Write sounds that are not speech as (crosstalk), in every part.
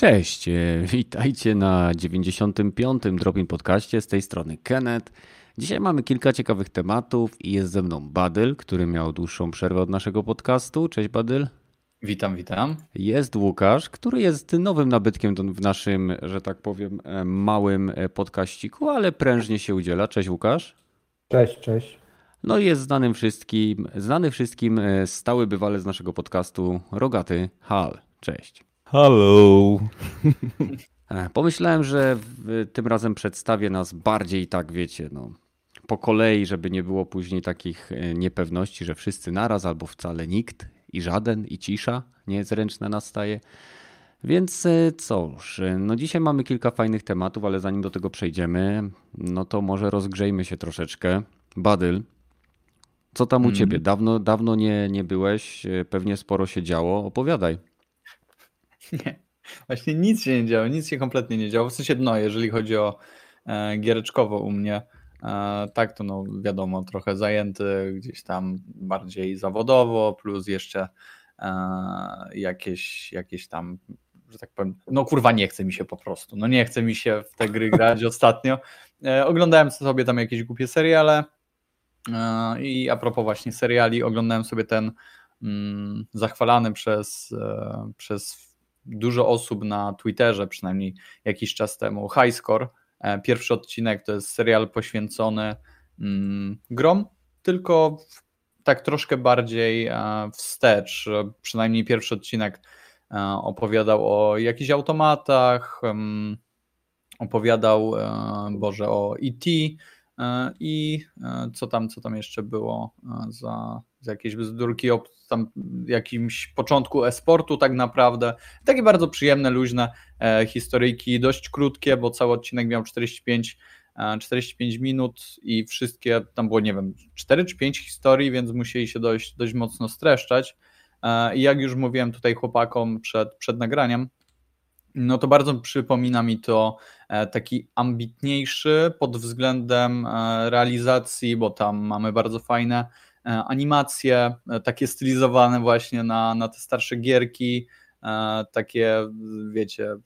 Cześć, e, witajcie na 95. Dropin Podcaście. Z tej strony Kenneth. Dzisiaj mamy kilka ciekawych tematów i jest ze mną Badyl, który miał dłuższą przerwę od naszego podcastu. Cześć Badyl. Witam, witam. Jest Łukasz, który jest nowym nabytkiem w naszym, że tak powiem, e, małym e, podkaściku, ale prężnie się udziela. Cześć Łukasz. Cześć, cześć. No i jest znanym wszystkim, znany wszystkim stały bywalec z naszego podcastu Rogaty Hal. Cześć. Hello. (laughs) E, pomyślałem, że tym razem przedstawię nas bardziej tak, wiecie, no, po kolei, żeby nie było później takich e, niepewności, że wszyscy naraz albo wcale nikt i żaden i cisza niezręczna nastaje. Więc e, cóż, no dzisiaj mamy kilka fajnych tematów, ale zanim do tego przejdziemy, no to może rozgrzejmy się troszeczkę. Badyl, co tam u mm. ciebie? Dawno, dawno nie, nie byłeś, pewnie sporo się działo. Opowiadaj. (laughs) Nie, właśnie nic się nie działo, nic się kompletnie nie działo. W sensie, no, jeżeli chodzi o e, giereczkowo u mnie, e, tak to no wiadomo, trochę zajęty gdzieś tam bardziej zawodowo, plus jeszcze e, jakieś, jakieś tam, że tak powiem, no kurwa nie chce mi się po prostu, no nie chce mi się w te gry grać (laughs) ostatnio. E, oglądałem sobie tam jakieś głupie seriale e, i a propos właśnie seriali, oglądałem sobie ten mm, zachwalany przez, e, przez dużo osób na Twitterze, przynajmniej jakiś czas temu, High Score. E, pierwszy odcinek to jest serial poświęcony mm, grom, tylko tak troszkę bardziej e, wstecz. Przynajmniej pierwszy odcinek e, opowiadał o jakichś automatach, opowiadał, Boże, o E.T., i co tam, co tam jeszcze było za, za jakieś bzdurki tam jakimś początku e-sportu tak naprawdę. Takie bardzo przyjemne, luźne e, historyjki, dość krótkie, bo cały odcinek miał 45 45 minut i wszystkie, tam było nie wiem, 4 czy 5 historii, więc musieli się dość, dość mocno streszczać. I jak już mówiłem tutaj chłopakom przed, przed nagraniem, no to bardzo przypomina mi to e, taki ambitniejszy pod względem e, realizacji, bo tam mamy bardzo fajne e, animacje, takie stylizowane właśnie na, na te starsze gierki, takie wiecie,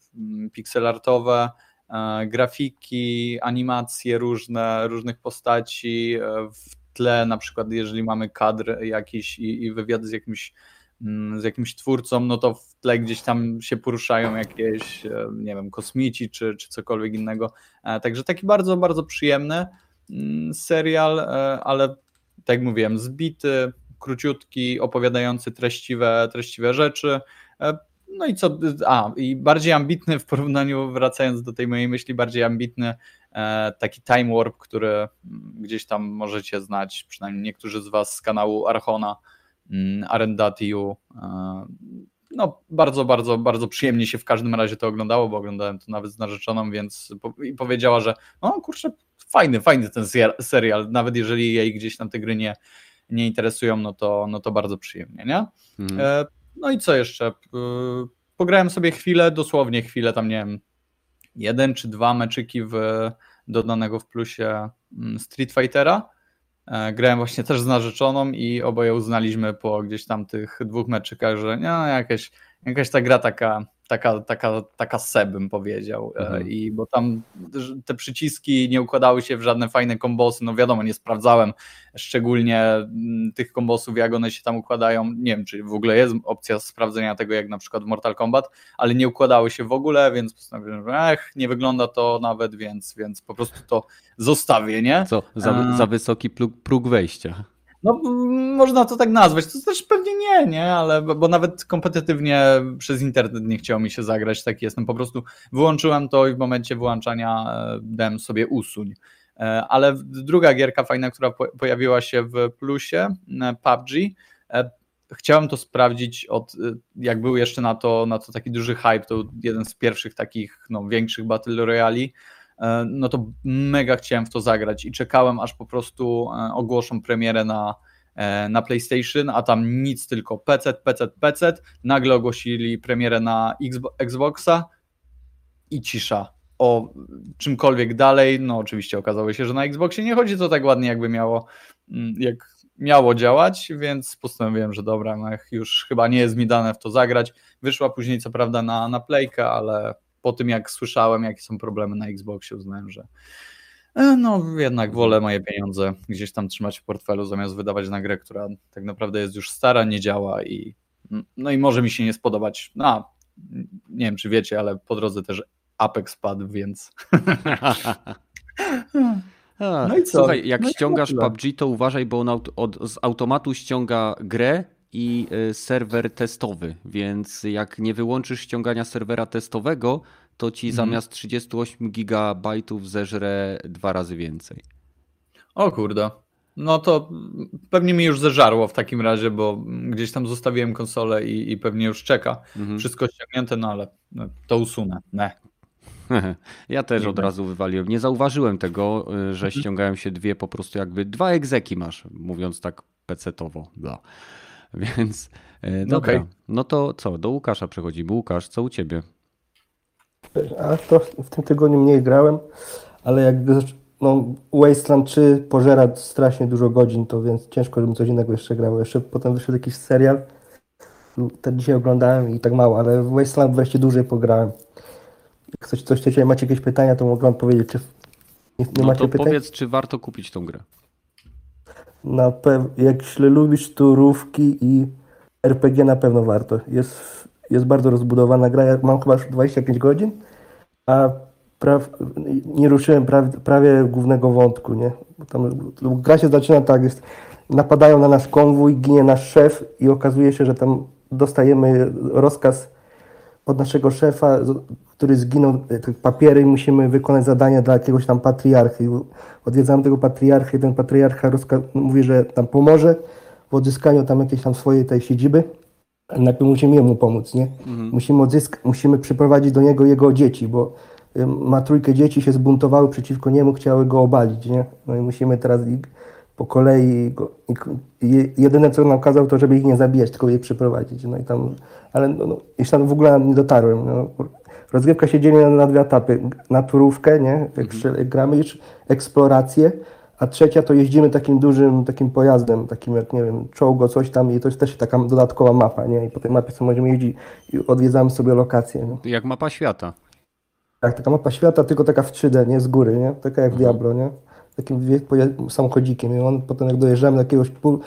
pixelartowe, grafiki, animacje różne, różnych postaci, w tle na przykład jeżeli mamy kadr jakiś i, i wywiad z jakimś Mm, z jakimś twórcą, no to w tle gdzieś tam się poruszają jakieś, e, nie wiem, kosmici czy, czy cokolwiek innego. E, także taki bardzo, bardzo przyjemny mm, serial, e, ale tak jak mówiłem, zbity, króciutki, opowiadający treściwe, treściwe rzeczy. No i co, a i bardziej ambitny w porównaniu, wracając do tej mojej myśli, bardziej ambitny taki Time Warp, który mm, gdzieś tam możecie znać, przynajmniej niektórzy z Was z kanału Archona, Mm, Arendatium. E, no, bardzo, bardzo, bardzo przyjemnie się w każdym razie to oglądało, bo oglądałem to nawet z narzeczoną, więc i powiedziała, że no kurczę, fajny, fajny ten serial, nawet jeżeli jej gdzieś tam te gry nie, nie interesują, no to, no to bardzo przyjemnie, nie? Mhm. E, no i co jeszcze? E, pograłem sobie chwilę, dosłownie chwilę, tam nie wiem, jeden czy dwa meczyki w dodanego w plusie mm, Street Fightera grałem właśnie też z narzeczoną i oboje uznaliśmy po gdzieś tam tych dwóch meczykach, że no, jakaś, jakaś ta gra taka, taka, taka, taka se bym powiedział. E, mhm. I bo tam te przyciski nie układały się w żadne fajne kombosy. No wiadomo, nie sprawdzałem szczególnie mm, tych kombosów, jak one się tam układają. Nie wiem, czy w ogóle jest opcja sprawdzenia tego, jak na przykład w Mortal Kombat, ale nie układały się w ogóle, więc postanowiłem, że ech, nie wygląda to nawet, więc, więc po prostu to zostawię, nie? Co, za, za wysoki próg wejścia. No, można to tak nazwać. To też pewnie nie, nie, ale bo nawet kompetytywnie przez internet nie chciało mi się zagrać. Tak jestem. Po prostu wyłączyłem to i w momencie wyłączania e, dałem sobie usuń. E, ale druga gierka fajna, która pojawiła się w plusie, e, PUBG. Chciałem to sprawdzić od, jak był jeszcze na to, na to taki duży hype, to jeden z pierwszych takich no, większych Battle Royale E, no to mega chciałem w to zagrać i czekałem, aż po prostu e, ogłoszą premierę na, e, na PlayStation, a tam nic, tylko PC, PC, PC. Nagle ogłosili premierę na Xboxa i cisza. O czymkolwiek dalej, no oczywiście okazało się, że na Xboxie nie chodzi to tak ładnie, jakby miało, mm, jak miało działać, więc postanowiłem, że dobra, no już chyba nie jest mi dane w to zagrać. Wyszła później co prawda na, na playkę, ale po tym jak słyszałem, jakie są problemy na Xboxie, uznałem, że e, no jednak wolę moje pieniądze gdzieś tam trzymać w portfelu, zamiast wydawać na grę, która tak naprawdę jest już stara, nie działa i no i może mi się nie spodobać. No, nie wiem, czy wiecie, ale po drodze też Apex padł, więc (laughs) no i co? Słuchaj, jak no ściągasz PUBG, to uważaj, bo on od, z automatu ściąga grę i y, serwer testowy, więc jak nie wyłączysz ściągania serwera testowego, to ci mhm. zamiast 38 gigabajtów zeżre dwa razy więcej. O kurde. No to pewnie mi już zeżarło w takim razie, bo gdzieś tam zostawiłem konsolę i, i pewnie już czeka. Mhm. Wszystko ściągnięte, no ale to usunę. Ne. (laughs) Ja też od razu wywaliłem. Nie zauważyłem tego, y, że mhm. ściągają się dwie po prostu jakby dwa egzeki masz, mówiąc tak pecetowo. Bla. (laughs) Więc y, dobra. Okay. No to co, do Łukasza przechodzimy. Łukasz, co u ciebie? A to w tym tygodniu mniej grałem, ale jakby no, Wasteland 3 pożera strasznie dużo godzin, to więc ciężko, żebym coś innego jeszcze grał. Jeszcze potem wyszedł jakiś serial, ten dzisiaj oglądałem i tak mało, ale w Wasteland wreszcie dłużej pograłem. Jak coś, coś chcecie, macie jakieś pytania, to mogę wam powiedzieć, czy nie, nie no macie to pytań? powiedz, czy warto kupić tą grę. Na pew- jak lubisz turówki i RPG na pewno warto. Jest, jest bardzo rozbudowana gra. Ja mam chyba już 25 godzin, a praw, nie ruszyłem prawie, prawie głównego wątku, nie? Tam, gra się zaczyna tak, jest, napadają na nas konwój, ginie nasz szef i okazuje się, że tam dostajemy rozkaz od naszego szefa, który zginął, te papiery i musimy wykonać zadania dla jakiegoś tam patriarchy. Odwiedzamy tego patriarchy i ten patriarcha mówi, że tam pomoże w odzyskaniu tam jakiejś tam swojej tej siedziby. Najpierw musimy jemu pomóc, nie? Mhm. Musimy, odzysk- musimy przyprowadzić do niego jego dzieci, bo ma trójkę dzieci, się zbuntowały przeciwko niemu, chciały go obalić, nie? No i musimy teraz po kolei go, i, jedyne co nam kazał to, żeby ich nie zabijać, tylko je przyprowadzić. No i tam, ale no, no, jeszcze tam w ogóle nie dotarłem. No. Rozgrywka się dzieli na, na dwie etapy. Na turówkę, nie? Jak mhm. gramy już eksplorację, a trzecia to jeździmy takim dużym takim pojazdem, takim jak, nie wiem, czołgo, coś tam i to jest też taka dodatkowa mapa, nie? I po tej mapie sobie możemy jeździć i odwiedzamy sobie lokacje. Jak mapa świata. Tak, taka mapa świata, tylko taka w 3D, nie? Z góry, nie? Taka jak mhm. Diablo, nie? Takim samochodzikiem i on potem jak dojeżdżamy do jakiegoś pół,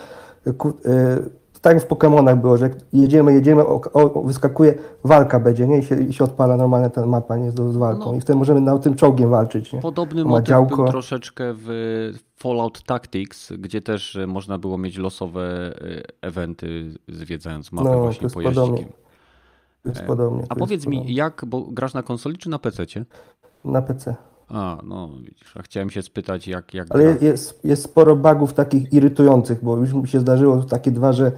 ku, y, tak jak w Pokémonach było, że jedziemy, jedziemy, o, o, wyskakuje, walka będzie, nie? I się, i się odpala normalnie ta mapa, nie? Z, z walką. No. I wtedy możemy na tym czołgiem walczyć, nie? Podobny Ma motyw działko. był troszeczkę w Fallout Tactics, gdzie też e, można było mieć losowe e, eventy zwiedzając mapę no, właśnie pojaździkiem. Jest podobnie. A powiedz mi, podobnie. jak, bo grasz na konsoli czy na PC? Na PC. A, no widzisz, a chciałem się spytać, jak. jak Ale jest, jest sporo bugów takich irytujących, bo już mi się zdarzyło takie dwa, że.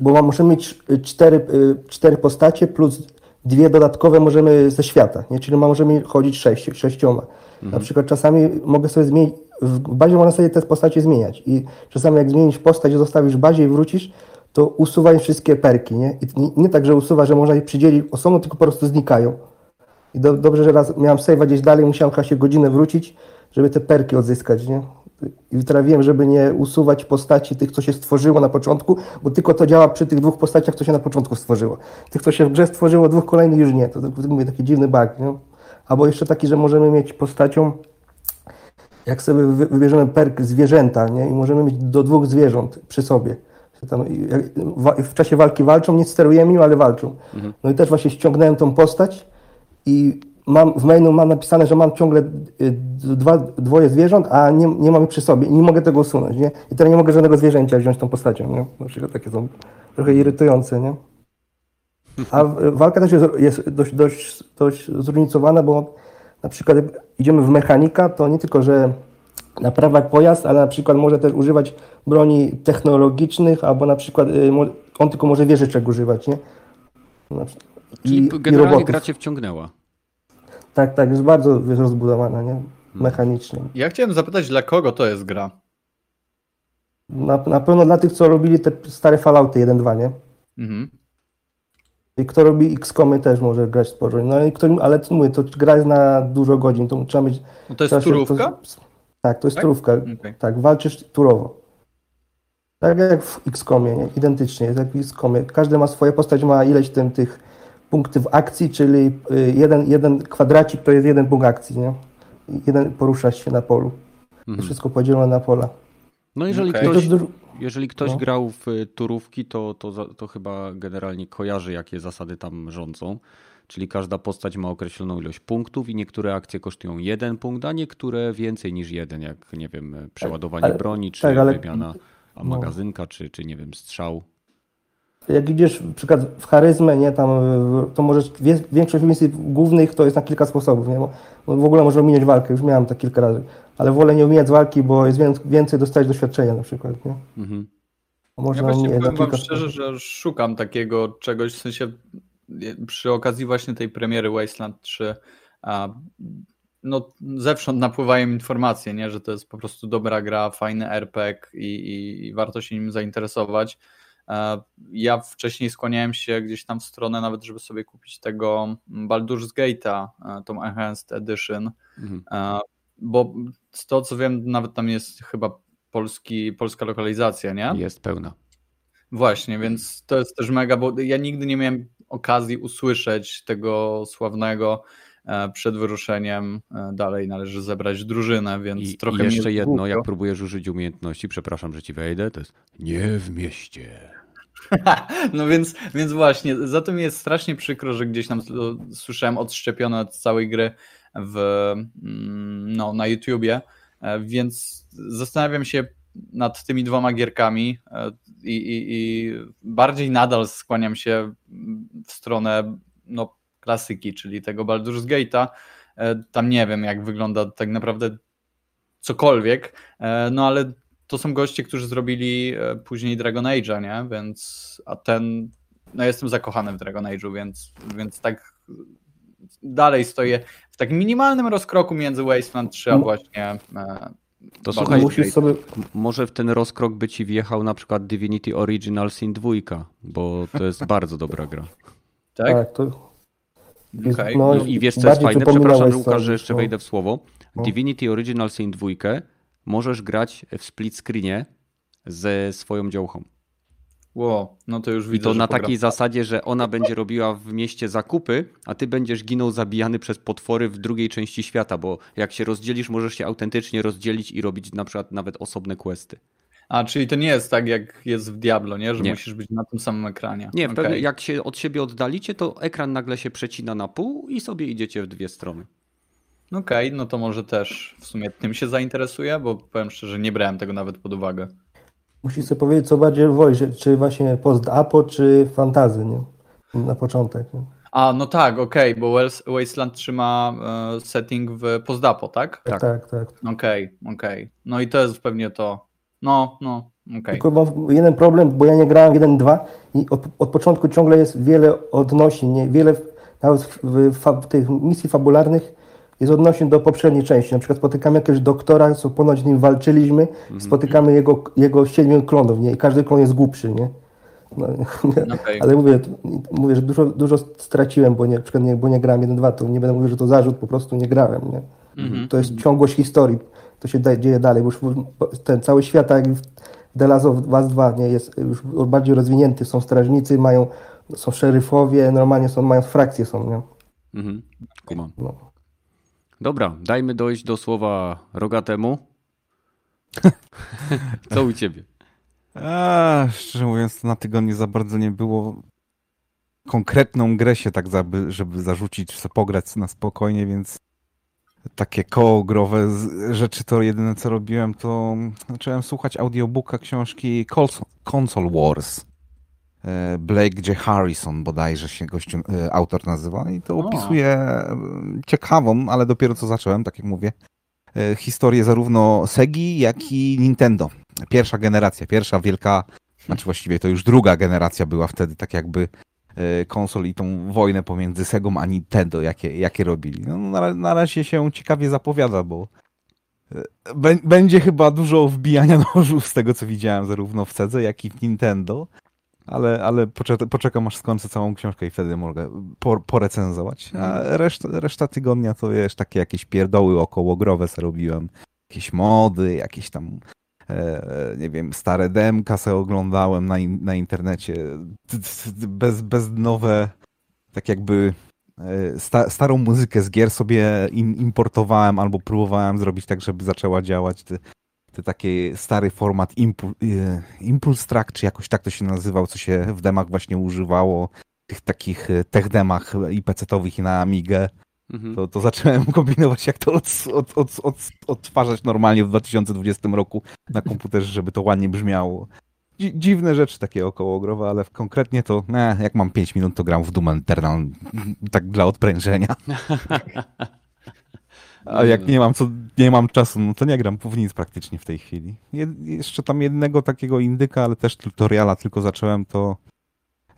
Bo możemy mieć cztery, y, cztery postacie plus dwie dodatkowe możemy ze świata, nie? czyli możemy chodzić sześcioma. Mhm. Na przykład czasami mogę sobie zmienić, w bazie można sobie te postacie zmieniać i czasami jak zmienisz postać, zostawisz w bazie i wrócisz, to usuwaj wszystkie perki, nie? I nie, nie tak, że usuwa, że można je przydzielić osobno, tylko po prostu znikają. I do, dobrze, że raz miałem save'a gdzieś dalej, musiałem chyba się godzinę wrócić, żeby te perki odzyskać, nie? I teraz wiem, żeby nie usuwać postaci tych, co się stworzyło na początku, bo tylko to działa przy tych dwóch postaciach, co się na początku stworzyło. Tych, co się w grze stworzyło, dwóch kolejnych już nie. To, to mówię, taki dziwny bug, nie? Albo jeszcze taki, że możemy mieć postacią, jak sobie wybierzemy perk zwierzęta, nie? I możemy mieć do dwóch zwierząt przy sobie. Tam, w czasie walki walczą, nie sterujemy im, ale walczą. Mhm. No i też właśnie ściągnąłem tą postać, i mam, w mailu mam napisane, że mam ciągle y, dwa, dwoje zwierząt, a nie, nie mam ich przy sobie i nie mogę tego usunąć, nie? I teraz nie mogę żadnego zwierzęcia wziąć tą postacią, nie? Na przykład takie są trochę irytujące, nie? A walka też jest, jest dość, dość, dość zróżnicowana, bo na przykład idziemy w mechanika, to nie tylko, że naprawiać pojazd, ale na przykład może też używać broni technologicznych, albo na przykład y, on tylko może wieżyczek używać, nie? Czyli generalnie gra cię wciągnęła. Tak, tak, jest bardzo rozbudowana, nie? Hmm. Mechanicznie. Ja chciałem zapytać, dla kogo to jest gra? Na, na pewno dla tych, co robili te stare Fallouty 1-2, nie? Mhm. I kto robi XCOMy też może grać sporo. No i kto, ale to mówię, to gra jest na dużo godzin, to trzeba mieć... No to jest turówka? To, tak, to jest tak? turówka. Okay. Tak, walczysz turowo. Tak jak w XCOMie, nie? identycznie, jak w XCOmie. Każdy ma swoje postać, ma ileś tym, tych punktów akcji, czyli y, jeden, jeden kwadracik to jest jeden punkt akcji, nie? Jeden porusza się na polu. Mhm. Wszystko podzielone na pola. No jeżeli okay. ktoś, jeżeli ktoś no. grał w y, turówki, to, to, to chyba generalnie kojarzy, jakie zasady tam rządzą. Czyli każda postać ma określoną ilość punktów i niektóre akcje kosztują jeden punkt, a niektóre więcej niż jeden, jak nie wiem, przeładowanie ale, broni, czy tak, ale, wymiana no. magazynka, czy, czy nie wiem, strzał. Jak idziesz na przykład w charyzmę, nie, tam, to możesz, większość misji głównych to jest na kilka sposobów, nie? w ogóle można omijać walkę, już miałem tak kilka razy, ale wolę nie omijać walki, bo jest więcej dostać doświadczenia na przykład, nie? Mhm. Można ja właśnie powiem wam szczerze, że szukam takiego czegoś, w sensie przy okazji właśnie tej premiery Wasteland 3 a, no, zewsząd napływają informacje, nie, że to jest po prostu dobra gra, fajny RPG i, i, i warto się nim zainteresować. Ja wcześniej skłaniałem się gdzieś tam w stronę nawet, żeby sobie kupić tego Baldur's Gate'a, tą Enhanced Edition, mhm. bo z to co wiem, nawet tam jest chyba polski, polska lokalizacja, nie? Jest pełna. Właśnie, więc to jest też mega, bo ja nigdy nie miałem okazji usłyszeć tego sławnego e, przed wyruszeniem. E, dalej należy zebrać drużynę, więc I, trochę. I jeszcze jedno, jak próbujesz użyć umiejętności, przepraszam, że ci wejdę, to jest nie w mieście. (laughs) no więc, więc właśnie, za to mi jest strasznie przykro, że gdzieś tam słyszałem odszczepione od całej gry w, mm, no, na YouTubie, e, więc zastanawiam się nad tymi dwoma gierkami i, i, i bardziej nadal skłaniam się w stronę no, klasyki, czyli tego Baldur's Gate'a. E, tam nie wiem, jak wygląda tak naprawdę cokolwiek, e, no ale to są goście, którzy zrobili e, później Dragon Age'a, nie? Więc, a ten, no jestem zakochany w Dragon Age'u, więc, więc tak dalej stoję w takim minimalnym rozkroku między Wasteland 3 a właśnie to słuchaj, musisz sobie... może w ten rozkrok by ci wjechał na przykład Divinity Original Sin 2, bo to jest (laughs) bardzo dobra gra. Tak? tak to... Okay. No, I wiesz co jest fajne? Przepraszam Łukasz, że jeszcze no. wejdę w słowo. No. Divinity Original Sin 2 możesz grać w split screenie ze swoją działką. Wow, no to już widzę. I to na takiej zasadzie, że ona będzie robiła w mieście zakupy, a ty będziesz ginął zabijany przez potwory w drugiej części świata, bo jak się rozdzielisz, możesz się autentycznie rozdzielić i robić na przykład nawet osobne questy. A, czyli to nie jest tak, jak jest w Diablo, nie? Że nie. musisz być na tym samym ekranie. Nie, okay. jak się od siebie oddalicie, to ekran nagle się przecina na pół i sobie idziecie w dwie strony. Okej, okay, no to może też w sumie tym się zainteresuję, bo powiem szczerze, nie brałem tego nawet pod uwagę. Musisz sobie powiedzieć, co bardziej wolisz, czy właśnie post-apo, czy fantazy, nie? Na początek. Nie? A, no tak, okej, okay, bo Wasteland trzyma e, setting w post-apo, tak? Tak, tak. tak. Okej, okay, okej. Okay. No i to jest pewnie to. No, no, okej. Tylko mam jeden problem, bo ja nie grałem 1-2 i od, od, początku ciągle jest wiele odnosin, nie? wiele nawet w, w, w tych misji fabularnych jest odnośnie do poprzedniej części. Na przykład spotykamy jakiegoś doktora, co ponoć z nim walczyliśmy, mm -hmm. spotykamy jego, jego siedmiu klonów, nie? I każdy klon jest głupszy, nie? No, (laughs) okay. Ale mówię, mówię, że dużo, dużo straciłem, bo nie, na przykład nie, bo nie grałem 1-2, to nie będę mówił, że to zarzut, po prostu nie grałem, nie? Mm -hmm. To jest ciągłość historii, to się dzieje dalej, bo już ten cały świat, jak w The Last of Us 2, nie, jest już bardziej rozwinięty, są strażnicy, mają, są szeryfowie, normalnie są, mają frakcje są, nie? Mhm. No. Dobra, dajmy dojść do słowa rogatemu. (laughs) Co u ciebie? A, szczerze mówiąc, na tygodniu za bardzo nie było konkretną grę się tak, żeby zarzucić, czy pograć na spokojnie, więc takie kołogrowe rzeczy to jedyne co robiłem, to zacząłem słuchać audiobooka książki Console Wars. E, Blake J. Harrison bodajże się gościu, e, autor nazywa i to opisuje e, ciekawą, ale dopiero co zacząłem, tak jak mówię, historię zarówno Segi, jak i Nintendo. Pierwsza generacja, pierwsza wielka, znaczy właściwie to już druga generacja była wtedy, tak jakby konsol i tą wojnę pomiędzy Segą a Nintendo, jakie, jakie robili. No, na, na razie się ciekawie zapowiada, bo będzie chyba dużo wbijania (laughs) nożów z tego, co widziałem zarówno w Sedze, jak i w Nintendo ale, ale poczekam aż skończę całą książkę i wtedy mogę porecenzować. A mhm. reszta, reszta tygodnia to wiesz, takie jakieś pierdoły okołogrowe sobie robiłem. Jakieś mody, jakieś tam e, nie wiem, stare demka se oglądałem na, in, na internecie, bez, bez nowe, tak jakby e, sta, starą muzykę z gier sobie importowałem albo próbowałem zrobić tak, żeby zaczęła działać. Te, te taki stary format Impul, e, Impulse Track, czy jakoś tak to się nazywał, co się w demach właśnie używało, tych takich tech demach i PC-owych i na Amigę. Mhm. To, to zacząłem (laughs) kombinować, jak to od, od, od, od, odtwarzać normalnie w 2020 roku na komputerze, żeby to ładnie brzmiało. Dziwne rzeczy takie okołogrowe, ale konkretnie to, ne, jak mam 5 minut, to gram w Doom Eternal, tak dla odprężenia. (laughs) A jak nie mam, co, nie mam czasu, no to nie gram w nic praktycznie w tej chwili. Je, jeszcze tam jednego takiego indyka, ale też tutoriala tylko zacząłem, to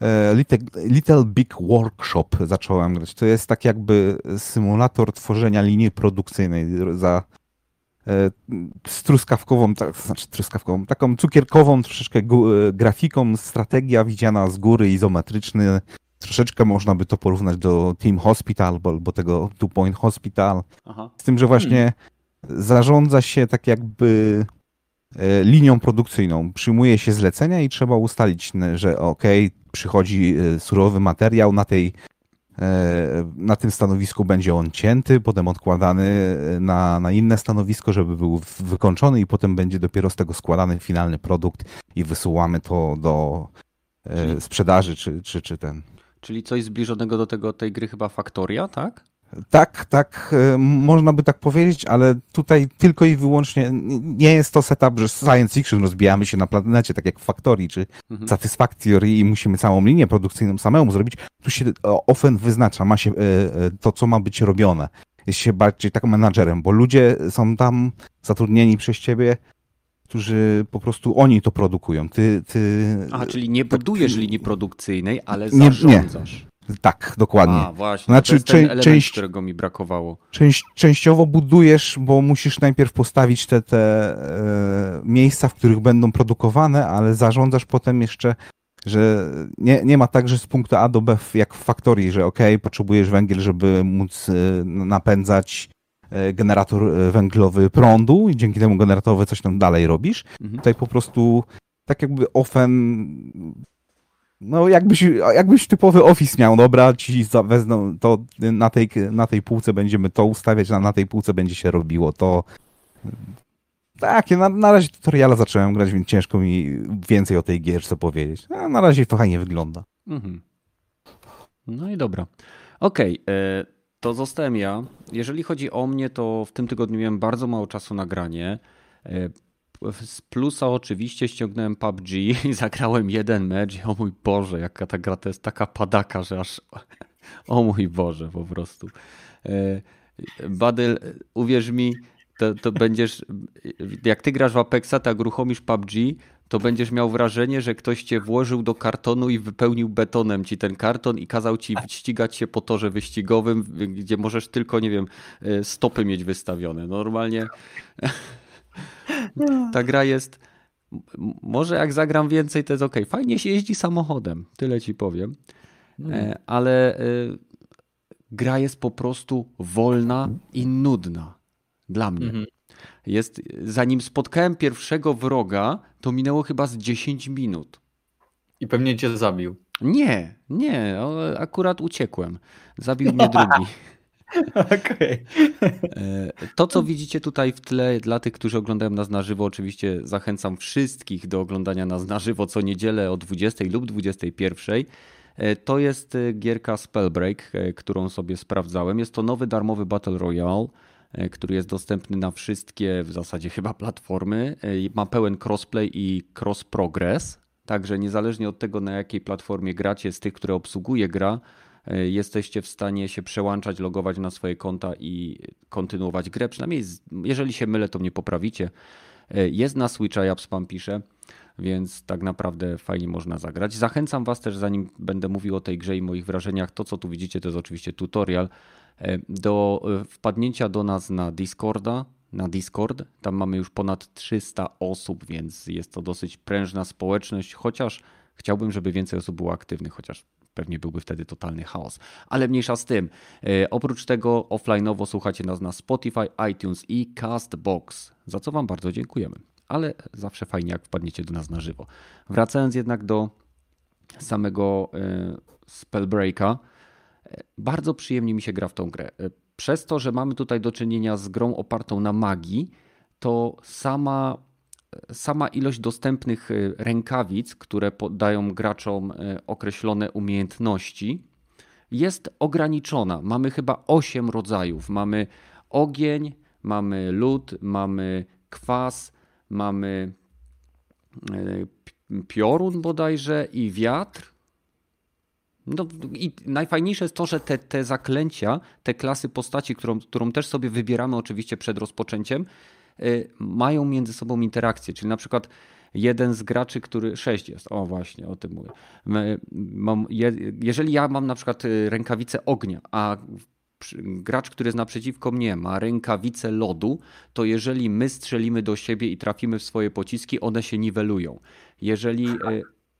E, Little, Little Big Workshop zacząłem grać. To jest tak jakby symulator tworzenia linii produkcyjnej za e, z truskawkową, tak, znaczy truskawkową, taką cukierkową troszeczkę e, grafiką, strategia widziana z góry, izometryczny. Troszeczkę można by to porównać do Team Hospital albo tego Two Point Hospital. Aha. Z tym, że właśnie hmm. zarządza się tak jakby E, linią produkcyjną. Przyjmuje się zlecenia i trzeba ustalić, że ok, przychodzi e, surowy materiał, na, tej, e, na tym stanowisku będzie on cięty, potem odkładany na, na inne stanowisko, żeby był wykończony i potem będzie dopiero z tego składany finalny produkt i wysyłamy to do sprzedaży czy, czy, czy ten. Czyli coś zbliżonego do tego tej gry chyba Faktoria, tak? Tak, tak, e, można by tak powiedzieć, ale tutaj tylko i wyłącznie nie jest to setup, że science fiction rozbijamy się na planecie, tak jak w Factory czy mhm. Satisfactory i musimy całą linię produkcyjną samemu zrobić. Tu się ofen wyznacza, ma się e, e, to, co ma być robione. Jest się bardziej takim menadżerem, bo ludzie są tam zatrudnieni przez ciebie, którzy po prostu oni to produkują. Ty, ty... Aha, czyli nie budujesz linii produkcyjnej, ale zarządzasz. Nie, nie. Tak, dokładnie. A, właśnie. Znaczy, to jest ten element, część, którego mi brakowało. Część, częściowo budujesz, bo musisz najpierw postawić te, te e, miejsca, w których będą produkowane, ale zarządzasz potem jeszcze, że nie, nie ma tak, że z punktu A do B jak w faktorii, że ok, potrzebujesz węgiel, żeby móc e, napędzać generator e, węglowy prądu i dzięki temu generatorowi coś tam dalej robisz. Mhm. Tutaj po prostu tak jakby ofen no jakbyś, jakbyś typowy Office miał, dobra, ci wezmą, to na tej, na tej półce będziemy to ustawiać, a na tej półce będzie się robiło to. Tak, na, na razie tutoriala zacząłem grać, więc ciężko mi więcej o tej gierce powiedzieć. A na razie to fajnie wygląda. Mhm. No i dobra. Okej, okay, e, to zostałem ja. Jeżeli chodzi o mnie, to w tym tygodniu miałem bardzo mało czasu na granie. E, z plusa oczywiście ściągnąłem PUBG (laughs) i zagrałem jeden mecz. O mój Boże, jaka ta gra to jest taka padaka, że aż. (laughs) O mój Boże, po prostu. E, Badyl, uwierz mi, to, to będziesz. Jak ty grasz w Apexa, tak uruchomisz PUBG, to będziesz miał wrażenie, że ktoś cię włożył do kartonu i wypełnił betonem ci ten karton i kazał ci ścigać się po torze wyścigowym, gdzie możesz tylko, nie wiem, e, stopy mieć wystawione. Normalnie. (laughs) Ta gra jest. Może jak zagram więcej, to jest ok. Fajnie się jeździ samochodem, tyle ci powiem. Mm. Ale e, gra jest po prostu wolna i nudna dla mnie. Mm -hmm. Jest, zanim spotkałem pierwszego wroga, to minęło chyba z 10 minut. I pewnie cię zabił. Nie, nie, akurat uciekłem. Zabił mnie drugi. (laughs) Okej. Okay. To, co widzicie tutaj w tle, dla tych, którzy oglądają nas na żywo, oczywiście zachęcam wszystkich do oglądania nas na żywo co niedzielę o 20 lub 21. E, to jest e, gierka Spellbreak, e, którą sobie sprawdzałem. Jest to nowy darmowy Battle Royale, który jest dostępny na wszystkie w zasadzie chyba platformy. Ma pełen crossplay i cross progress, także niezależnie od tego na jakiej platformie gracie, z tych, które obsługuje gra, E, jesteście w stanie się przełączać, logować na swoje konta i kontynuować grę. Przynajmniej jeżeli się mylę, to mnie poprawicie. E, jest na Switcha, ja spam piszę, więc tak naprawdę fajnie można zagrać. Zachęcam Was też, zanim będę mówił o tej grze i moich wrażeniach, to co tu widzicie to jest oczywiście tutorial, e, do wpadnięcia do nas na Discorda, na Discord. Tam mamy już ponad 300 osób, więc jest to dosyć prężna społeczność, chociaż chciałbym, żeby więcej osób było aktywnych, chociaż pewnie byłby wtedy totalny chaos. Ale mniejsza z tym. E, oprócz tego offline'owo słuchacie nas na Spotify, iTunes i Castbox, za co Wam bardzo dziękujemy. ale zawsze fajnie, jak wpadniecie do nas na żywo. Wracając jednak do samego e, Spellbreaka, e, bardzo przyjemnie mi się gra w tą grę. Przez to, że mamy tutaj do czynienia z grą opartą na magii, to sama, sama ilość dostępnych rękawic, które dają graczom określone umiejętności, jest ograniczona. Mamy chyba 8 rodzajów. Mamy ogień, mamy lód, mamy kwas, mamy e, piorun bodajże i wiatr. No, I najfajniejsze jest to, że te, te zaklęcia, te klasy postaci, którą, którą też sobie wybieramy oczywiście przed rozpoczęciem, e, mają między sobą interakcję. Czyli na przykład jeden z graczy, który. Sześć jest, o właśnie, o tym mówię. Mam, jeżeli ja mam na przykład y, rękawicę ognia, a gracz, który jest naprzeciwko mnie, ma rękawice lodu, to jeżeli my strzelimy do siebie i trafimy w swoje pociski, one się niwelują. Jeżeli.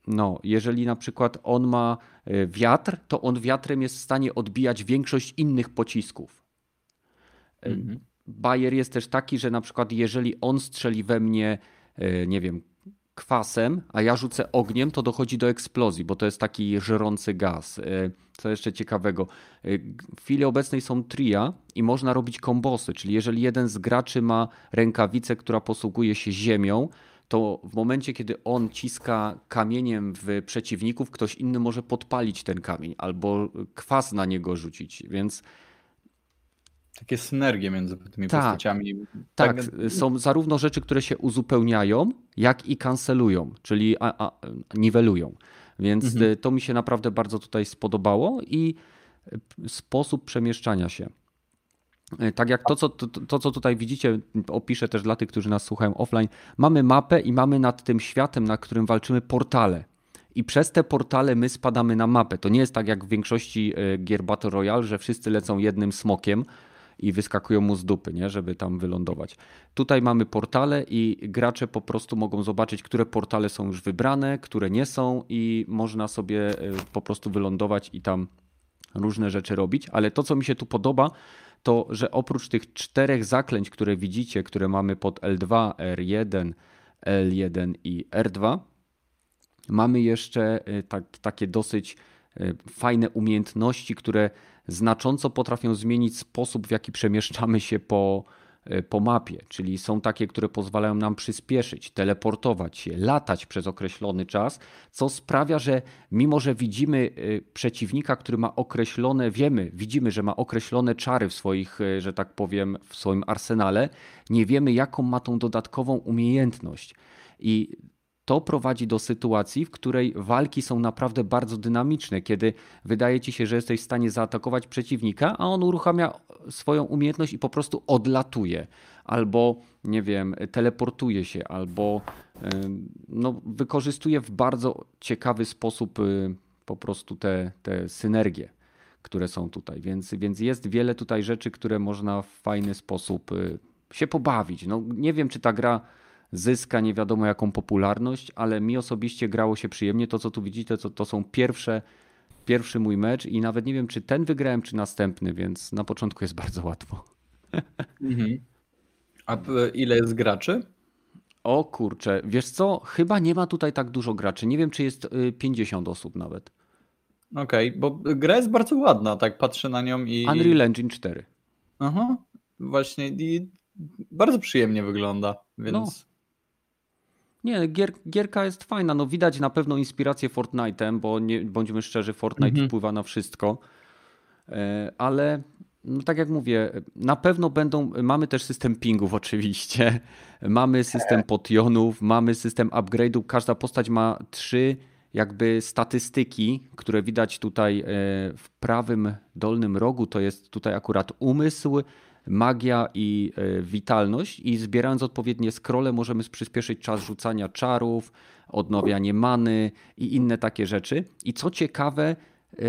No, jeżeli na przykład on ma y, wiatr, to on wiatrem jest w stanie odbijać większość innych pocisków. Mhm. Bajer jest też taki, że na przykład jeżeli on strzeli we mnie, nie wiem, kwasem, a ja rzucę ogniem, to dochodzi do eksplozji, bo to jest taki żerący gaz. E, co jeszcze ciekawego, e, w chwili obecnej są tria i można robić kombosy, czyli jeżeli jeden z graczy ma rękawicę, która posługuje się ziemią, to w momencie, kiedy on ciska kamieniem w przeciwników, ktoś inny może podpalić ten kamień albo kwas na niego rzucić, więc takie synergie między tymi tak, postaciami. Tak, tak, są zarówno rzeczy, które się uzupełniają, jak i kancelują, czyli a, a, niwelują. Więc mhm. to mi się naprawdę bardzo tutaj spodobało i sposób przemieszczania się. Tak jak to co, to, to, co tutaj widzicie, opiszę też dla tych, którzy nas słuchają offline. Mamy mapę i mamy nad tym światem, na którym walczymy, portale. I przez te portale my spadamy na mapę. To nie jest tak jak w większości e, gier Battle Royale, że wszyscy lecą jednym smokiem, i wyskakują mu z dupy, nie? żeby tam wylądować. Tutaj mamy portale i gracze po prostu mogą zobaczyć, które portale są już wybrane, które nie są i można sobie e, po prostu wylądować i tam różne rzeczy robić. Ale to, co mi się tu podoba, to że oprócz tych czterech zaklęć, które widzicie, które mamy pod L2, R1, L1 i R2, mamy jeszcze e, tak, takie dosyć e, fajne umiejętności, które znacząco potrafią zmienić sposób, w jaki przemieszczamy się po, po mapie. Czyli są takie, które pozwalają nam przyspieszyć, teleportować się, latać przez określony czas, co sprawia, że mimo, że widzimy e, przeciwnika, który ma określone, wiemy, widzimy, że ma określone czary w swoich, e, że tak powiem, w swoim arsenale, nie wiemy, jaką ma tą dodatkową umiejętność. I to prowadzi do sytuacji, w której walki są naprawdę bardzo dynamiczne, kiedy wydaje ci się, że jesteś w stanie zaatakować przeciwnika, a on uruchamia swoją umiejętność i po prostu odlatuje, albo nie wiem, teleportuje się, albo no, wykorzystuje w bardzo ciekawy sposób y, po prostu te, te synergie, które są tutaj. Więc, więc jest wiele tutaj rzeczy, które można w fajny sposób y, się pobawić. No, nie wiem, czy ta gra zyska nie wiadomo jaką popularność, ale mi osobiście grało się przyjemnie. To, co tu widzicie, to, to są pierwsze, pierwszy mój mecz i nawet nie wiem, czy ten wygrałem, czy następny, więc na początku jest bardzo łatwo. Mhm. A ile jest graczy? O kurczę, wiesz co, chyba nie ma tutaj tak dużo graczy. Nie wiem, czy jest 50 y, osób nawet. Okej, okay, bo gra jest bardzo ładna, tak patrzę na nią i... Unreal Engine 4. Aha, właśnie i bardzo przyjemnie wygląda, więc... No. Nie, gier, gierka jest fajna. No widać na pewno inspirację Fortnite'em, bo nie, bądźmy szczerzy, Fortnite mhm. wpływa na wszystko. E, ale no tak jak mówię, na pewno będą, mamy też system pingów (laughs) oczywiście, mamy system potionów, mamy system upgrade'ów. Każda postać ma trzy jakby statystyki, które widać tutaj e, w prawym dolnym rogu. To jest tutaj akurat umysł, magia i e, witalność i zbierając odpowiednie scrolle możemy przyspieszyć czas rzucania czarów, odnawianie many i inne takie rzeczy. I co ciekawe, e,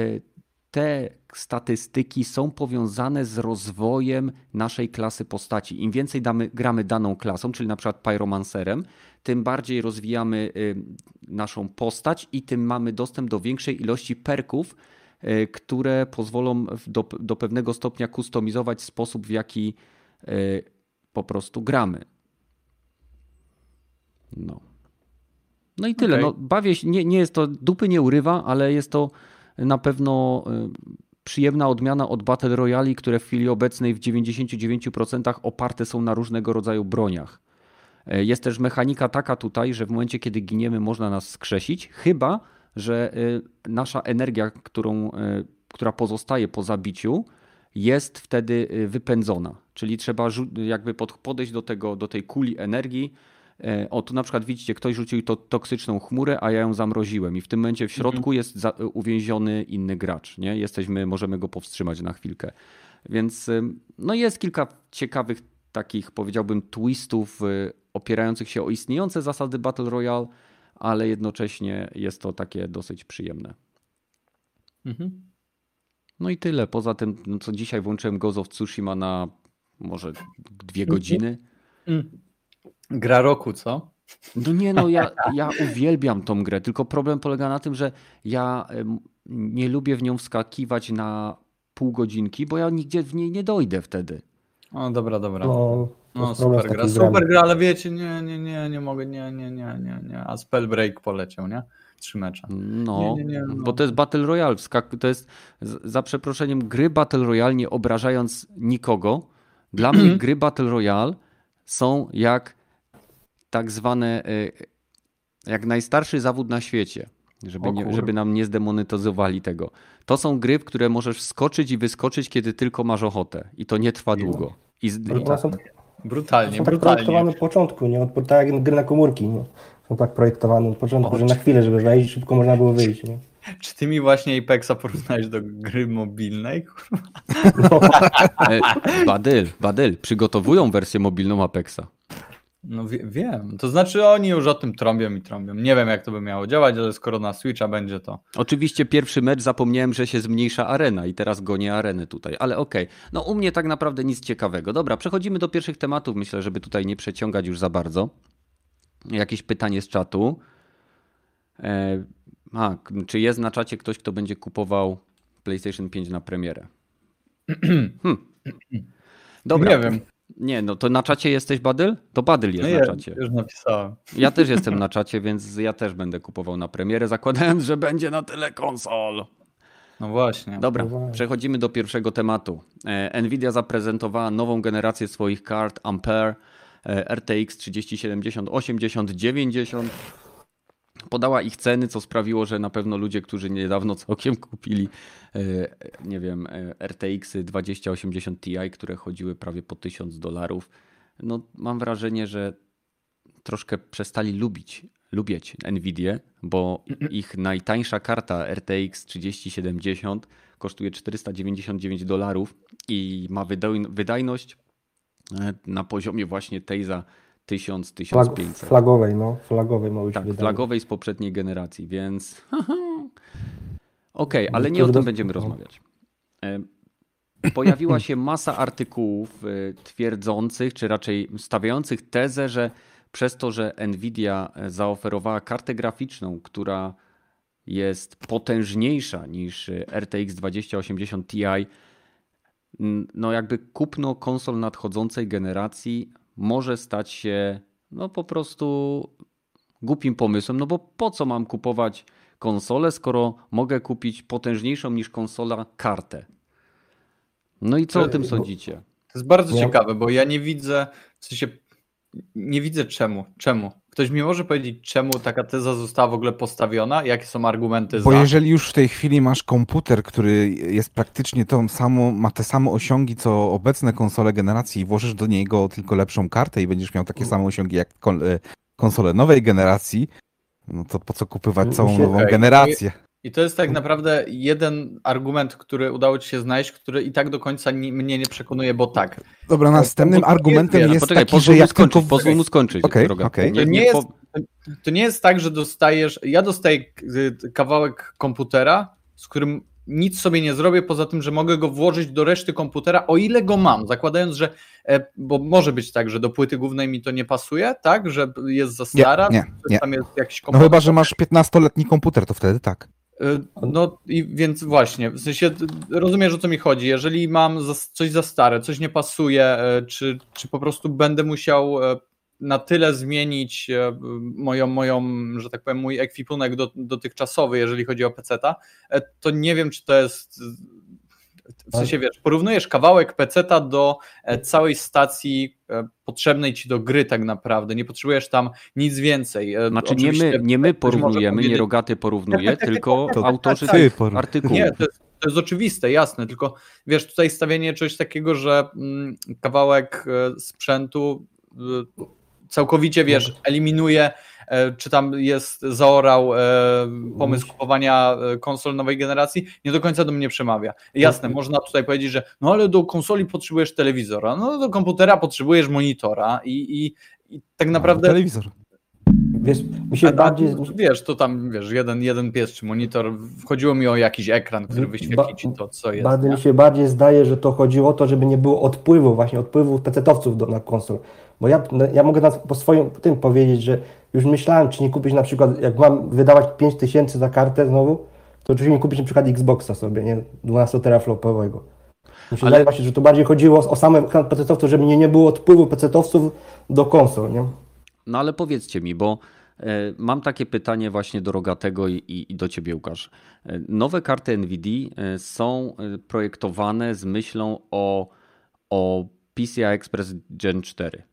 te statystyki są powiązane z rozwojem naszej klasy postaci. Im więcej damy, gramy daną klasą, czyli na przykład pyromancerem, tym bardziej rozwijamy e, naszą postać i tym mamy dostęp do większej ilości perków, które pozwolą do, do pewnego stopnia kustomizować sposób, w jaki e, po prostu gramy. No. No i tyle. Okej. No, bawię się, nie, nie jest to, dupy nie urywa, ale jest to na pewno y, przyjemna odmiana od Battle Royale, które w chwili obecnej w 99% oparte są na różnego rodzaju broniach. E, Jest też mechanika taka tutaj, że w momencie, kiedy giniemy, można nas skrzesić, chyba że y, nasza energia, którą, y, która pozostaje po zabiciu, jest wtedy y, wypędzona. Czyli trzeba jakby pod- podejść do, tego, do tej kuli energii. E, O, tu na przykład widzicie, ktoś rzucił to toksyczną chmurę, a ja ją zamroziłem. I w tym momencie w środku jest za, uwięziony inny gracz. Nie? Jesteśmy, możemy go powstrzymać na chwilkę. Więc no jest kilka ciekawych takich, powiedziałbym, twistów opierających się o istniejące zasady Battle Royale, ale jednocześnie jest to takie dosyć przyjemne. Mhm. No i tyle. Poza tym, no co dzisiaj włączyłem Ghost of Tsushima na może dwie godziny. Mm. Gra roku, co? No nie, no ja, ja uwielbiam tą grę, tylko problem polega na tym, że ja nie lubię w nią wskakiwać na pół godzinki, bo ja nigdzie w niej nie dojdę wtedy. O, dobra, dobra. No, No, problem super gra, super gra, ale wiecie, nie, nie, nie, nie mogę, nie, nie, nie, nie, nie. A Spellbreak poleciał, nie? Trzy mecze. No, Nie, nie, nie, no. bo to jest Battle Royale. To jest, za przeproszeniem, gry Battle Royale, nie obrażając nikogo. Dla mnie gry Battle Royale są jak tak zwane, y, jak najstarszy zawód na świecie. Żeby, nie, żeby nam nie zdemonetyzowali tego. To są gry, w które możesz wskoczyć i wyskoczyć, kiedy tylko masz ochotę. I to nie trwa długo. I, i są, Brutalnie, są tak brutalnie. projektowane od początku, nie? Od, tak jak gry na komórki, nie? Są tak projektowane od początku, O, że na chwilę, żeby wejść, szybko można było wyjść, nie? Czy ty mi właśnie Apexa porównałeś do gry mobilnej? Kurwa. No, (laughs) Badyl, Badyl, przygotowują wersję mobilną Apexa. No wie, wiem. To znaczy oni już o tym trąbią i trąbią. Nie wiem jak to by miało działać, ale skoro na Switcha będzie to. Oczywiście pierwszy mecz zapomniałem, że się zmniejsza arena i teraz gonię arenę tutaj, ale okej. No u mnie tak naprawdę nic ciekawego. Dobra, przechodzimy do pierwszych tematów. Myślę, żeby tutaj nie przeciągać już za bardzo. Jakieś pytanie z czatu. E, a, czy jest na czacie ktoś, kto będzie kupował PlayStation 5 na premierę? (clears throat) Hmm. Dobra. Nie wiem. Nie, no to na czacie jesteś Badyl? To Badyl jest No na ja czacie. już napisałem. Ja też jestem na czacie, więc ja też będę kupował na premierę, zakładając, że będzie na tyle konsol. No właśnie. Dobra, No przechodzimy do pierwszego tematu. E, Nvidia zaprezentowała nową generację swoich kart Ampere e, RTX 3070, 80, 90. Podała ich ceny, co sprawiło, że na pewno ludzie, którzy niedawno całkiem kupili, nie wiem, e, RTX 2080 Ti, które chodziły prawie po 1000 dolarów, no mam wrażenie, że troszkę przestali lubić, lubić Nvidię, bo ich najtańsza karta RTX 3070 kosztuje 499 dolarów i ma wydaj- wydajność e, na poziomie właśnie tej za flag, 1000-1500. flagowej, no, flagowej ma być Tak, flagowej z poprzedniej generacji, więc. Okej, ale nie o tym będziemy rozmawiać. E, Pojawiła się masa artykułów e, twierdzących, czy raczej stawiających tezę, że przez to, że Nvidia e, zaoferowała kartę graficzną, która jest potężniejsza niż RTX 2080 Ti, no jakby kupno konsol nadchodzącej generacji może stać się no po prostu głupim pomysłem, no bo po co mam kupować konsolę, skoro mogę kupić potężniejszą niż konsola kartę? No i co o tym No. sądzicie? To jest bardzo Nie. ciekawe, bo ja nie widzę, w sensie nie widzę czemu. Czemu? Ktoś mi może powiedzieć, czemu taka teza została w ogóle postawiona? Jakie są argumenty Bo za? jeżeli już w tej chwili masz komputer, który jest praktycznie tą samą, ma te same osiągi co obecne konsole generacji i włożysz do niego tylko lepszą kartę i będziesz miał takie same osiągi jak e, konsole nowej generacji, no to po co kupywać całą nową generację? I to jest tak naprawdę jeden argument, który udało ci się znaleźć, który i tak do końca ni- mnie nie przekonuje, bo tak. Dobra, następnym bo argumentem jest- jest Poczekaj, taki, że jak skończyć, tylko... pozwól mu skończyć. Okej, droga. okej. To nie, jest, to nie jest tak, że dostajesz. Ja dostaję k- kawałek komputera, z którym nic sobie nie zrobię, poza tym, że mogę go włożyć do reszty komputera, o ile go mam, zakładając, że. e, Bo może być tak, że do płyty głównej mi to nie pasuje, tak? Że jest za Nie, stara, nie, że nie. tam jest jakiś No komponent. chyba, że masz 15-letni komputer, to wtedy tak. Y, No i więc właśnie, w sensie rozumiesz o co mi chodzi. Jeżeli mam coś za stare, coś nie pasuje, e, czy, czy po prostu będę musiał e, na tyle zmienić e, moją, moją, że tak powiem, mój ekwipunek do, dotychczasowy, jeżeli chodzi o PC-ta, e, to nie wiem, czy to jest w sensie wiesz, porównujesz kawałek peceta do e, całej stacji potrzebnej ci do gry tak naprawdę, nie potrzebujesz tam nic więcej. Znaczy nie my, nie my porównujemy, nie Rogaty porównuje, (laughs) tylko to autorzy tak, tych artykułów. Nie, to jest, to jest oczywiste, jasne, tylko wiesz, tutaj stawianie czegoś takiego, że mm, kawałek sprzętu całkowicie, wiesz, eliminuje E, czy tam jest zaorał e, pomysł kupowania e, konsol nowej generacji, nie do końca do mnie przemawia. Jasne, no. można tutaj powiedzieć, że no ale do konsoli potrzebujesz telewizora, no do komputera potrzebujesz monitora i, i, i tak no, naprawdę... telewizor. Wiesz, bardziej... Wiesz, to tam, wiesz, jeden, jeden pies czy monitor, wchodziło mi o jakiś ekran, który wyświetli ci to, co jest. Bardziej mi się bardziej zdaje, że to chodziło o to, żeby nie było odpływu, właśnie odpływu pecetowców na konsol. Bo ja, no, ja mogę na, po swoim tym powiedzieć, że już myślałem, czy nie kupić na przykład, jak mam wydawać 5 tysięcy za kartę znowu, to oczywiście nie kupić na przykład Xboxa sobie, nie? 12 teraflopowego. Się Ale... właśnie, że to bardziej chodziło o, o same PC-owców, żeby nie, nie było odpływu PC-owców do konsol, nie? No ale powiedzcie mi, bo e, Mam takie pytanie właśnie do Rogatego i, i, do Ciebie, Łukasz. E, nowe karty NVIDIA e, są projektowane z myślą o, o PCI Express Gen 4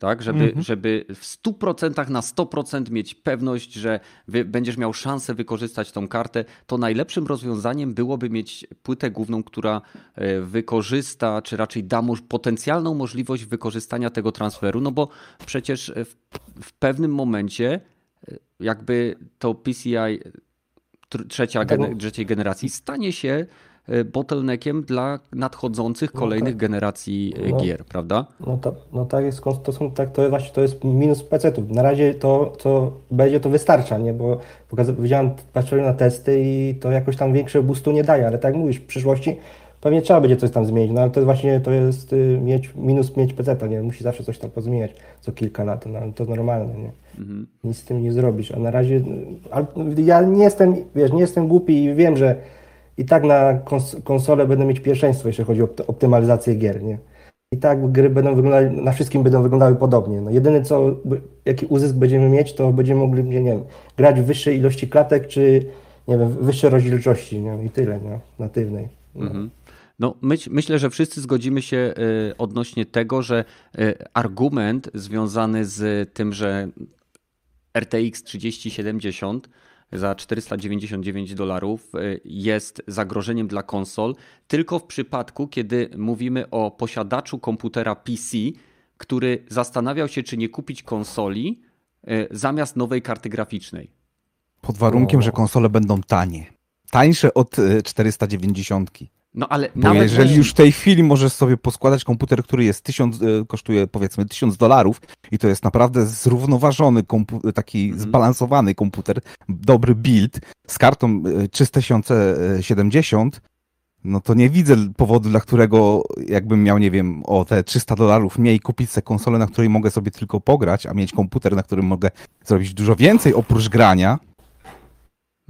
tak? Żeby, mhm. żeby w 100% na 100% mieć pewność, że będziesz miał szansę wykorzystać tą kartę, to najlepszym rozwiązaniem byłoby mieć płytę główną, która e, wykorzysta, czy raczej da potencjalną możliwość wykorzystania tego transferu, no bo przecież w, w pewnym momencie e, jakby to PCI trzecia, trzeciej generacji stanie się E, bottleneckiem dla nadchodzących no kolejnych no tak. generacji e, no, gier, prawda? No, to, no tak jest, to, są, tak, to, właśnie, to jest minus PC-ów. Na razie to, co będzie, to wystarcza, nie? bo widziałem, patrzyłem na testy i to jakoś tam większe boostu nie daje, ale tak jak mówisz, w przyszłości pewnie trzeba będzie coś tam zmienić, no ale to jest właśnie, to jest y, mieć, minus mieć PC, nie? Musi zawsze coś tam pozmieniać co kilka lat, no, to normalne, nie? Mhm. Nic z tym nie zrobisz, a na razie, ja nie jestem, wiesz, nie jestem głupi i wiem, że i tak na kons konsolę będę mieć pierwszeństwo, jeśli chodzi o optymalizację gier, nie? I tak gry będą wyglądały, na wszystkim będą wyglądały podobnie. No jedyne co, jaki uzysk będziemy mieć, to będziemy mogli, nie wiem, grać w wyższej ilości klatek, czy nie wiem, wyższej rozdzielczości, nie? I tyle, nie? Natywnej. No. Mhm. No, myśl, myślę, że wszyscy zgodzimy się y, odnośnie tego, że y, argument związany z tym, że RTX 3070 za 499 dolarów y, jest zagrożeniem dla konsol tylko w przypadku, kiedy mówimy o posiadaczu komputera PC, który zastanawiał się, czy nie kupić konsoli y, zamiast nowej karty graficznej. Pod warunkiem, o. że konsole będą tanie. Tańsze od 490. No ale Bo nawet jeżeli już w tej chwili możesz sobie poskładać komputer, który jest tysiąc, e, kosztuje powiedzmy tysiąc dolarów i to jest naprawdę zrównoważony, taki mm. zbalansowany komputer, dobry build z kartą 3070, e, no to nie widzę powodu, dla którego jakbym miał, nie wiem, o te 300 dolarów mniej kupić sobie konsolę, na której mogę sobie tylko pograć, a mieć komputer, na którym mogę zrobić dużo więcej oprócz grania,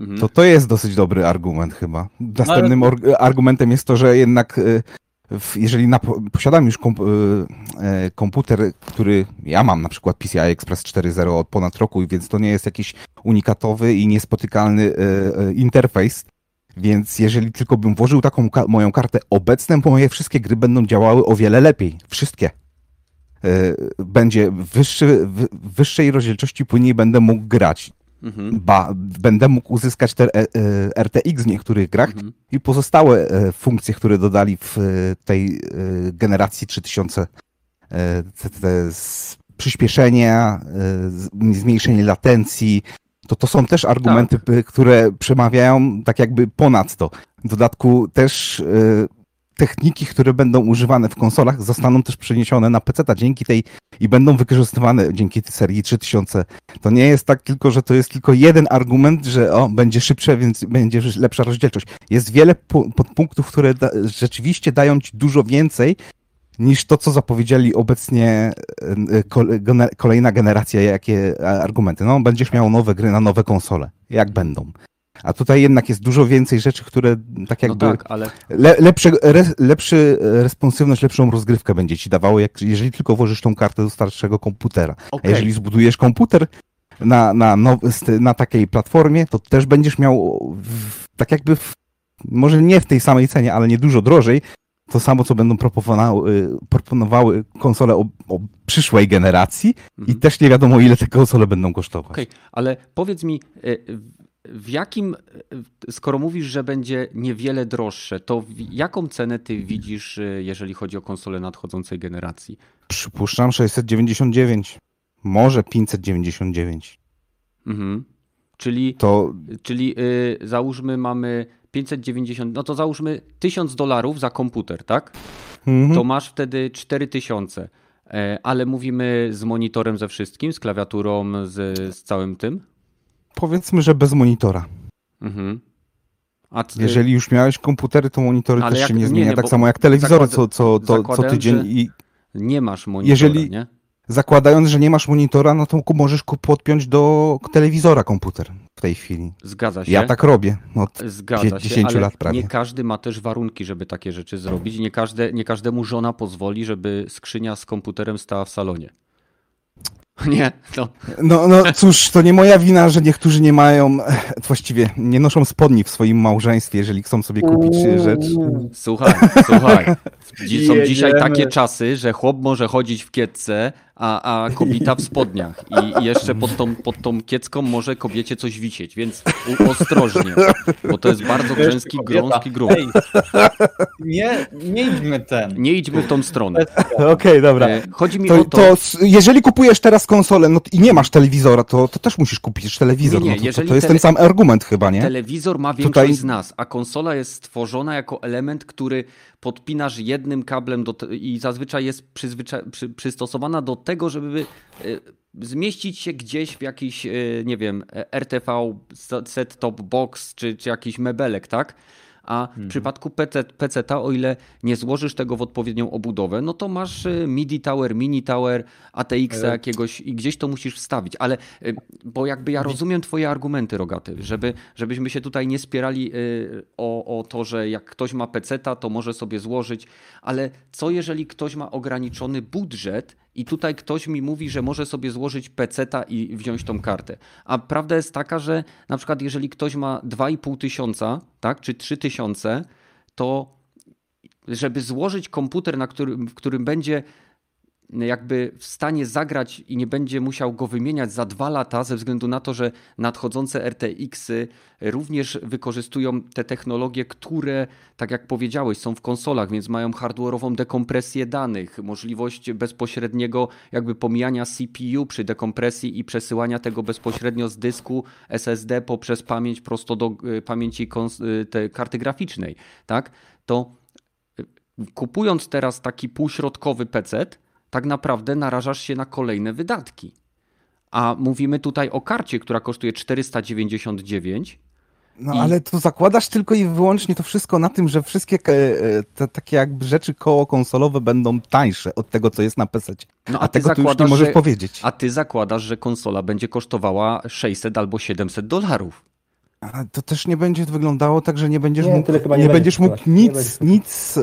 Mhm. To to jest dosyć dobry argument chyba. Następnym ale... argumentem jest to, że jednak y, jeżeli na, posiadam już komp, y, y, komputer, który ja mam na przykład PCI Express 4.0 od ponad roku, więc to nie jest jakiś unikatowy i niespotykalny interfejs, więc jeżeli tylko bym włożył taką moją kartę, obecne moje wszystkie gry będą działały o wiele lepiej. Wszystkie. Będzie wyższy, wyższej rozdzielczości płynniej będę mógł grać. Mhm. Ba, będę mógł uzyskać te e, e, RTX w niektórych grach mhm. i pozostałe e, funkcje, które dodali w tej generacji 3000 te, te przyspieszenia, zmniejszenie latencji, to to są też argumenty, tak. które przemawiają tak jakby ponad to. W dodatku też techniki, które będą używane w konsolach, zostaną też przeniesione na PC dzięki tej i będą wykorzystywane dzięki tej serii 3000. To nie jest tak tylko, że to jest tylko jeden argument, że o, będzie szybsze, więc będzie lepsza rozdzielczość. Jest wiele podpunktów, które da, rzeczywiście dają ci dużo więcej niż to, co zapowiedzieli obecnie e, kolejna generacja, jakie argumenty. No, będziesz miał nowe gry na nowe konsole. Jak będą? A tutaj jednak jest dużo więcej rzeczy, które tak No jakby tak, ale le, lepsze, re, lepszy e, responsywność, lepszą rozgrywkę będzie ci dawało, jak, jeżeli tylko włożysz tą kartę do starszego komputera. A okej. jeżeli zbudujesz komputer na, na, st- na takiej platformie, to też będziesz miał w, tak jakby, w, może nie w tej samej cenie, ale nie dużo drożej, to samo, co będą proponowały, proponowały konsole o, o przyszłej generacji i Mhm. też nie wiadomo, ile te konsole będą kosztować. Okej, ale powiedz mi, y, w- jakim, skoro mówisz, że będzie niewiele droższe, to jaką cenę ty widzisz, y, jeżeli chodzi o konsole nadchodzącej generacji? Przypuszczam 699, może 599. Mhm. Czyli, To czyli y, załóżmy mamy 590, no to załóżmy 1000 dolarów za komputer, tak? mhm. To masz wtedy 4000. E, Ale mówimy z monitorem ze wszystkim, z klawiaturą, z, z całym tym? Powiedzmy, że bez monitora. Mhm. Ty- Jeżeli już miałeś komputery, to monitory Ale też jak- się nie nie, zmienia. nie, tak samo jak telewizory zakłada- co, co, to, co tydzień. I nie masz monitora, Jeżeli- nie? zakładając, że nie masz monitora, no to możesz podpiąć do telewizora komputer w tej chwili. Zgadza się. Ja tak robię. Od Zgadza się, 10 ale lat prawie. nie każdy ma też warunki, żeby takie rzeczy zrobić. Nie, każde, nie każdemu żona pozwoli, żeby skrzynia z komputerem stała w salonie. (laughs) Nie, no. No, no cóż, to nie moja wina, że niektórzy nie mają, eh, właściwie nie noszą spodni w swoim małżeństwie, jeżeli chcą sobie kupić e, rzecz. Słuchaj, słuchaj. Są (laughs) dzisiaj takie czasy, że chłop może chodzić w kietce, a, a kobieta w spodniach. I, i jeszcze pod tą, pod tą kiecką może kobiecie coś wisieć, więc u, ostrożnie, bo to jest bardzo grzęski, grząski grunt. Ej, nie, nie idźmy ten. Nie idźmy w tą stronę. (laughs) Okej, dobra. E, Chodzi mi To, o to, to jeżeli kupujesz teraz konsolę no, i nie masz telewizora, to, to też musisz kupić telewizor. Nie, no, to, to, jeżeli to jest tele- ten sam argument chyba, nie? Telewizor ma większość Tutaj- z nas, a konsola jest stworzona jako element, który podpinasz jednym kablem te- i zazwyczaj jest przy, przystosowana do tego, żeby e, zmieścić się gdzieś w jakiś, e, nie wiem, e, RTV, set-top box czy, czy jakiś mebelek, tak? A w przypadku PC, PC-ta, o ile nie złożysz tego w odpowiednią obudowę, no to masz e, MIDI Tower, Mini Tower, ATX-a E. jakiegoś i gdzieś to musisz wstawić. Ale, e, bo jakby ja rozumiem twoje argumenty, Rogaty, żeby, żebyśmy się tutaj nie spierali e, o, o to, że jak ktoś ma PC-ta, to może sobie złożyć, ale co jeżeli ktoś ma ograniczony budżet i tutaj ktoś mi mówi, że może sobie złożyć PC-ta i wziąć tą kartę. A prawda jest taka, że na przykład jeżeli ktoś ma 2,5 tysiąca, tak, czy 3 tysiące, to żeby złożyć komputer, na którym, w którym będzie jakby w stanie zagrać i nie będzie musiał go wymieniać za dwa lata, ze względu na to, że nadchodzące RTX-y również wykorzystują te technologie, które, tak jak powiedziałeś, są w konsolach, więc mają hardware'ową dekompresję danych, możliwość bezpośredniego jakby pomijania CPU przy dekompresji i przesyłania tego bezpośrednio z dysku SSD poprzez pamięć prosto do y, pamięci y, karty graficznej, tak? To kupując teraz taki półśrodkowy PC, tak naprawdę narażasz się na kolejne wydatki. A mówimy tutaj o karcie, która kosztuje 499. No I- ale to zakładasz tylko i wyłącznie to wszystko na tym, że wszystkie e, e, te takie jakby rzeczy koło konsolowe będą tańsze od tego, co jest na PC. No, a, tego tu już nie możesz powiedzieć. A ty zakładasz, że konsola będzie kosztowała 600 albo 700 dolarów. A to też nie będzie wyglądało tak, że nie będziesz Nie, mógł, nie nie będzie będziesz mógł nic, nic e,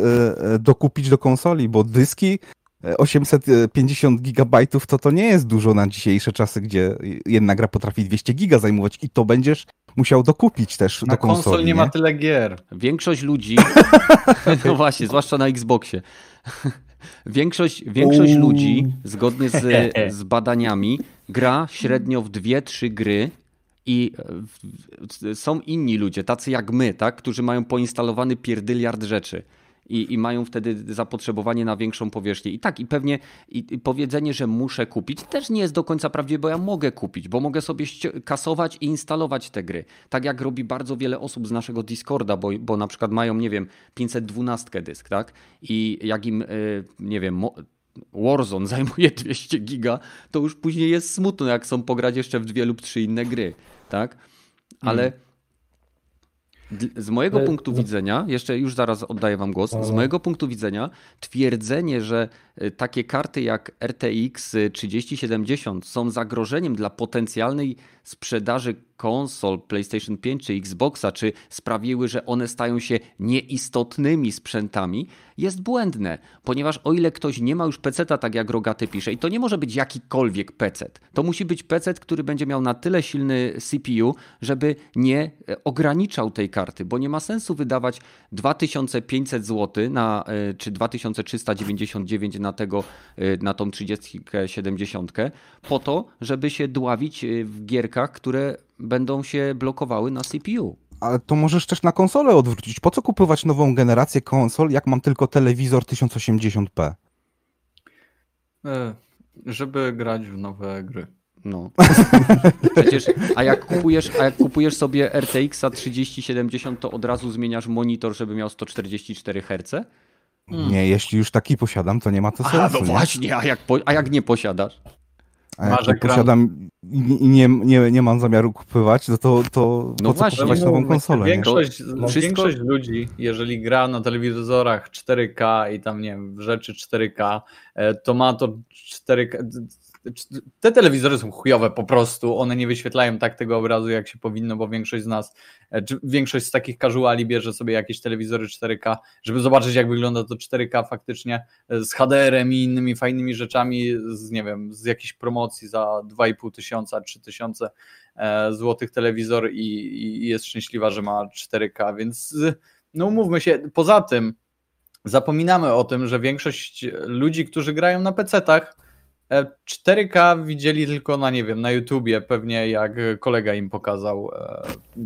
e, dokupić do konsoli, bo dyski e, 850 gigabajtów to to nie jest dużo na dzisiejsze czasy, gdzie jedna gra potrafi 200 giga zajmować i to będziesz musiał dokupić też Na do konsoli. konsol nie ma tyle gier. Większość ludzi, (laughs) no właśnie, zwłaszcza na Xboxie, (laughs) większość, większość Uuu. ludzi, zgodnie z, (laughs) z badaniami, gra średnio w dwie, trzy gry i w- są inni ludzie, tacy jak my, tak, którzy mają poinstalowany pierdyliard rzeczy. I, I mają wtedy zapotrzebowanie na większą powierzchnię. I tak, i pewnie i, i powiedzenie, że muszę kupić, też nie jest do końca prawdziwe, bo ja mogę kupić, bo mogę sobie kasować i instalować te gry. Tak jak robi bardzo wiele osób z naszego Discorda, bo, bo na przykład mają, nie wiem, 512 dysk, tak? I jak im, y, nie wiem, Warzone (laughs) zajmuje 200 giga, to już później jest smutno, jak są pograć jeszcze w dwie lub trzy inne gry, tak? Ale dl- z mojego punktu widzenia, jeszcze już zaraz oddaję wam głos, z mojego punktu widzenia twierdzenie, że takie karty jak RTX y, 3070 są zagrożeniem dla potencjalnej sprzedaży konsol PlayStation 5 czy Xboxa, czy sprawiły, że one stają się nieistotnymi sprzętami, jest błędne, ponieważ o ile ktoś nie ma już peceta, tak jak Rogaty pisze, i to nie może być jakikolwiek pecet, to musi być pecet, który będzie miał na tyle silny CPU, żeby nie e, ograniczał tej karty, bo nie ma sensu wydawać 2500 zł na, e, czy 2399 na tego, e, na tą 3070 po to, żeby się dławić w gierkach, które będą się blokowały na CPU. Ale to możesz też na konsolę odwrócić. Po co kupować nową generację konsol, jak mam tylko telewizor 1080p? E, żeby grać w nowe gry. No. (laughs) Przecież, a jak kupujesz, a jak kupujesz sobie RTX 3070, to od razu zmieniasz monitor, żeby miał 144 Hz? Hmm. Nie, jeśli już taki posiadam, to nie ma to sensu. A, no właśnie, a jak, po, a jak nie posiadasz? A jak tak posiadam i nie, nie, nie mam zamiaru kupować, no to, to no po właśnie, kupować nową konsolę? Większość, no, wszystko... większość ludzi, jeżeli gra na telewizorach 4K i tam, nie wiem, rzeczy 4K, e, to ma to 4K, te telewizory są chujowe po prostu, one nie wyświetlają tak tego obrazu, jak się powinno, bo większość z nas, e, większość z takich casuali bierze sobie jakieś telewizory 4K, żeby zobaczyć, jak wygląda to 4K faktycznie e, z HDR-em i innymi fajnymi rzeczami, z nie wiem, z jakiejś promocji za 2,5 tysiąca, 3 tysiące e, złotych telewizor i, i jest szczęśliwa, że ma 4K, więc no umówmy się, poza tym zapominamy o tym, że większość ludzi, którzy grają na PC-tach, 4K e, widzieli tylko na, nie wiem, na YouTubie, pewnie jak kolega im pokazał e,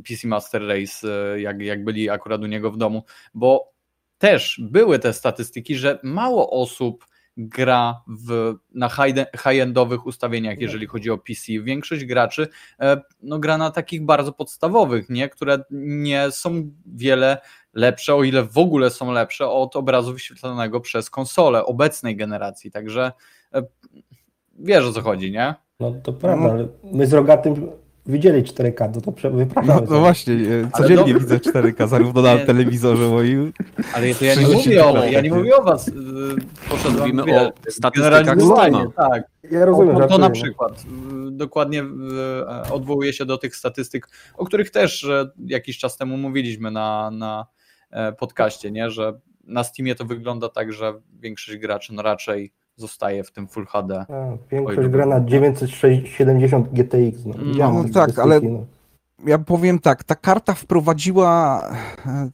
PC Master Race, e, jak, jak byli akurat u niego w domu, bo też były te statystyki, że mało osób gra w, na high-endowych ustawieniach, jeżeli chodzi o PC. Większość graczy no, gra na takich bardzo podstawowych, nie? które nie są wiele lepsze, o ile w ogóle są lepsze od obrazu wyświetlanego przez konsolę obecnej generacji. Także wiesz o co chodzi, nie? No to prawda, no. ale my z Rogatym widzieli 4K, to to wypraszamy. No, no właśnie, e, codziennie widzę 4K, zarówno na telewizorze moim. Ale to ja nie mówię o, ja nie mówię o was. Poszedłem Mówimy o statystykach Steama. Tak. Ja rozumiem. To, to na przykład y, dokładnie odwołuje się do tych statystyk, o których też jakiś czas temu mówiliśmy na, na e, podcaście, nie? że na Steamie to wygląda tak, że większość graczy no raczej zostaje w tym Full HD. A, większość gra na 970 GTX. No, no, no tak, ale no. ja powiem tak, ta karta wprowadziła e,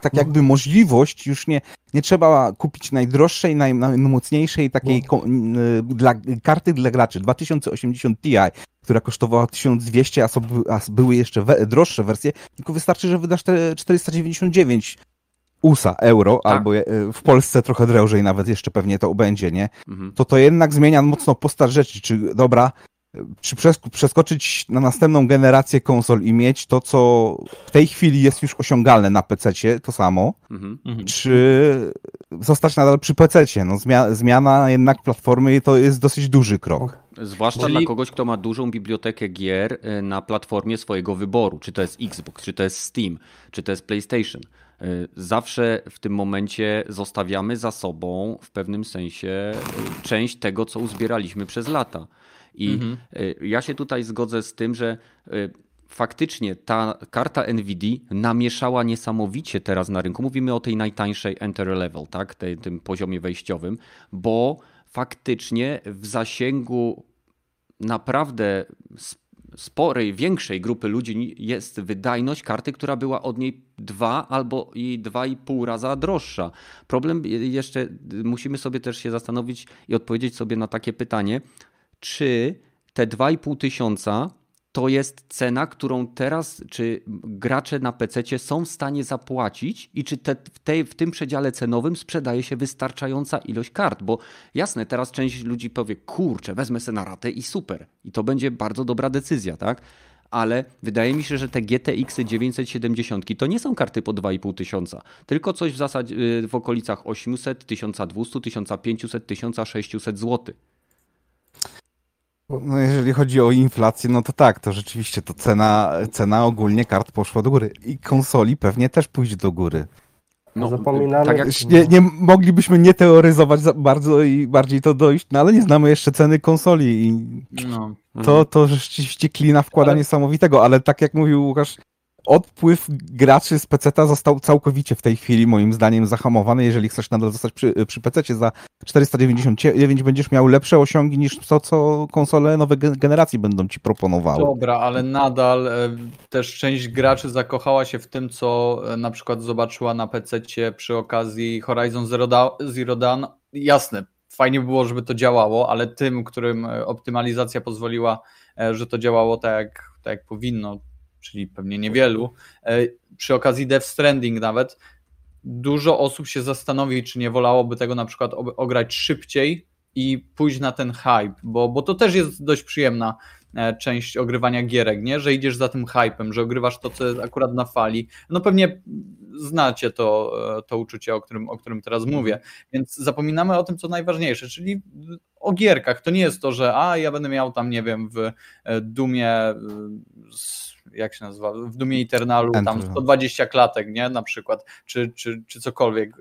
tak jakby możliwość, już nie, nie trzeba kupić najdroższej, naj, najmocniejszej takiej no. dla, karty dla graczy 2080 Ti, która kosztowała 1200, a, so, a były jeszcze we, droższe wersje, tylko wystarczy, że wydasz te 499 USA, euro, tak. albo e, w Polsce trochę drożej nawet jeszcze pewnie to będzie, nie? Mhm. To to jednak zmienia mocno postać rzeczy, czy dobra, czy przeskoczyć na następną generację konsol i mieć to, co w tej chwili jest już osiągalne na PC, to samo, mhm. mhm. czy zostać nadal przy PC. No, zmiana, zmiana jednak platformy to jest dosyć duży krok. Zwłaszcza Czyli... dla kogoś, kto ma dużą bibliotekę gier e, na platformie swojego wyboru, czy to jest Xbox, czy to jest Steam, czy to jest PlayStation. Y, zawsze w tym momencie zostawiamy za sobą w pewnym sensie y, część tego, co uzbieraliśmy przez lata. I mhm. Y, ja się tutaj zgodzę z tym, że faktycznie ta karta NVIDIA namieszała niesamowicie teraz na rynku. Mówimy o tej najtańszej enter level, tak? Tej, tym poziomie wejściowym, bo faktycznie w zasięgu naprawdę sporej, większej grupy ludzi jest wydajność karty, która była od niej dwa albo i dwa i pół raza droższa. Problem jeszcze, musimy sobie też się zastanowić i odpowiedzieć sobie na takie pytanie, czy te dwa i pół tysiąca to jest cena, którą teraz czy gracze na PC są w stanie zapłacić i czy te, w, tej, w tym przedziale cenowym sprzedaje się wystarczająca ilość kart, bo jasne, teraz część ludzi powie, kurczę, wezmę sobie na ratę i super. I to będzie bardzo dobra decyzja, tak? ale wydaje mi się, że te GTX 970 to nie są karty po 2,5 tysiąca, tylko coś w zasadzie y, w okolicach 800, 1200, 1500, 1600 zł. No jeżeli chodzi o inflację, no to tak, to rzeczywiście to cena, cena ogólnie kart poszła do góry. I konsoli pewnie też pójdzie do góry. No, zapominamy. Tak jak... nie, nie, moglibyśmy nie teoryzować za bardzo i bardziej to dojść, no ale nie znamy jeszcze ceny konsoli i no. to, to rzeczywiście klina wkłada ale... niesamowitego, ale tak jak mówił Łukasz, odpływ graczy z PC został całkowicie w tej chwili moim zdaniem zahamowany. Jeżeli chcesz nadal zostać przy, przy PC za 499 będziesz miał lepsze osiągi niż to, co konsole nowej generacji będą ci proponowały. Dobra, ale nadal e, też część graczy zakochała się w tym, co e, na przykład zobaczyła na PC przy okazji Horizon Zero, da Zero Dawn. Jasne, fajnie było, żeby to działało, ale tym, którym e, optymalizacja pozwoliła, że to działało tak tak jak powinno, czyli pewnie niewielu, e, przy okazji Death Stranding nawet, dużo osób się zastanowi, czy nie wolałoby tego na przykład ograć szybciej i pójść na ten hype, bo, bo to też jest dość przyjemna e, część ogrywania gierek, nie? że idziesz za tym hypem, że ogrywasz to, co jest akurat na fali. No pewnie znacie to, e, to uczucie, o którym, o którym teraz mówię, więc zapominamy o tym, co najważniejsze, czyli o gierkach. To nie jest to, że a ja będę miał tam, nie wiem, w Dumie jak się nazywa, w Dumie Eternalu tam 120 klatek, nie, na przykład, czy, czy, czy cokolwiek.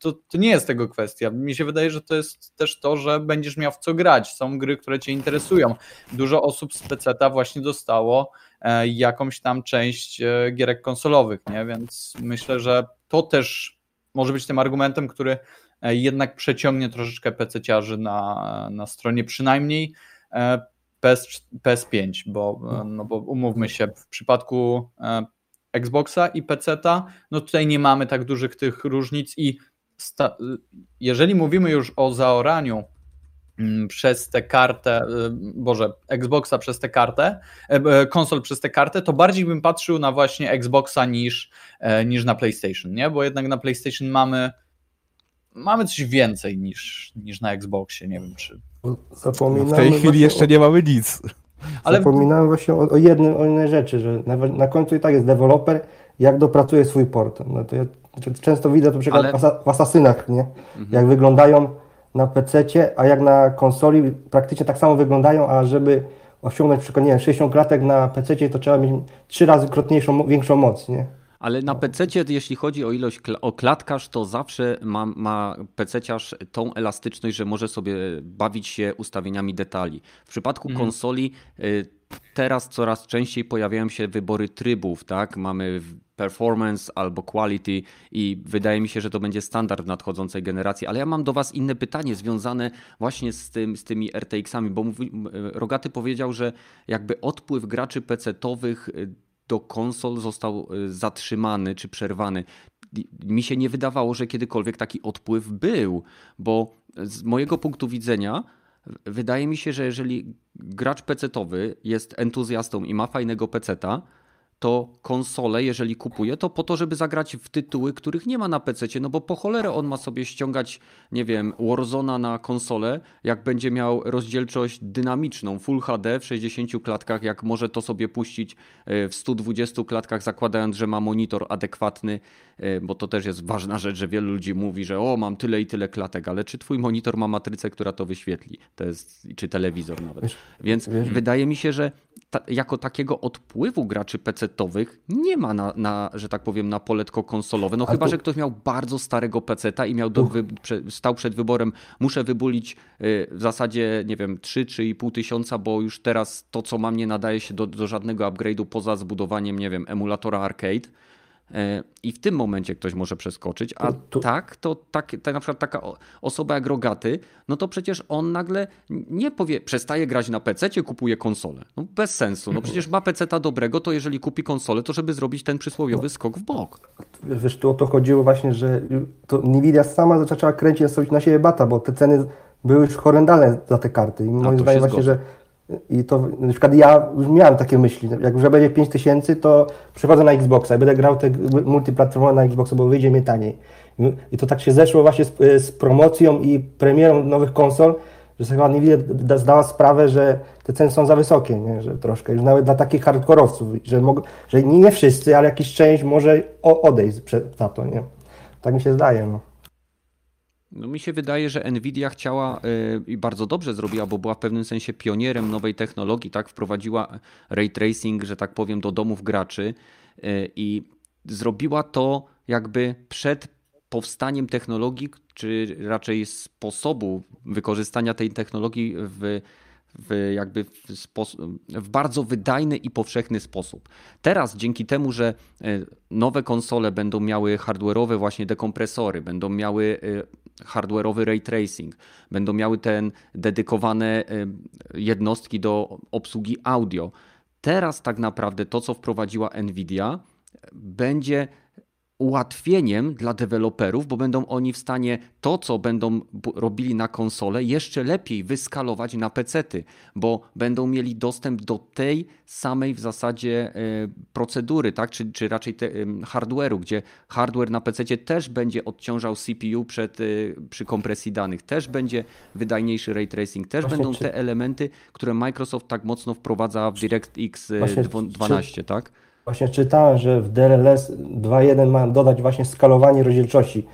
To, to nie jest tego kwestia. Mi się wydaje, że to jest też to, że będziesz miał w co grać. Są gry, które cię interesują. Dużo osób z PC właśnie dostało e, jakąś tam część e, gierek konsolowych, nie? Więc myślę, że to też może być tym argumentem, który e, jednak przeciągnie troszeczkę PC-ciarzy na, na stronie przynajmniej PS, PS5, bo, no. no bo umówmy się, w przypadku e, Xboxa i PC-ta, no tutaj nie mamy tak dużych tych różnic i jeżeli mówimy już o zaoraniu przez tę kartę, e, Boże, Xboxa przez tę kartę, e, konsol przez tę kartę, to bardziej bym patrzył na właśnie Xboxa niż, niż na PlayStation, nie? Bo jednak na PlayStation mamy mamy coś więcej niż, niż na Xboxie, nie wiem czy Zapominamy w tej chwili jeszcze nie mamy nic. Ale... Zapominamy właśnie o, o, jednym, o innej rzeczy, że na, na końcu i tak jest deweloper, jak dopracuje swój port. No to ja często widzę to przykład Ale... w asasynach, nie? Mhm. Jak wyglądają na PC, a jak na konsoli praktycznie tak samo wyglądają, a żeby osiągnąć przykład, nie wiem, 60 klatek na PC, to trzeba mieć trzy razy krotniejszą, większą moc, nie? Ale na PC, jeśli chodzi o ilość o klatkarz, to zawsze ma, ma PC-ciarz tą elastyczność, że może sobie bawić się ustawieniami detali. W przypadku mhm. konsoli y, teraz coraz częściej pojawiają się wybory trybów, tak? Mamy performance albo quality i wydaje mi się, że to będzie standard nadchodzącej generacji. Ale ja mam do Was inne pytanie związane właśnie z, tym, z tymi RTX-ami, bo Rogaty powiedział, że jakby odpływ graczy PC-towych y, do konsol został y, zatrzymany czy przerwany. Mi się nie wydawało, że kiedykolwiek taki odpływ był, bo z mojego punktu widzenia wydaje mi się, że jeżeli gracz pecetowy jest entuzjastą i ma fajnego peceta, to konsole, jeżeli kupuje, to po to, żeby zagrać w tytuły, których nie ma na PC, no bo po cholerę on ma sobie ściągać, nie wiem, Warzona na konsolę, jak będzie miał rozdzielczość dynamiczną, Full HD w 60 klatkach, jak może to sobie puścić e, w 120 klatkach, zakładając, że ma monitor adekwatny, e, bo to też jest ważna rzecz, że wielu ludzi mówi, że o, mam tyle i tyle klatek, ale czy twój monitor ma matrycę, która to wyświetli? To jest, czy telewizor nawet. Więc wydaje mi się, że ta, jako takiego odpływu graczy PC-towych nie ma na, na, że tak powiem, na poletko konsolowe. No A chyba, to... że ktoś miał bardzo starego PC-ta i miał do, wy, stał przed wyborem, muszę wybulić y, w zasadzie, nie wiem, 3-3,5 tysiąca, bo już teraz to, co mam, nie nadaje się do, do żadnego upgrade'u poza zbudowaniem, nie wiem, emulatora arcade I w tym momencie ktoś może przeskoczyć, a tak, to tak, tak na przykład taka osoba jak Rogaty, no to przecież on nagle nie powie, przestaje grać na PC, kupuje konsolę. No bez sensu. No przecież ma PC-ta dobrego, to jeżeli kupi konsolę, to żeby zrobić ten przysłowiowy skok w bok. Wiesz, tu o to chodziło właśnie, że to Nvidia sama zaczęła kręcić na siebie bata, bo te ceny były już horrendalne za te karty. I moim zdaniem właśnie, że i to na przykład ja już miałem takie myśli, jak już będzie 5000, to przychodzę na Xboxa i będę grał te multiplatformowe na Xboxa, bo wyjdzie mi taniej. I to tak się zeszło właśnie z, z promocją i premierą nowych konsol, że sobie chyba nie zdała sprawę, że te ceny są za wysokie, nie? że troszkę, już nawet dla takich hardkorowców, że, mog, że nie, nie wszyscy, ale jakiś część może odejść za to, nie? Tak mi się zdaje, no. No mi się wydaje, że Nvidia chciała y, i bardzo dobrze zrobiła, bo była w pewnym sensie pionierem nowej technologii, tak? Wprowadziła ray tracing, że tak powiem, do domów graczy y, i zrobiła to jakby przed powstaniem technologii, czy raczej sposobu wykorzystania tej technologii w, w jakby w, w, bardzo wydajny i powszechny sposób. Teraz dzięki temu, że e, nowe konsole będą miały hardware'owe właśnie dekompresory, będą miały e, hardware'owy ray tracing, będą miały ten dedykowane e, jednostki do obsługi audio. Teraz tak naprawdę to, co wprowadziła Nvidia, będzie ułatwieniem dla deweloperów, bo będą oni w stanie to, co będą robili na konsole, jeszcze lepiej wyskalować na pecety, bo będą mieli dostęp do tej samej w zasadzie e, procedury, tak? czy, czy raczej te, hardware'u, gdzie hardware na pececie też będzie odciążał CPU przed, e, przy kompresji danych, też będzie wydajniejszy ray tracing, też Właśnie będą czy... te elementy, które Microsoft tak mocno wprowadza w DirectX 12, czy... tak? Właśnie czytałem, że w DLS 2.1 ma dodać właśnie skalowanie rozdzielczości,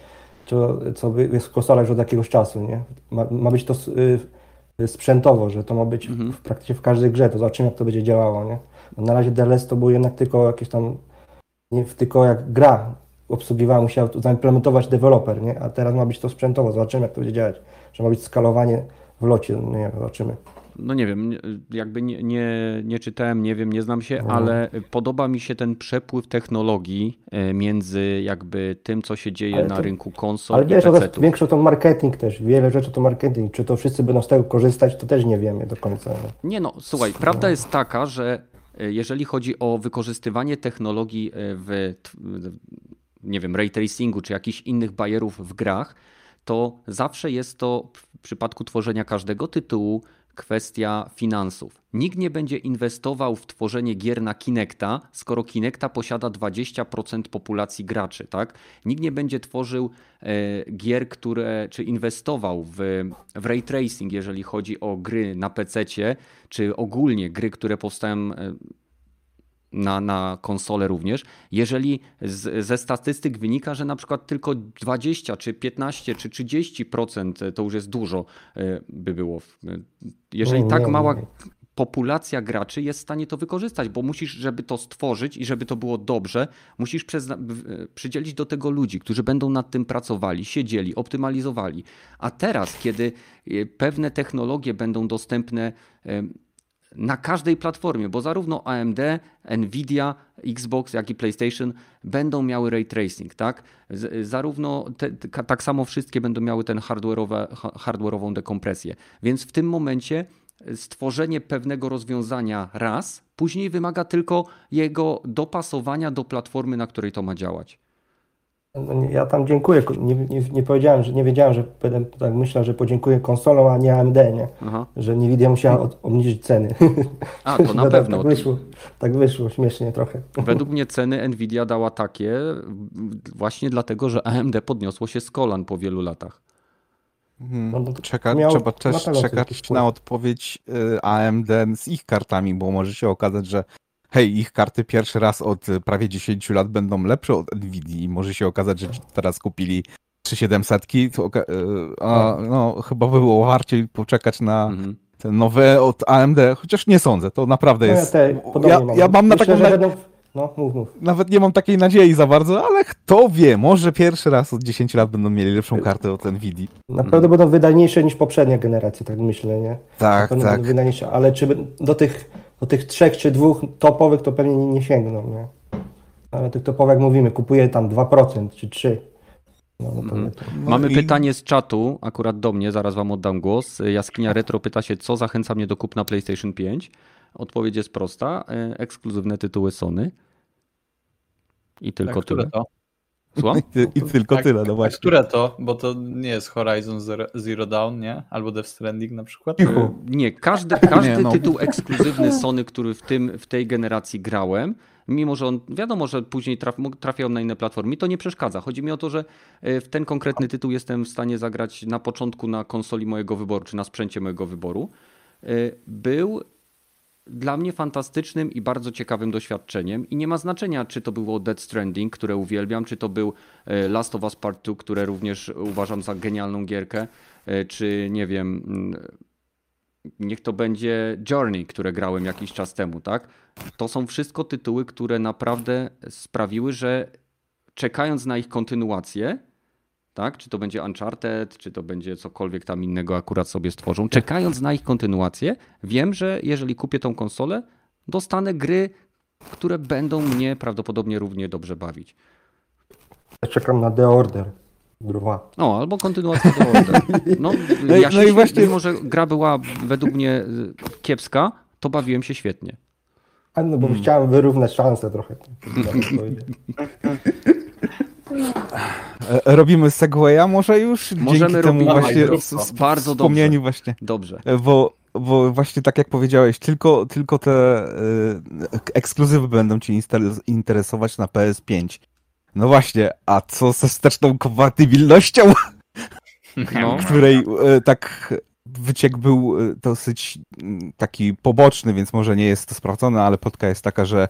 co, co jest w konsolach już od jakiegoś czasu, nie? Ma, ma być to y, sprzętowo, że to ma być mhm. w, praktycznie w każdej grze, to zobaczymy jak to będzie działało, nie? Na razie DLS to był jednak tylko jakieś tam, nie, tylko jak gra obsługiwała, musiał to zaimplementować deweloper, nie? A teraz ma być to sprzętowo, zobaczymy jak to będzie działać, że ma być skalowanie w locie, no nie, zobaczymy no nie wiem, jakby nie, nie, nie czytałem, nie wiem, nie znam się, no. ale podoba mi się ten przepływ technologii e, między jakby tym, co się dzieje ale na to, rynku konsol ale wiesz, i PC-ów. Większość to marketing też, wiele rzeczy to marketing. Czy to wszyscy będą z tego korzystać, to też nie wiemy do końca. Nie no, słuchaj, prawda jest taka, że e, jeżeli chodzi o wykorzystywanie technologii e, w, nie wiem, ray tracingu czy jakichś innych bajerów w grach, to zawsze jest to w przypadku tworzenia każdego tytułu kwestia finansów. Nikt nie będzie inwestował w tworzenie gier na Kinecta, skoro Kinecta posiada 20% populacji graczy, tak? Nikt nie będzie tworzył e, gier, które, czy inwestował w, w ray tracing, jeżeli chodzi o gry na PC, czy ogólnie gry, które powstają e, na, na konsolę również, jeżeli z, ze statystyk wynika, że na przykład tylko 20 czy 15 czy 30% to już jest dużo e, by było. Jeżeli tak mała populacja graczy jest w stanie to wykorzystać, bo musisz, żeby to stworzyć i żeby to było dobrze, musisz przydzielić do tego ludzi, którzy będą nad tym pracowali, siedzieli, optymalizowali. A teraz, kiedy e, pewne technologie będą dostępne e, na każdej platformie, bo zarówno AMD, Nvidia, Xbox, jak i PlayStation będą miały ray tracing, tak? Zarówno te, tak samo wszystkie będą miały ten hardware'ową dekompresję. Więc w tym momencie stworzenie pewnego rozwiązania raz, później wymaga tylko jego dopasowania do platformy, na której to ma działać. No ja tam dziękuję. Nie, nie, nie, powiedziałem, że nie wiedziałem, że tak myślę, że podziękuję konsolom, a nie AMD, nie? Aha. Że Nvidia musiała od, obniżyć ceny. A, to na (laughs) tak pewno. Tak wyszło, tak wyszło, śmiesznie trochę. Według mnie ceny Nvidia dała takie właśnie dlatego, że AMD podniosło się z kolan po wielu latach. Hmm. No, Czeka, trzeba też czekać na odpowiedź y, AMD z ich kartami, bo może się okazać, że hej, ich karty pierwszy raz od e, prawie 10 lat będą lepsze od Nvidia i może się okazać, że teraz kupili 3700, to e, a, no, chyba by było warciej poczekać na mhm. te nowe od AMD, chociaż nie sądzę, to naprawdę no jest... Ja, ja, mam. ja mam na taką... Będą... No, mów, mów. Nawet nie mam takiej nadziei za bardzo, ale kto wie, może pierwszy raz od 10 lat będą mieli lepszą kartę od Nvidia. Naprawdę hmm. będą wydajniejsze niż poprzednia generacja, tak myślę, nie? Tak, tak. Wydajniejsze, ale czy do tych do tych trzech czy dwóch topowych to pewnie nie, nie sięgną, nie? Ale tych topowych mówimy, kupuje tam 2% czy 3%. No, no to, to... Mamy I... pytanie z czatu, akurat do mnie, zaraz wam oddam głos. Jaskinia Retro pyta się, co zachęca mnie do kupna PlayStation 5. Odpowiedź jest prosta. E, ekskluzywne tytuły Sony. I tylko tak, tyle. To? Słucham? I, I, tylko tak, tyle, no właśnie. które to? Bo to nie jest Horizon Zero, Zero Dawn, nie? Albo Death Stranding na przykład? Nie, każdy, (laughs) każdy nie, no. tytuł ekskluzywny Sony, który w, tym, w tej generacji grałem, mimo że on, wiadomo, że później traf, trafiał na inne platformy, to nie przeszkadza. Chodzi mi o to, że e, w ten konkretny tytuł jestem w stanie zagrać na początku na konsoli mojego wyboru, czy na sprzęcie mojego wyboru. E, był dla mnie fantastycznym i bardzo ciekawym doświadczeniem i nie ma znaczenia, czy to było Dead Stranding, które uwielbiam, czy to był e, Last of Us Part 2, które również uważam za genialną gierkę, e, czy nie wiem, mm, niech to będzie Journey, które grałem jakiś czas temu, tak? To są wszystko tytuły, które naprawdę sprawiły, że czekając na ich kontynuację, tak? Czy to będzie Uncharted, czy to będzie cokolwiek tam innego akurat sobie stworzą. Czekając na ich kontynuację, wiem, że jeżeli kupię tą konsolę, dostanę gry, które będą mnie prawdopodobnie równie dobrze bawić. Ja czekam na The Order. Druga. No, albo kontynuacja The Order. No, (laughs) No ja się no i świetnie, właśnie- mimo że gra była według mnie y, kiepska, to bawiłem się świetnie. A no bo Hmm. chciałem wyrównać szanse trochę. (laughs) Robimy segwaya może już? Możemy Dzięki temu robić- właśnie Bardzo dobrze. właśnie. Dobrze. E, Bo, bo właśnie tak jak powiedziałeś, tylko, tylko te e, ekskluzywy będą instal- interesować na PS5. No właśnie, a co ze wsteczną kompatybilnością, (laughs) No. której e, tak wyciek był e, dosyć taki poboczny, więc może nie jest to sprawdzone, ale plotka jest taka, że e,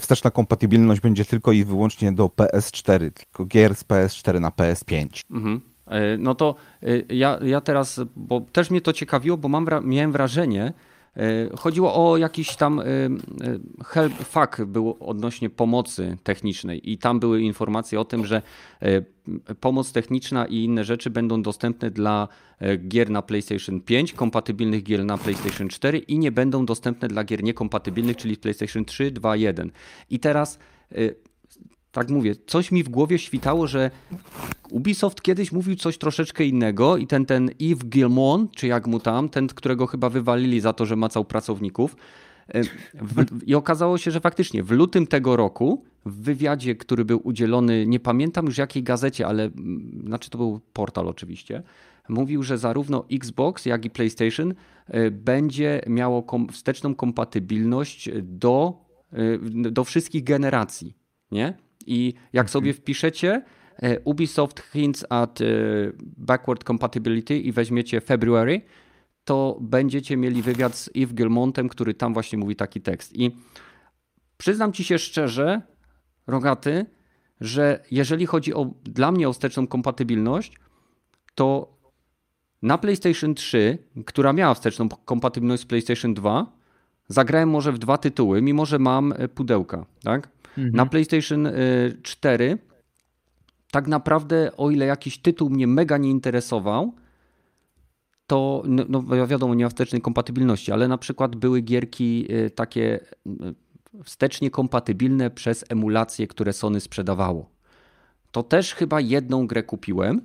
wsteczna kompatybilność będzie tylko i wyłącznie do PS4, tylko gier z PS4 na PS5. Mhm. E, No to e, ja, ja teraz, bo też mnie to ciekawiło, bo mam, miałem wrażenie, e, chodziło o jakiś tam e, e, help, fuck był odnośnie pomocy technicznej i tam były informacje o tym, że e, pomoc techniczna i inne rzeczy będą dostępne dla e, gier na PlayStation 5, kompatybilnych gier na PlayStation 4 i nie będą dostępne dla gier niekompatybilnych, czyli PlayStation 3, 2, 1. I teraz e, tak mówię, coś mi w głowie świtało, że Ubisoft kiedyś mówił coś troszeczkę innego i ten, ten Yves Gilmon, czy jak mu tam, ten, którego chyba wywalili za to, że macał pracowników. e, W, I okazało się, że faktycznie w lutym tego roku, w wywiadzie, który był udzielony, nie pamiętam już jakiej gazecie, ale mm, znaczy to był portal oczywiście, mówił, że zarówno Xbox, jak i PlayStation e, będzie miało kom, wsteczną kompatybilność do, e, do wszystkich generacji. Nie? I jak sobie wpiszecie e, Ubisoft hints at e, backward compatibility i weźmiecie February, to będziecie mieli wywiad z Yves Gilmontem, który tam właśnie mówi taki tekst. I przyznam ci się szczerze, Rogaty, że jeżeli chodzi o dla mnie o wsteczną kompatybilność, to na PlayStation 3, która miała wsteczną kompatybilność z PlayStation 2, zagrałem może w dwa tytuły, mimo że mam e, pudełka, tak? Na PlayStation y, 4 tak naprawdę, o ile jakiś tytuł mnie mega nie interesował, to no, no wiadomo, nie ma wstecznej kompatybilności, ale na przykład były gierki y, takie y, wstecznie kompatybilne przez emulacje, które Sony sprzedawało. To też chyba jedną grę kupiłem.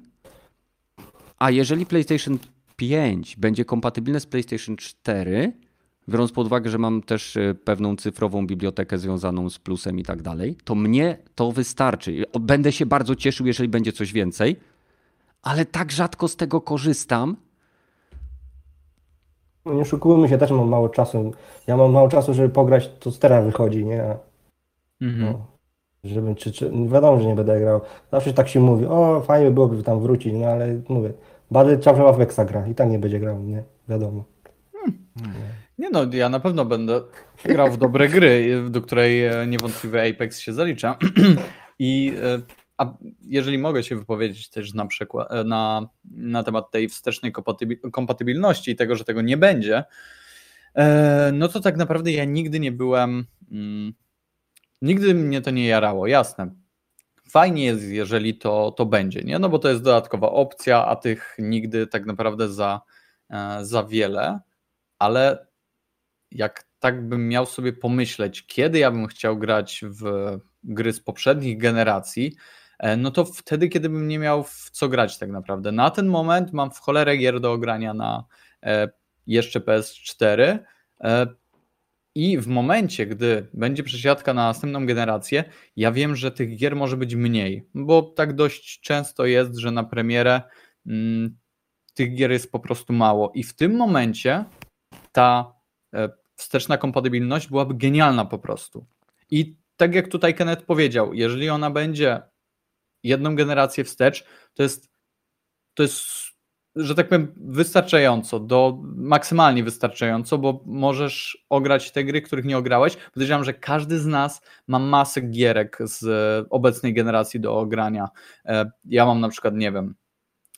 A jeżeli PlayStation 5 będzie kompatybilne z PlayStation 4, biorąc pod uwagę, że mam też e, pewną cyfrową bibliotekę związaną z plusem i tak dalej, to mnie to wystarczy. Będę się bardzo cieszył, jeżeli będzie coś więcej, ale tak rzadko z tego korzystam. No nie oszukujmy się, też mam mało czasu. Ja mam mało czasu, żeby pograć, to z teraz wychodzi, nie? Mhm. no, żebym, czy, czy, wiadomo, że nie będę grał. Zawsze tak się mówi, o fajnie byłoby tam wrócić, no ale mówię, bardzo ciągle ma Wexa gra i tak nie będzie grał, nie? Wiadomo. Nie no, ja na pewno będę grał w dobre gry, do której e, niewątpliwie Apex się zalicza. (clears throat) I e, a jeżeli mogę się wypowiedzieć też na przykład e, na, na temat tej wstecznej kompatybi- kompatybilności i tego, że tego nie będzie, no to tak naprawdę ja nigdy nie byłem, mm, nigdy mnie to nie jarało, jasne. Fajnie jest, jeżeli to, to będzie, nie? No bo to jest dodatkowa opcja, a tych nigdy tak naprawdę za, za wiele, ale jak tak bym miał sobie pomyśleć, kiedy ja bym chciał grać w gry z poprzednich generacji, e, no to wtedy, kiedy bym nie miał w co grać tak naprawdę. Na ten moment mam w cholerę gier do ogrania na e, jeszcze PS4 e, i w momencie, gdy będzie przesiadka na następną generację, ja wiem, że tych gier może być mniej, bo tak dość często jest, że na premierę mm, tych gier jest po prostu mało i w tym momencie ta e, wsteczna kompatybilność byłaby genialna po prostu. I tak jak tutaj Kenneth powiedział, jeżeli ona będzie jedną generację wstecz, to jest, to jest że tak powiem, wystarczająco, do, maksymalnie wystarczająco, bo możesz ograć te gry, których nie ograłeś. Podejrzewam, że każdy z nas ma masę gierek z obecnej generacji do ogrania. E, Ja mam na przykład, nie wiem,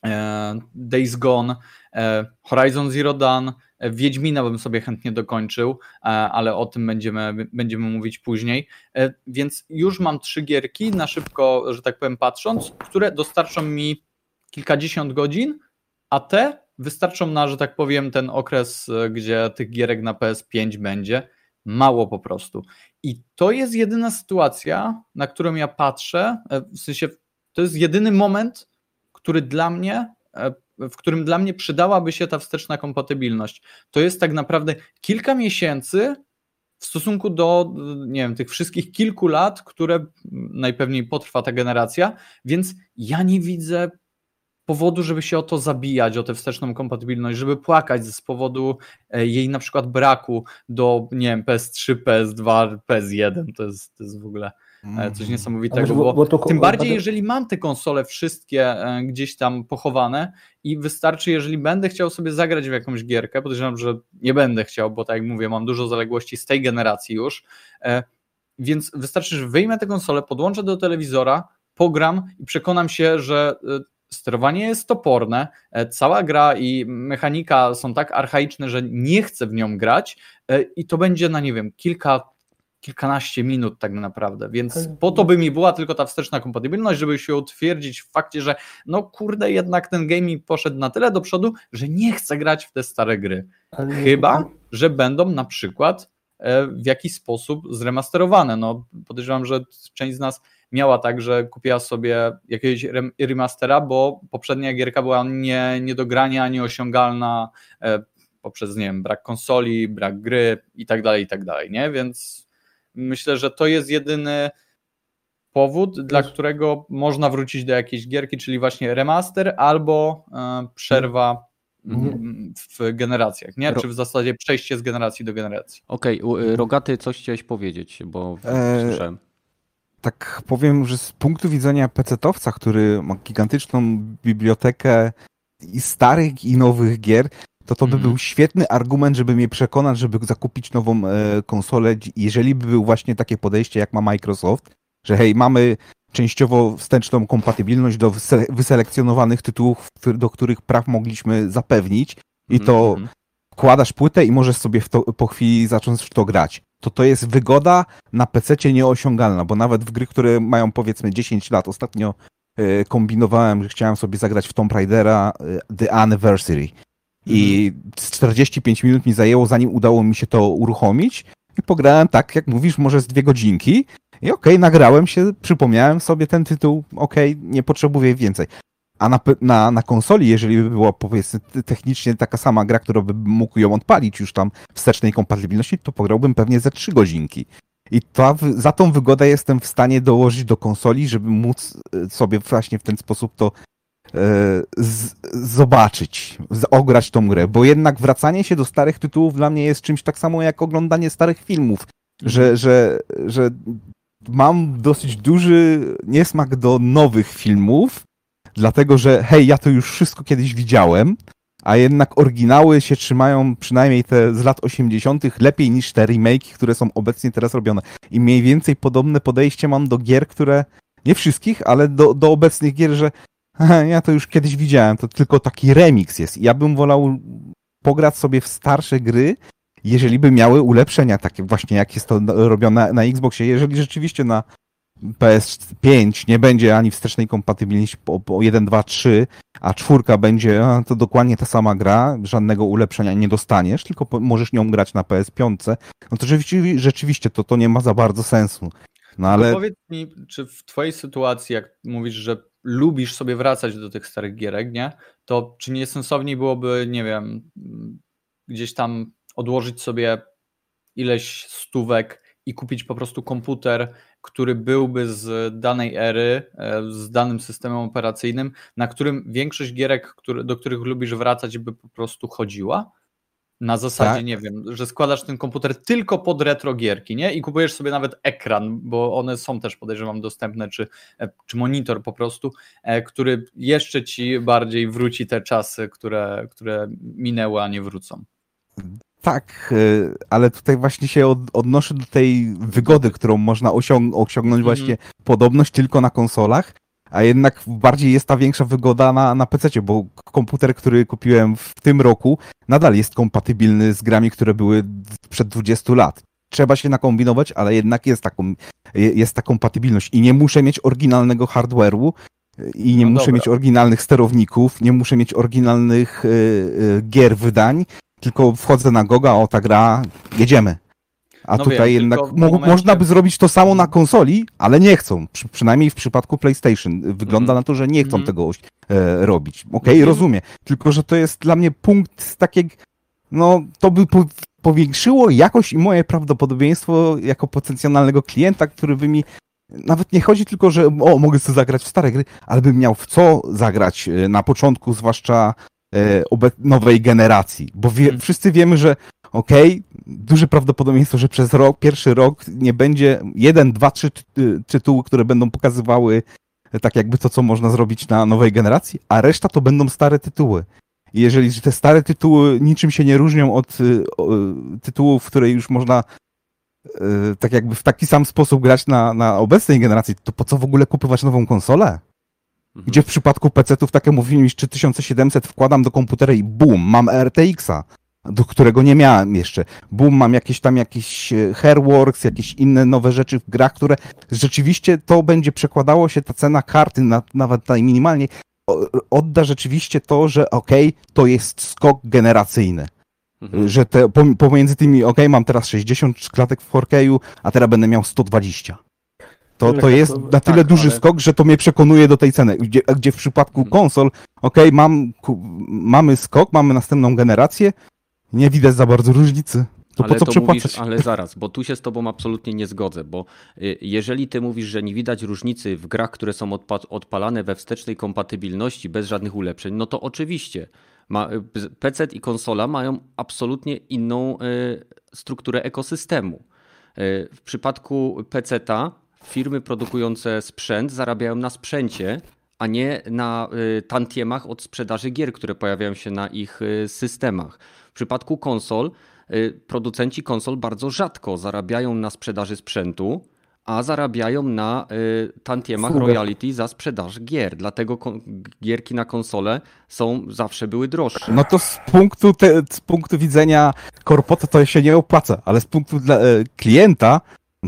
e, Days Gone, e, Horizon Zero Dawn, e, Wiedźmina bym sobie chętnie dokończył, e, ale o tym będziemy, będziemy mówić później. E, Więc już mam trzy gierki, na szybko, że tak powiem, patrząc, które dostarczą mi kilkadziesiąt godzin, a te wystarczą na, że tak powiem, ten okres, e, gdzie tych gierek na PS5 będzie. Mało po prostu. I to jest jedyna sytuacja, na którą ja patrzę. W sensie, to jest jedyny moment, który dla mnie, w którym dla mnie przydałaby się ta wsteczna kompatybilność. To jest tak naprawdę kilka miesięcy w stosunku do, nie wiem, tych wszystkich kilku lat, które najpewniej potrwa ta generacja, więc ja nie widzę powodu, żeby się o to zabijać, o tę wsteczną kompatybilność, żeby płakać z powodu e, jej na przykład braku do, nie wiem, PS3, PS2, PS1, to jest, to jest w ogóle coś mhm. niesamowitego, bo, bo to, tym bardziej jeżeli mam te konsole wszystkie e, gdzieś tam pochowane i wystarczy, jeżeli będę chciał sobie zagrać w jakąś gierkę, podejrzewam, że nie będę chciał, bo tak jak mówię, mam dużo zaległości z tej generacji już, więc wystarczy, że wyjmę tę konsolę, podłączę do telewizora, pogram i przekonam się, że sterowanie jest toporne, e, cała gra i mechanika są tak archaiczne, że nie chcę w nią grać e, i to będzie na, nie wiem, kilka, kilkanaście minut tak naprawdę, więc po to by mi była tylko ta wsteczna kompatybilność, żeby się utwierdzić w fakcie, że no kurde, jednak ten gaming poszedł na tyle do przodu, że nie chcę grać w te stare gry. Chyba, że będą na przykład e, w jakiś sposób zremasterowane. No podejrzewam, że część z nas miała tak, że kupiła sobie jakiegoś remastera, bo poprzednia gierka była nie, nie do grania, nieosiągalna e, poprzez, nie wiem, brak konsoli, brak gry i tak dalej, i tak dalej, nie? Więc myślę, że to jest jedyny powód, dla którego można wrócić do jakiejś gierki, czyli właśnie remaster albo e, przerwa w generacjach, nie? Czy w zasadzie przejście z generacji do generacji. Okej, okay. Rogaty, coś chciałeś powiedzieć, bo e, słyszałem tak powiem, że z punktu widzenia pecetowca, który ma gigantyczną bibliotekę i starych i nowych gier, to to by mm. był świetny argument, żeby mnie przekonać, żeby zakupić nową e, konsolę, jeżeli by był właśnie takie podejście, jak ma Microsoft, że hej, mamy częściowo wsteczną kompatybilność do wyselekcjonowanych tytułów, do których praw mogliśmy zapewnić i to mm. wkładasz płytę i możesz sobie to, po chwili zacząć w to grać to to jest wygoda na PC nieosiągalna, bo nawet w gry, które mają powiedzmy 10 lat, ostatnio y, kombinowałem, że chciałem sobie zagrać w Tomb Raidera y, The Anniversary i 45 minut mi zajęło, zanim udało mi się to uruchomić i pograłem tak, jak mówisz, może z dwie godzinki i okej, okay, nagrałem się, przypomniałem sobie ten tytuł, okej, okay, nie potrzebuję więcej. A na, na, na konsoli, jeżeli by była powiedzmy technicznie taka sama gra, która by mógł ją odpalić już tam wstecznej kompatybilności, to pograłbym pewnie ze trzy godzinki. I to, za tą wygodę jestem w stanie dołożyć do konsoli, żeby móc e, sobie właśnie w ten sposób to e, z, zobaczyć, ograć tą grę, bo jednak wracanie się do starych tytułów dla mnie jest czymś tak samo jak oglądanie starych filmów, że, że, że mam dosyć duży niesmak do nowych filmów, dlatego że hej, ja to już wszystko kiedyś widziałem, a jednak oryginały się trzymają przynajmniej te z lat 80. lepiej niż te remake, które są obecnie teraz robione. I mniej więcej podobne podejście mam do gier, które nie wszystkich, ale do, do obecnych gier, że ja to już kiedyś widziałem, to tylko taki remix jest. Ja bym wolał pograć sobie w starsze gry, jeżeli by miały ulepszenia takie właśnie, jak jest to robione na, Xboxie. Jeżeli rzeczywiście na PS5 nie będzie ani wstecznej kompatybilności po, po 1, 2, 3, a czwórka będzie to dokładnie ta sama gra, żadnego ulepszenia nie dostaniesz, tylko możesz nią grać na PS5, no to rzeczywiście, rzeczywiście to, to nie ma za bardzo sensu. No ale... No powiedz mi, czy w twojej sytuacji, jak mówisz, że lubisz sobie wracać do tych starych gierek, nie? To czy nie sensowniej byłoby, nie wiem, gdzieś tam odłożyć sobie ileś stówek i kupić po prostu komputer, który byłby z danej ery, e, z danym systemem operacyjnym, na którym większość gierek, do których lubisz wracać, by po prostu chodziła? Na zasadzie, tak. nie wiem, że składasz ten komputer tylko pod retro gierki, nie? I kupujesz sobie nawet ekran, bo one są też, podejrzewam, dostępne, czy, e, czy monitor po prostu, e, który jeszcze ci bardziej wróci te czasy, które, które minęły, a nie wrócą. Tak, e, ale tutaj właśnie się od, odnoszę do tej wygody, którą można osiąg osiągnąć mm -hmm. właśnie podobność tylko na konsolach, a jednak bardziej jest ta większa wygoda na, na PC, bo komputer, który kupiłem w tym roku, nadal jest kompatybilny z grami, które były przed 20 lat. Trzeba się nakombinować, ale jednak jest, taką, jest ta kompatybilność i nie muszę mieć oryginalnego hardware'u, I nie No muszę dobra. mieć oryginalnych sterowników, nie muszę mieć oryginalnych y, y, gier, wydań, tylko wchodzę na Goga, o ta gra, jedziemy. A No tutaj wiem, jednak momencie- można by zrobić to samo na konsoli, ale nie chcą. Przy, przynajmniej w przypadku PlayStation. Wygląda Mhm. na to, że nie chcą Mhm. tego e, robić. Okej, No, rozumiem. Tylko, że to jest dla mnie punkt takie, no to by po, powiększyło jakoś i moje prawdopodobieństwo jako potencjalnego klienta, który by mi nawet nie chodzi tylko, że o, mogę sobie zagrać w stare gry, ale bym miał w co zagrać e, na początku, zwłaszcza e, nowej generacji. Bo wie, Mhm. wszyscy wiemy, że okej, duże prawdopodobieństwo, że przez rok, pierwszy rok nie będzie jeden, dwa, trzy ty- tytuły, które będą pokazywały e, tak jakby to, co można zrobić na nowej generacji, a reszta to będą stare tytuły. I jeżeli te stare tytuły niczym się nie różnią od o, y, tytułów, które już można tak jakby w taki sam sposób grać na, na obecnej generacji, to po co w ogóle kupować nową konsolę? Mhm. Gdzie w przypadku PC-ów, tak jak mówiłem, już 3700 wkładam do komputera i boom, mam RTX-a, do którego nie miałem jeszcze. Boom, mam jakieś tam jakieś e, Hairworks, jakieś inne nowe rzeczy w grach, które rzeczywiście to będzie przekładało się, ta cena karty, na, nawet najminimalniej, odda rzeczywiście to, że okej, to jest skok generacyjny. Mhm. Że te, pom- pomiędzy tymi, okej, mam teraz 60 klatek w 4K, a teraz będę miał 120. To, to jest na tyle tak, duży ale- skok, że to mnie przekonuje do tej ceny. Gdzie, gdzie w przypadku Mhm. konsol, okej, mam, ku, mamy skok, mamy następną generację, nie widać za bardzo różnicy. To po co przepłacać? Mówisz, ale zaraz, bo tu się z tobą absolutnie nie zgodzę, bo y, jeżeli ty mówisz, że nie widać różnicy w grach, które są odpa- odpalane we wstecznej kompatybilności bez żadnych ulepszeń, no to oczywiście. Ma, PC i konsola mają absolutnie inną y, strukturę ekosystemu. Y, w przypadku PC-ta firmy produkujące sprzęt zarabiają na sprzęcie, a nie na y, tantiemach od sprzedaży gier, które pojawiają się na ich y, systemach. W przypadku konsol y, producenci konsol bardzo rzadko zarabiają na sprzedaży sprzętu, a zarabiają na tantiemach royalty za sprzedaż gier. Dlatego gierki na konsole są zawsze były droższe. No to z punktu, te, z punktu widzenia korpota to się nie opłaca, ale z punktu dla, e, klienta,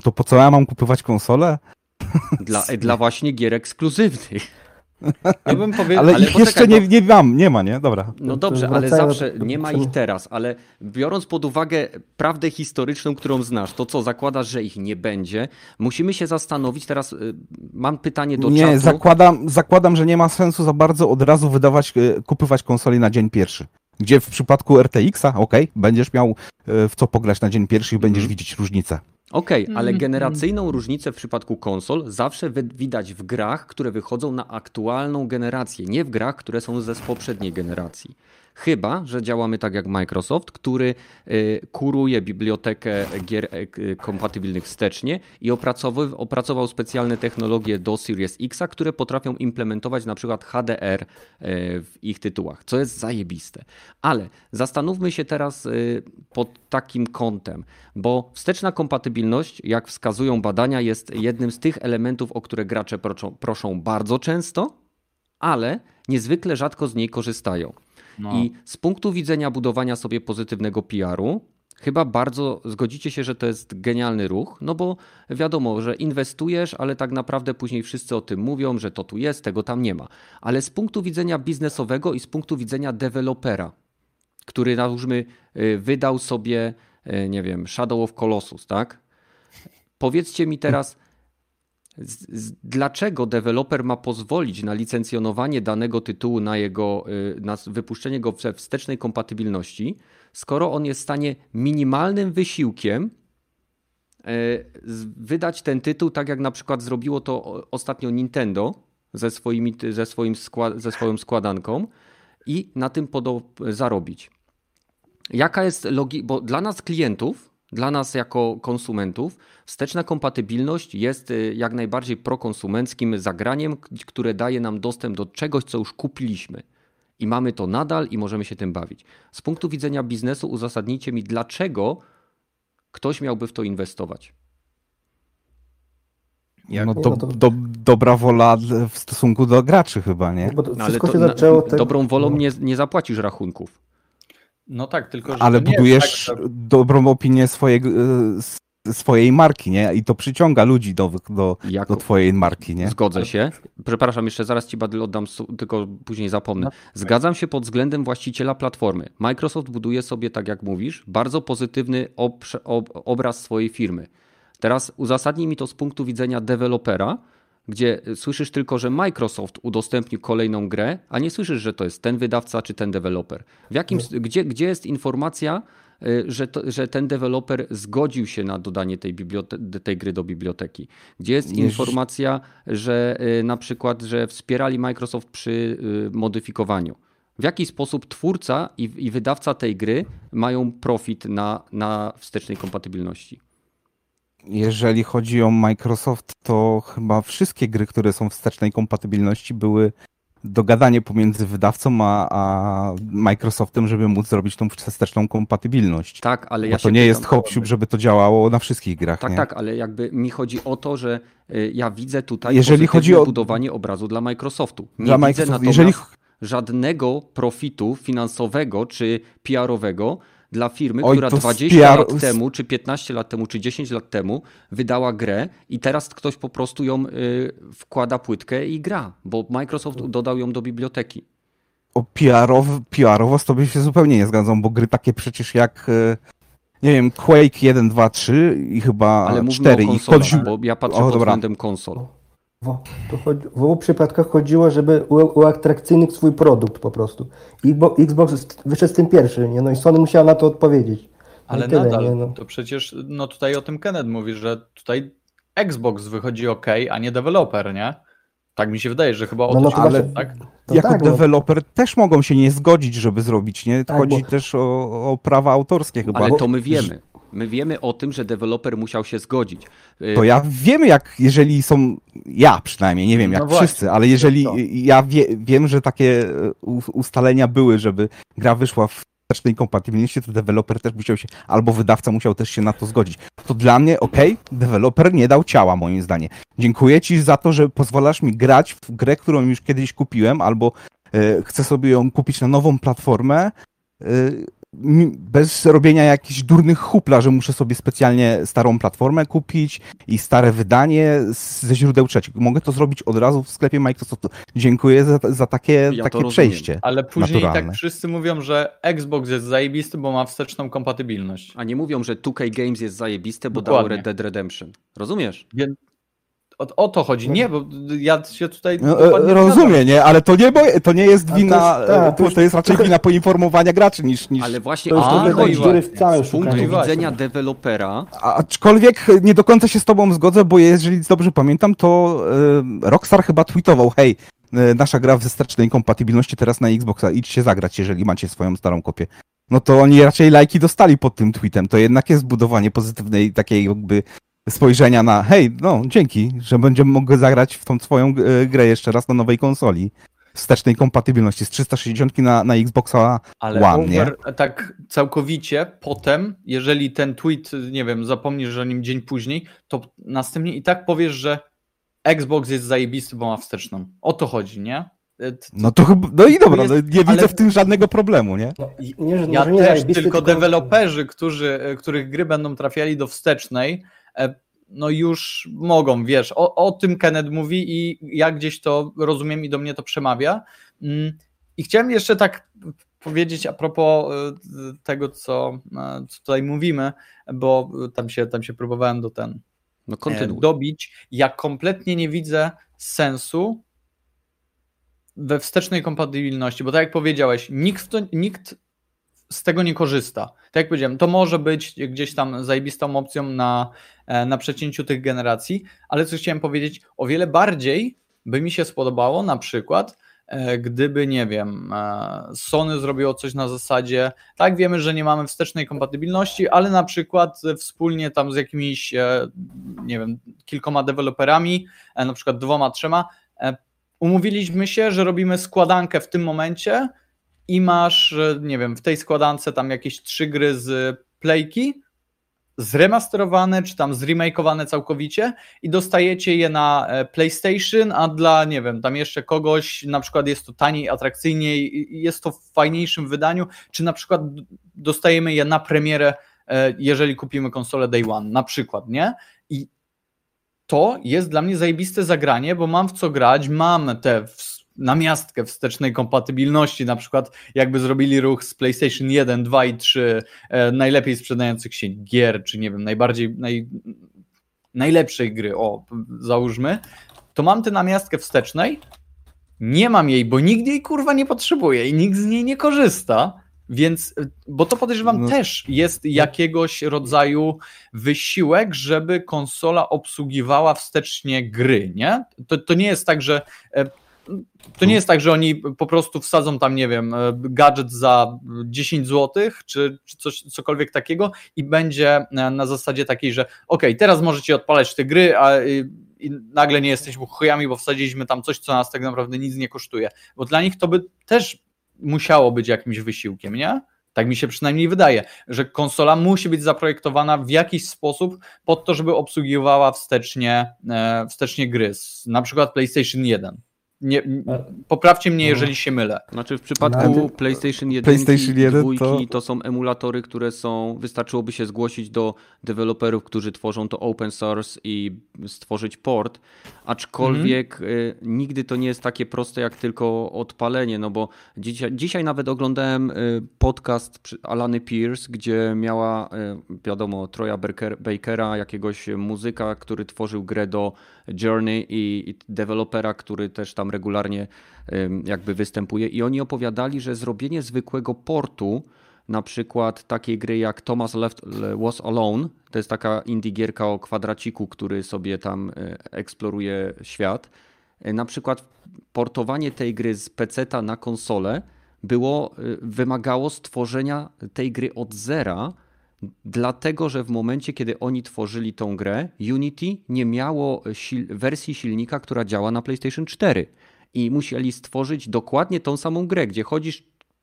to po co ja mam kupować konsolę? Dla, dla właśnie gier ekskluzywnych. Ja bym (laughs) powiedział, Ale, ale ich poczekaj, jeszcze nie, nie mam, nie ma, nie? Dobra. No to dobrze, ale zawsze nie ma ich teraz, ale biorąc pod uwagę prawdę historyczną, którą znasz, to co zakładasz, że ich nie będzie, musimy się zastanowić teraz. y, Mam pytanie do Nie, czatu. zakładam, zakładam, że nie ma sensu za bardzo od razu wydawać, e, kupywać konsoli na dzień pierwszy. Gdzie w przypadku RTX-a, okej, będziesz miał e, w co pograć na dzień pierwszy i będziesz Mhm. widzieć różnicę. Okej, ale Mhm. generacyjną różnicę w przypadku konsol zawsze widać w grach, które wychodzą na aktualną generację, nie w grach, które są ze poprzedniej generacji. Chyba, że działamy tak jak Microsoft, który y, kuruje bibliotekę gier k- kompatybilnych wstecznie i opracował, specjalne technologie do Series X, które potrafią implementować na przykład HDR e, w ich tytułach, co jest zajebiste. Ale zastanówmy się teraz y, pod takim kątem, bo wsteczna kompatybilność, jak wskazują badania, jest jednym z tych elementów, o które gracze proszą bardzo często, ale niezwykle rzadko z niej korzystają. No. I z punktu widzenia budowania sobie pozytywnego PR-u, chyba bardzo zgodzicie się, że to jest genialny ruch, no bo wiadomo, że inwestujesz, ale tak naprawdę później wszyscy o tym mówią, że to tu jest, tego tam nie ma. Ale z punktu widzenia biznesowego i z punktu widzenia dewelopera, który nałóżmy y, wydał sobie, y, nie wiem, Shadow of Colossus, tak? Powiedzcie mi teraz, dlaczego deweloper ma pozwolić na licencjonowanie danego tytułu, na jego y, na wypuszczenie go we wstecznej kompatybilności, skoro on jest w stanie minimalnym wysiłkiem z- wydać ten tytuł, tak jak na przykład zrobiło to ostatnio Nintendo ze, swoimi, ze, swoim skła, ze swoją składanką i na tym zarobić. Jaka jest logika? Bo dla nas klientów, dla nas jako konsumentów, wsteczna kompatybilność jest y, jak najbardziej prokonsumenckim zagraniem, które daje nam dostęp do czegoś, co już kupiliśmy. I mamy to nadal i możemy się tym bawić. Z punktu widzenia biznesu uzasadnijcie mi, dlaczego ktoś miałby w to inwestować. No, Nie, do, no to- do, dobra wola w stosunku do graczy chyba, nie? Bo to No, ale wszystko to, się na, zaczęło... dobrą wolą no. nie, nie zapłacisz rachunków. No tak, tylko że Ale budujesz tak, że... dobrą opinię swojego, e, swojej marki, nie? I to przyciąga ludzi do, do, Jak- do twojej marki, nie? Zgodzę się. Przepraszam, jeszcze zaraz ci Badyl oddam, tylko później zapomnę. Zgadzam się pod względem właściciela platformy. Microsoft buduje sobie, tak jak mówisz, bardzo pozytywny ob- obraz swojej firmy. Teraz uzasadnij mi to z punktu widzenia dewelopera, gdzie słyszysz tylko, że Microsoft udostępnił kolejną grę, a nie słyszysz, że to jest ten wydawca czy ten deweloper. W jakim, gdzie, gdzie jest informacja, y, że, to, że ten deweloper zgodził się na dodanie tej, tej gry do biblioteki? Gdzie jest Jeż- informacja, że y, na przykład, że wspierali Microsoft przy y, modyfikowaniu? W jaki sposób twórca i, i wydawca tej gry mają profit na, na wstecznej kompatybilności? Jeżeli chodzi o Microsoft, to chyba wszystkie gry, które są w wstecznej kompatybilności, były dogadanie pomiędzy wydawcą a, a Microsoftem, żeby móc zrobić tą wsteczną kompatybilność. Tak, ale Bo ja to się nie jest hop żeby to działało na wszystkich grach. Tak, nie? tak, ale jakby mi chodzi o to, że y, ja widzę tutaj Jeżeli Jeżeli chodzi o- budowanie obrazu dla Microsoftu. Nie Dla widzę Microsoft- natomiast jeżeli- żadnego profitu finansowego czy PR-owego dla firmy, Oj, która to z 20 PR lat temu, czy 15 lat temu, czy 10 lat temu wydała grę i teraz ktoś po prostu ją y, wkłada płytkę i gra, bo Microsoft dodał ją do biblioteki. O PR-owo, PR-owo z tobą się zupełnie nie zgadzam, bo gry takie przecież jak e, nie wiem, Quake 1, 2, 3 i chyba Ale mówmy 4 o i chodzi... bo ja patrzę O, pod dobra. względem konsol. W, to chodzi, w obu przypadkach chodziło, żeby u- uatrakcyjnić swój produkt po prostu. I bo, Xbox wyszedł z tym pierwszy, nie? No i Sony musiała na to odpowiedzieć. No Ale tyle, nadal, nie? No. to przecież, no tutaj o tym Kenneth mówi, że tutaj Xbox wychodzi ok, a nie deweloper, nie? Tak mi się wydaje, że chyba o No, to no się to ale, właśnie- tak? To jako tak, no. deweloper też mogą się nie zgodzić, żeby zrobić, nie? Tak, Chodzi bo- też o, o prawa autorskie chyba. Ale to my wiemy. My wiemy o tym, że deweloper musiał się zgodzić. Y, To ja wiem, jak jeżeli są, ja przynajmniej, nie wiem jak No właśnie. wszyscy, ale jeżeli To. ja wie, wiem, że takie e, ustalenia były, żeby gra wyszła w wstecznej kompatybilności, to deweloper też musiał się, albo wydawca musiał też się na to zgodzić. To dla mnie, okej, deweloper nie dał ciała, moim zdaniem. Dziękuję ci za to, że pozwalasz mi grać w grę, którą już kiedyś kupiłem, albo e, chcę sobie ją kupić na nową platformę, mi- bez robienia jakichś durnych hupla, że muszę sobie specjalnie starą platformę kupić i stare wydanie ze źródeł trzecich. Mogę to zrobić od razu w sklepie Microsoftu. Dziękuję za, za takie, Ja takie przejście. Ale później naturalne. tak wszyscy mówią, że Xbox jest zajebisty, bo ma wsteczną kompatybilność. A nie mówią, że 2K Games jest zajebiste, bo Dokładnie. dało Red Dead Redemption. Rozumiesz? Więc o, o to chodzi. Nie, bo ja się tutaj. No, e, rozumiem, nie? Ale to nie, to nie jest A to wina, jest- tak, e, to to, jest jest raczej wina poinformowania graczy niż... niż... Ale właśnie To jest a, to dziury w całym z punktu widzenia dewelopera, A- Aczkolwiek nie do końca się z tobą zgodzę, bo jeżeli dobrze pamiętam, to e, Rockstar chyba tweetował, hej, nasza gra w wstecznej kompatybilności teraz na Xboxa, idźcie zagrać, jeżeli macie swoją starą kopię. No to oni raczej lajki dostali pod tym tweetem. To jednak jest budowanie pozytywnej takiej jakby spojrzenia na hej, no dzięki, że będziemy mogli zagrać w tą swoją e, grę jeszcze raz na nowej konsoli. Wstecznej kompatybilności z 360 na, na Xboxa Ale One, nie? tak całkowicie potem, jeżeli ten tweet, nie wiem, zapomnisz o nim dzień później, to następnie i tak powiesz, że Xbox jest zajebisty, bo ma wsteczną. O to chodzi, nie? E, No to chyba, no i dobra, jest- no, nie widzę ale- w tym żadnego problemu, nie? No, nie, że- Ja nie też, zajebisty, tylko deweloperzy, którzy, e, których gry będą trafiali do wstecznej, no już mogą, wiesz, o, o tym Kenneth mówi i ja gdzieś to rozumiem i do mnie to przemawia. Mm, I chciałem jeszcze tak powiedzieć a propos e, tego, co, e, co tutaj mówimy, bo tam się, tam się próbowałem do ten no e, kontynuuj. dobić. Ja kompletnie nie widzę sensu we wstecznej kompatybilności, bo tak jak powiedziałeś, nikt, to, nikt z tego nie korzysta. Tak jak powiedziałem, to może być gdzieś tam zajebistą opcją na, e, na przecięciu tych generacji, ale co chciałem powiedzieć, o wiele bardziej by mi się spodobało na przykład, e, gdyby, nie wiem, e, Sony zrobiło coś na zasadzie, tak wiemy, że nie mamy wstecznej kompatybilności, ale na przykład wspólnie tam z jakimiś, nie wiem, kilkoma deweloperami, na przykład dwoma, trzema, umówiliśmy się, że robimy składankę w tym momencie i masz, e, nie wiem, w tej składance tam jakieś trzy gry z playki, zremasterowane, czy tam zremakeowane całkowicie i dostajecie je na e, PlayStation, a dla, nie wiem, tam jeszcze kogoś, na przykład jest to taniej, atrakcyjniej, jest to w fajniejszym wydaniu, czy na przykład dostajemy je na premierę e, jeżeli kupimy konsolę Day One, na przykład, nie? I to jest dla mnie zajebiste zagranie, bo mam w co grać, mam te namiastkę wstecznej kompatybilności, na przykład jakby zrobili ruch z PlayStation 1, 2 i 3 e, najlepiej sprzedających się gier, czy nie wiem, najbardziej, naj, najlepszej gry, o, załóżmy, to mam tę namiastkę wstecznej, nie mam jej, bo nikt jej kurwa nie potrzebuje i nikt z niej nie korzysta, więc, bo to podejrzewam no. też jest jakiegoś rodzaju wysiłek, żeby konsola obsługiwała wstecznie gry, nie? To, to nie jest tak, że e, to nie jest tak, że oni po prostu wsadzą tam, nie wiem, e, gadżet za 10 zł, czy, czy coś, cokolwiek takiego i będzie e, na zasadzie takiej, że ok, teraz możecie odpalać te gry, a i nagle nie jesteśmy chujami, bo wsadziliśmy tam coś, co nas tak naprawdę nic nie kosztuje. Bo dla nich to by też musiało być jakimś wysiłkiem, nie? Tak mi się przynajmniej wydaje, że konsola musi być zaprojektowana w jakiś sposób pod to, żeby obsługiwała wstecznie, e, wstecznie gry, na przykład PlayStation 1. Nie, poprawcie mnie, jeżeli się mylę. Znaczy w przypadku PlayStation 1 PlayStation 1 i to... to są emulatory, które są, wystarczyłoby się zgłosić do deweloperów, którzy tworzą to open source i stworzyć port, aczkolwiek mhm. y, nigdy to nie jest takie proste jak tylko odpalenie, no bo dzisiaj, dzisiaj nawet oglądałem y, podcast Alany Pierce, gdzie miała, y, wiadomo, Troja Bakera, jakiegoś muzyka, który tworzył grę do Journey i, dewelopera, który też tam regularnie jakby występuje i oni opowiadali, że zrobienie zwykłego portu, na przykład takiej gry jak Thomas Left Was Alone, to jest taka indie gierka o kwadraciku, który sobie tam e, eksploruje świat. E, na przykład portowanie tej gry z PC na konsolę było, e, wymagało stworzenia tej gry od zera, dlatego że w momencie, kiedy oni tworzyli tą grę, Unity nie miało sil wersji silnika, która działa na PlayStation 4 i musieli stworzyć dokładnie tą samą grę, gdzie chodzisz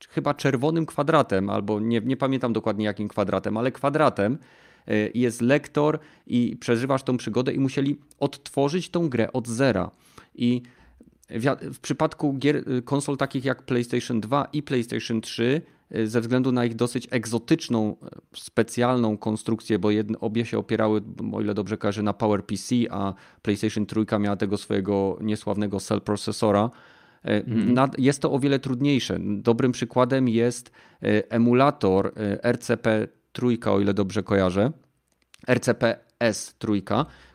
chyba czerwonym kwadratem, albo nie, nie pamiętam dokładnie jakim kwadratem, ale kwadratem e, jest lektor i przeżywasz tą przygodę i musieli odtworzyć tą grę od zera. I w przypadku gier, konsol takich jak PlayStation 2 i PlayStation 3 Y, ze względu na ich dosyć egzotyczną, e, specjalną konstrukcję, bo jedne, obie się opierały, o ile dobrze kojarzę, na PowerPC, a PlayStation 3 miała tego swojego niesławnego cell procesora. Mm. Jest to o wiele trudniejsze. Dobrym przykładem jest emulator RCP 3, o ile dobrze kojarzę. RCP S3,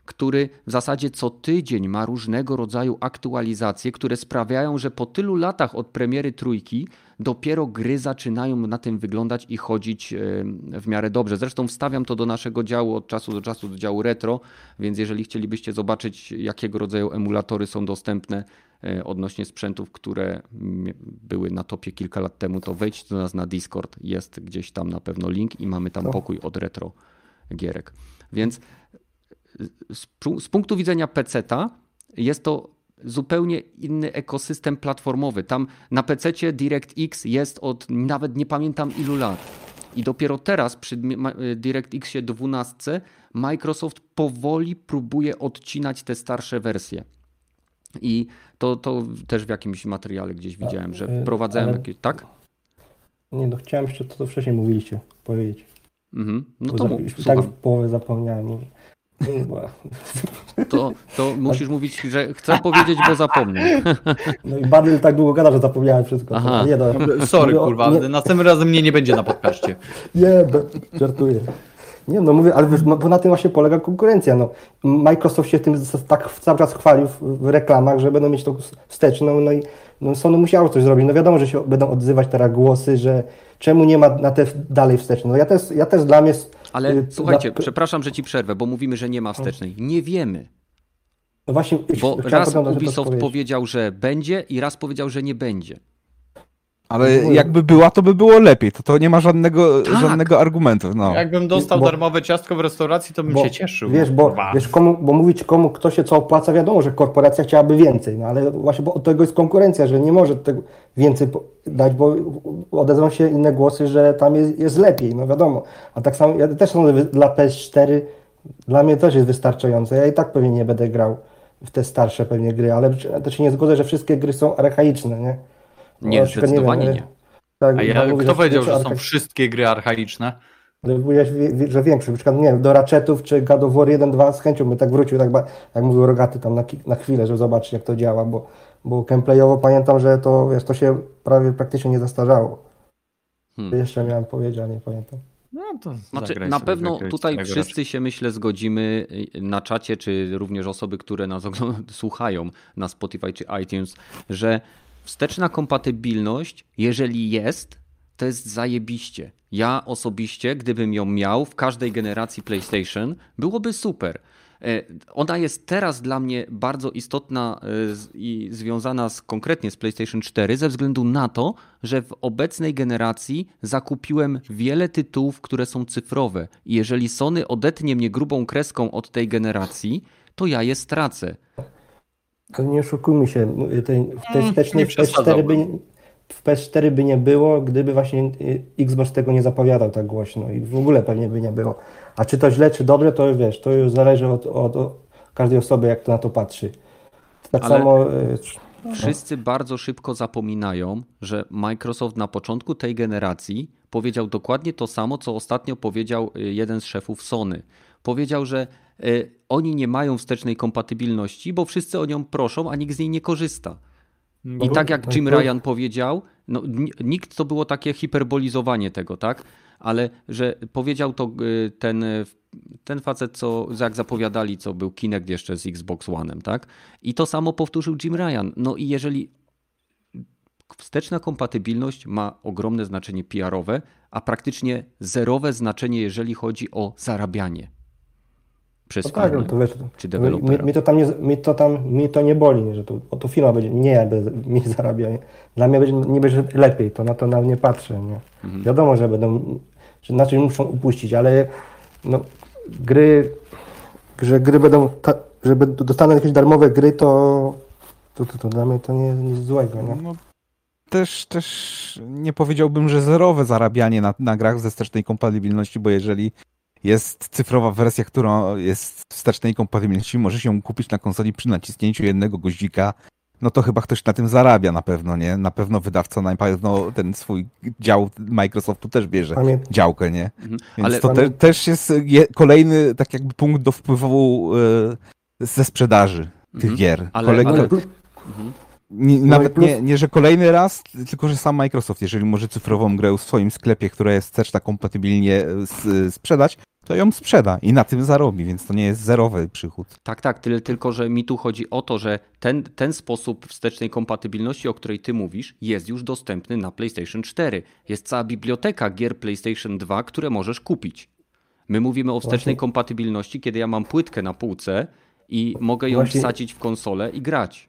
który w zasadzie co tydzień ma różnego rodzaju aktualizacje, które sprawiają, że po tylu latach od premiery trójki dopiero gry zaczynają na tym wyglądać i chodzić e, w miarę dobrze. Zresztą wstawiam to do naszego działu od czasu do czasu, do działu retro, więc jeżeli chcielibyście zobaczyć, jakiego rodzaju emulatory są dostępne e, odnośnie sprzętów, które były na topie kilka lat temu, to wejdźcie do nas na Discord. Jest gdzieś tam na pewno link i mamy tam pokój od retro gierek. Więc z punktu widzenia PC-ta jest to zupełnie inny ekosystem platformowy. Tam na PC DirectX jest od nawet nie pamiętam ilu lat. I dopiero teraz przy DirectXie 12 Microsoft powoli próbuje odcinać te starsze wersje. I to, to też w jakimś materiale gdzieś widziałem, że e, wprowadzałem jakieś. Tak? Nie, no chciałem jeszcze to, co wcześniej mówiliście, powiedzieć. Mhm. No to mów, tak w połowie zapomniałem. To, to musisz mówić, że chcę powiedzieć, bo zapomnę. No i bardzo tak długo gada, że zapomniałem wszystko. Aha. Nie, no. Sorry, kurwa, nie. następnym razem mnie nie będzie na podcaście. Nie, żartuję. Nie, no mówię, ale no, bo na tym właśnie polega konkurencja. No, Microsoft się tym tak cały czas chwalił w reklamach, że będą mieć tą wsteczną, no i no Sony musiało coś zrobić. No wiadomo, że się będą odzywać teraz głosy, że czemu nie ma na te dalej wstecznej. No ja też, ja też dla mnie ale y, słuchajcie, za... przepraszam, że ci przerwę, bo mówimy, że nie ma wstecznej. Nie wiemy. No właśnie, bo raz Ubisoft powiedział, że będzie i raz powiedział, że nie będzie. Ale jakby była, to by było lepiej. To, to nie ma żadnego, tak. żadnego argumentu. No. Jakbym dostał bo, darmowe ciastko w restauracji, to bym bo, się cieszył. Wiesz, bo, wiesz komu, bo mówić komu, kto się co opłaca, wiadomo, że korporacja chciałaby więcej, no ale właśnie bo od tego jest konkurencja, że nie może tego więcej dać, bo odezwą się inne głosy, że tam jest, jest lepiej, no wiadomo. A tak samo, ja też sądzę, dla PS4 dla mnie też jest wystarczające. Ja i tak pewnie nie będę grał w te starsze pewnie gry, ale to się nie zgodzę, że wszystkie gry są archaiczne, nie? Nie, no, zdecydowanie nie. nie. Tak, A ja, kto powiedział, że są wszystkie gry archaiczne? Wie- wie- że większość, na przykład, nie wiem, do Ratchetów czy God of War 1, 2 z chęcią bym tak wrócił, tak jak mówił Rogaty tam na, na chwilę, żeby zobaczyć jak to działa, bo, bo gameplayowo pamiętam, że to, wiesz, to się prawie praktycznie nie zastarzało. Hmm. Jeszcze miałem powiedzieć, ale nie pamiętam. No to Znaczy, na pewno tutaj wszyscy się myślę zgodzimy y, na czacie, czy również osoby, które nas oglądają, (laughs) słuchają na Spotify czy iTunes, że wsteczna kompatybilność, jeżeli jest, to jest zajebiście. Ja osobiście, gdybym ją miał w każdej generacji PlayStation, byłoby super. E, Ona jest teraz dla mnie bardzo istotna e, i związana z, konkretnie z PlayStation 4 ze względu na to, że w obecnej generacji zakupiłem wiele tytułów, które są cyfrowe. I jeżeli Sony odetnie mnie grubą kreską od tej generacji, to ja je stracę. Ale nie oszukujmy się, tej, w tej Mm, wstecznej nie w PS4 by, przesadzałbym. w PS4 by nie było, gdyby właśnie y, Xbox tego nie zapowiadał tak głośno i w ogóle pewnie by nie było. A czy to źle, czy dobrze, to wiesz, to już zależy od, od, każdej osoby, jak to na to patrzy. Tak Ale- samo y, Wszyscy bardzo szybko zapominają, że Microsoft na początku tej generacji powiedział dokładnie to samo, co ostatnio powiedział y, jeden z szefów Sony. Powiedział, że oni nie mają wstecznej kompatybilności, bo wszyscy o nią proszą, a nikt z niej nie korzysta. I tak jak Jim Ryan powiedział, no, ni- nikt to było takie hiperbolizowanie tego, tak? Ale że powiedział to y, ten, y, ten facet, co jak zapowiadali, co był Kinect jeszcze z Xbox One'em, tak? I to samo powtórzył Jim Ryan. No i jeżeli wsteczna kompatybilność ma ogromne znaczenie PR-owe, a praktycznie zerowe znaczenie, jeżeli chodzi o zarabianie przez No tak, no to wiesz, czy mi, dewelopera. mi, to tam nie, mi to tam, mi to nie boli, nie, że to, o, to firma będzie, nie mi (laughs) zarabia. Nie. Dla mnie będzie, nie będzie lepiej, to na to nawet nie patrzę. Nie. Mhm. Wiadomo, że będą, że na czymś muszą upuścić, ale no, gry, że gry będą, ta, żeby dostanę jakieś darmowe gry, to, to, to, to dla mnie to nie nic złego. Nie? No, też, też nie powiedziałbym, że zerowe zarabianie na, na grach ze wstecznej kompatybilności, bo jeżeli jest cyfrowa wersja, która jest w wstecznej kompatybilności, możesz ją kupić na konsoli przy naciśnięciu jednego guździka, no to chyba ktoś na tym zarabia na pewno, nie? Na pewno wydawca, na pewno ten swój dział Microsoftu też bierze działkę, nie? Mhm. Więc Ale to te, też jest je, kolejny tak jakby punkt do wpływu e, ze sprzedaży tych Mhm. gier. Ale- Kolej- ale- Mhm. nie, nawet nie, nie, że kolejny raz, tylko że sam Microsoft, jeżeli może cyfrową grę w swoim sklepie, która jest wsteczna kompatybilnie e, s- sprzedać, to ją sprzeda i na tym zarobi, więc to nie jest zerowy przychód. Tak, tak, tyle tylko, że mi tu chodzi o to, że ten, ten sposób wstecznej kompatybilności, o której ty mówisz, jest już dostępny na PlayStation 4. Jest cała biblioteka gier PlayStation 2, które możesz kupić. My mówimy o wstecznej Właśnie. kompatybilności, kiedy ja mam płytkę na półce i mogę ją Właśnie- wsadzić w konsolę i grać.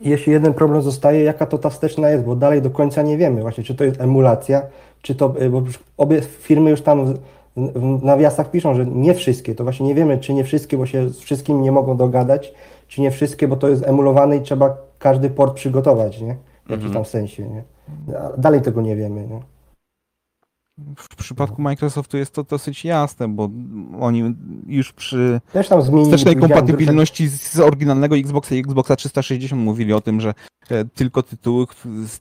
Jeśli jeden problem zostaje, jaka to ta wsteczna jest, bo dalej do końca nie wiemy właśnie, czy to jest emulacja, czy to, bo już obie firmy już tam w- nawiasach piszą, że nie wszystkie, to właśnie nie wiemy, czy nie wszystkie, bo się z wszystkim nie mogą dogadać, czy nie wszystkie, bo to jest emulowane i trzeba każdy port przygotować, nie? W jakimś tam sensie, nie? Dalej tego nie wiemy, nie? W przypadku Microsoftu jest to dosyć jasne, bo oni już przy Też tam zmienili. wstecznej kompatybilności z oryginalnego Xboxa i Xboxa 360 mówili o tym, że e, tylko tytuły,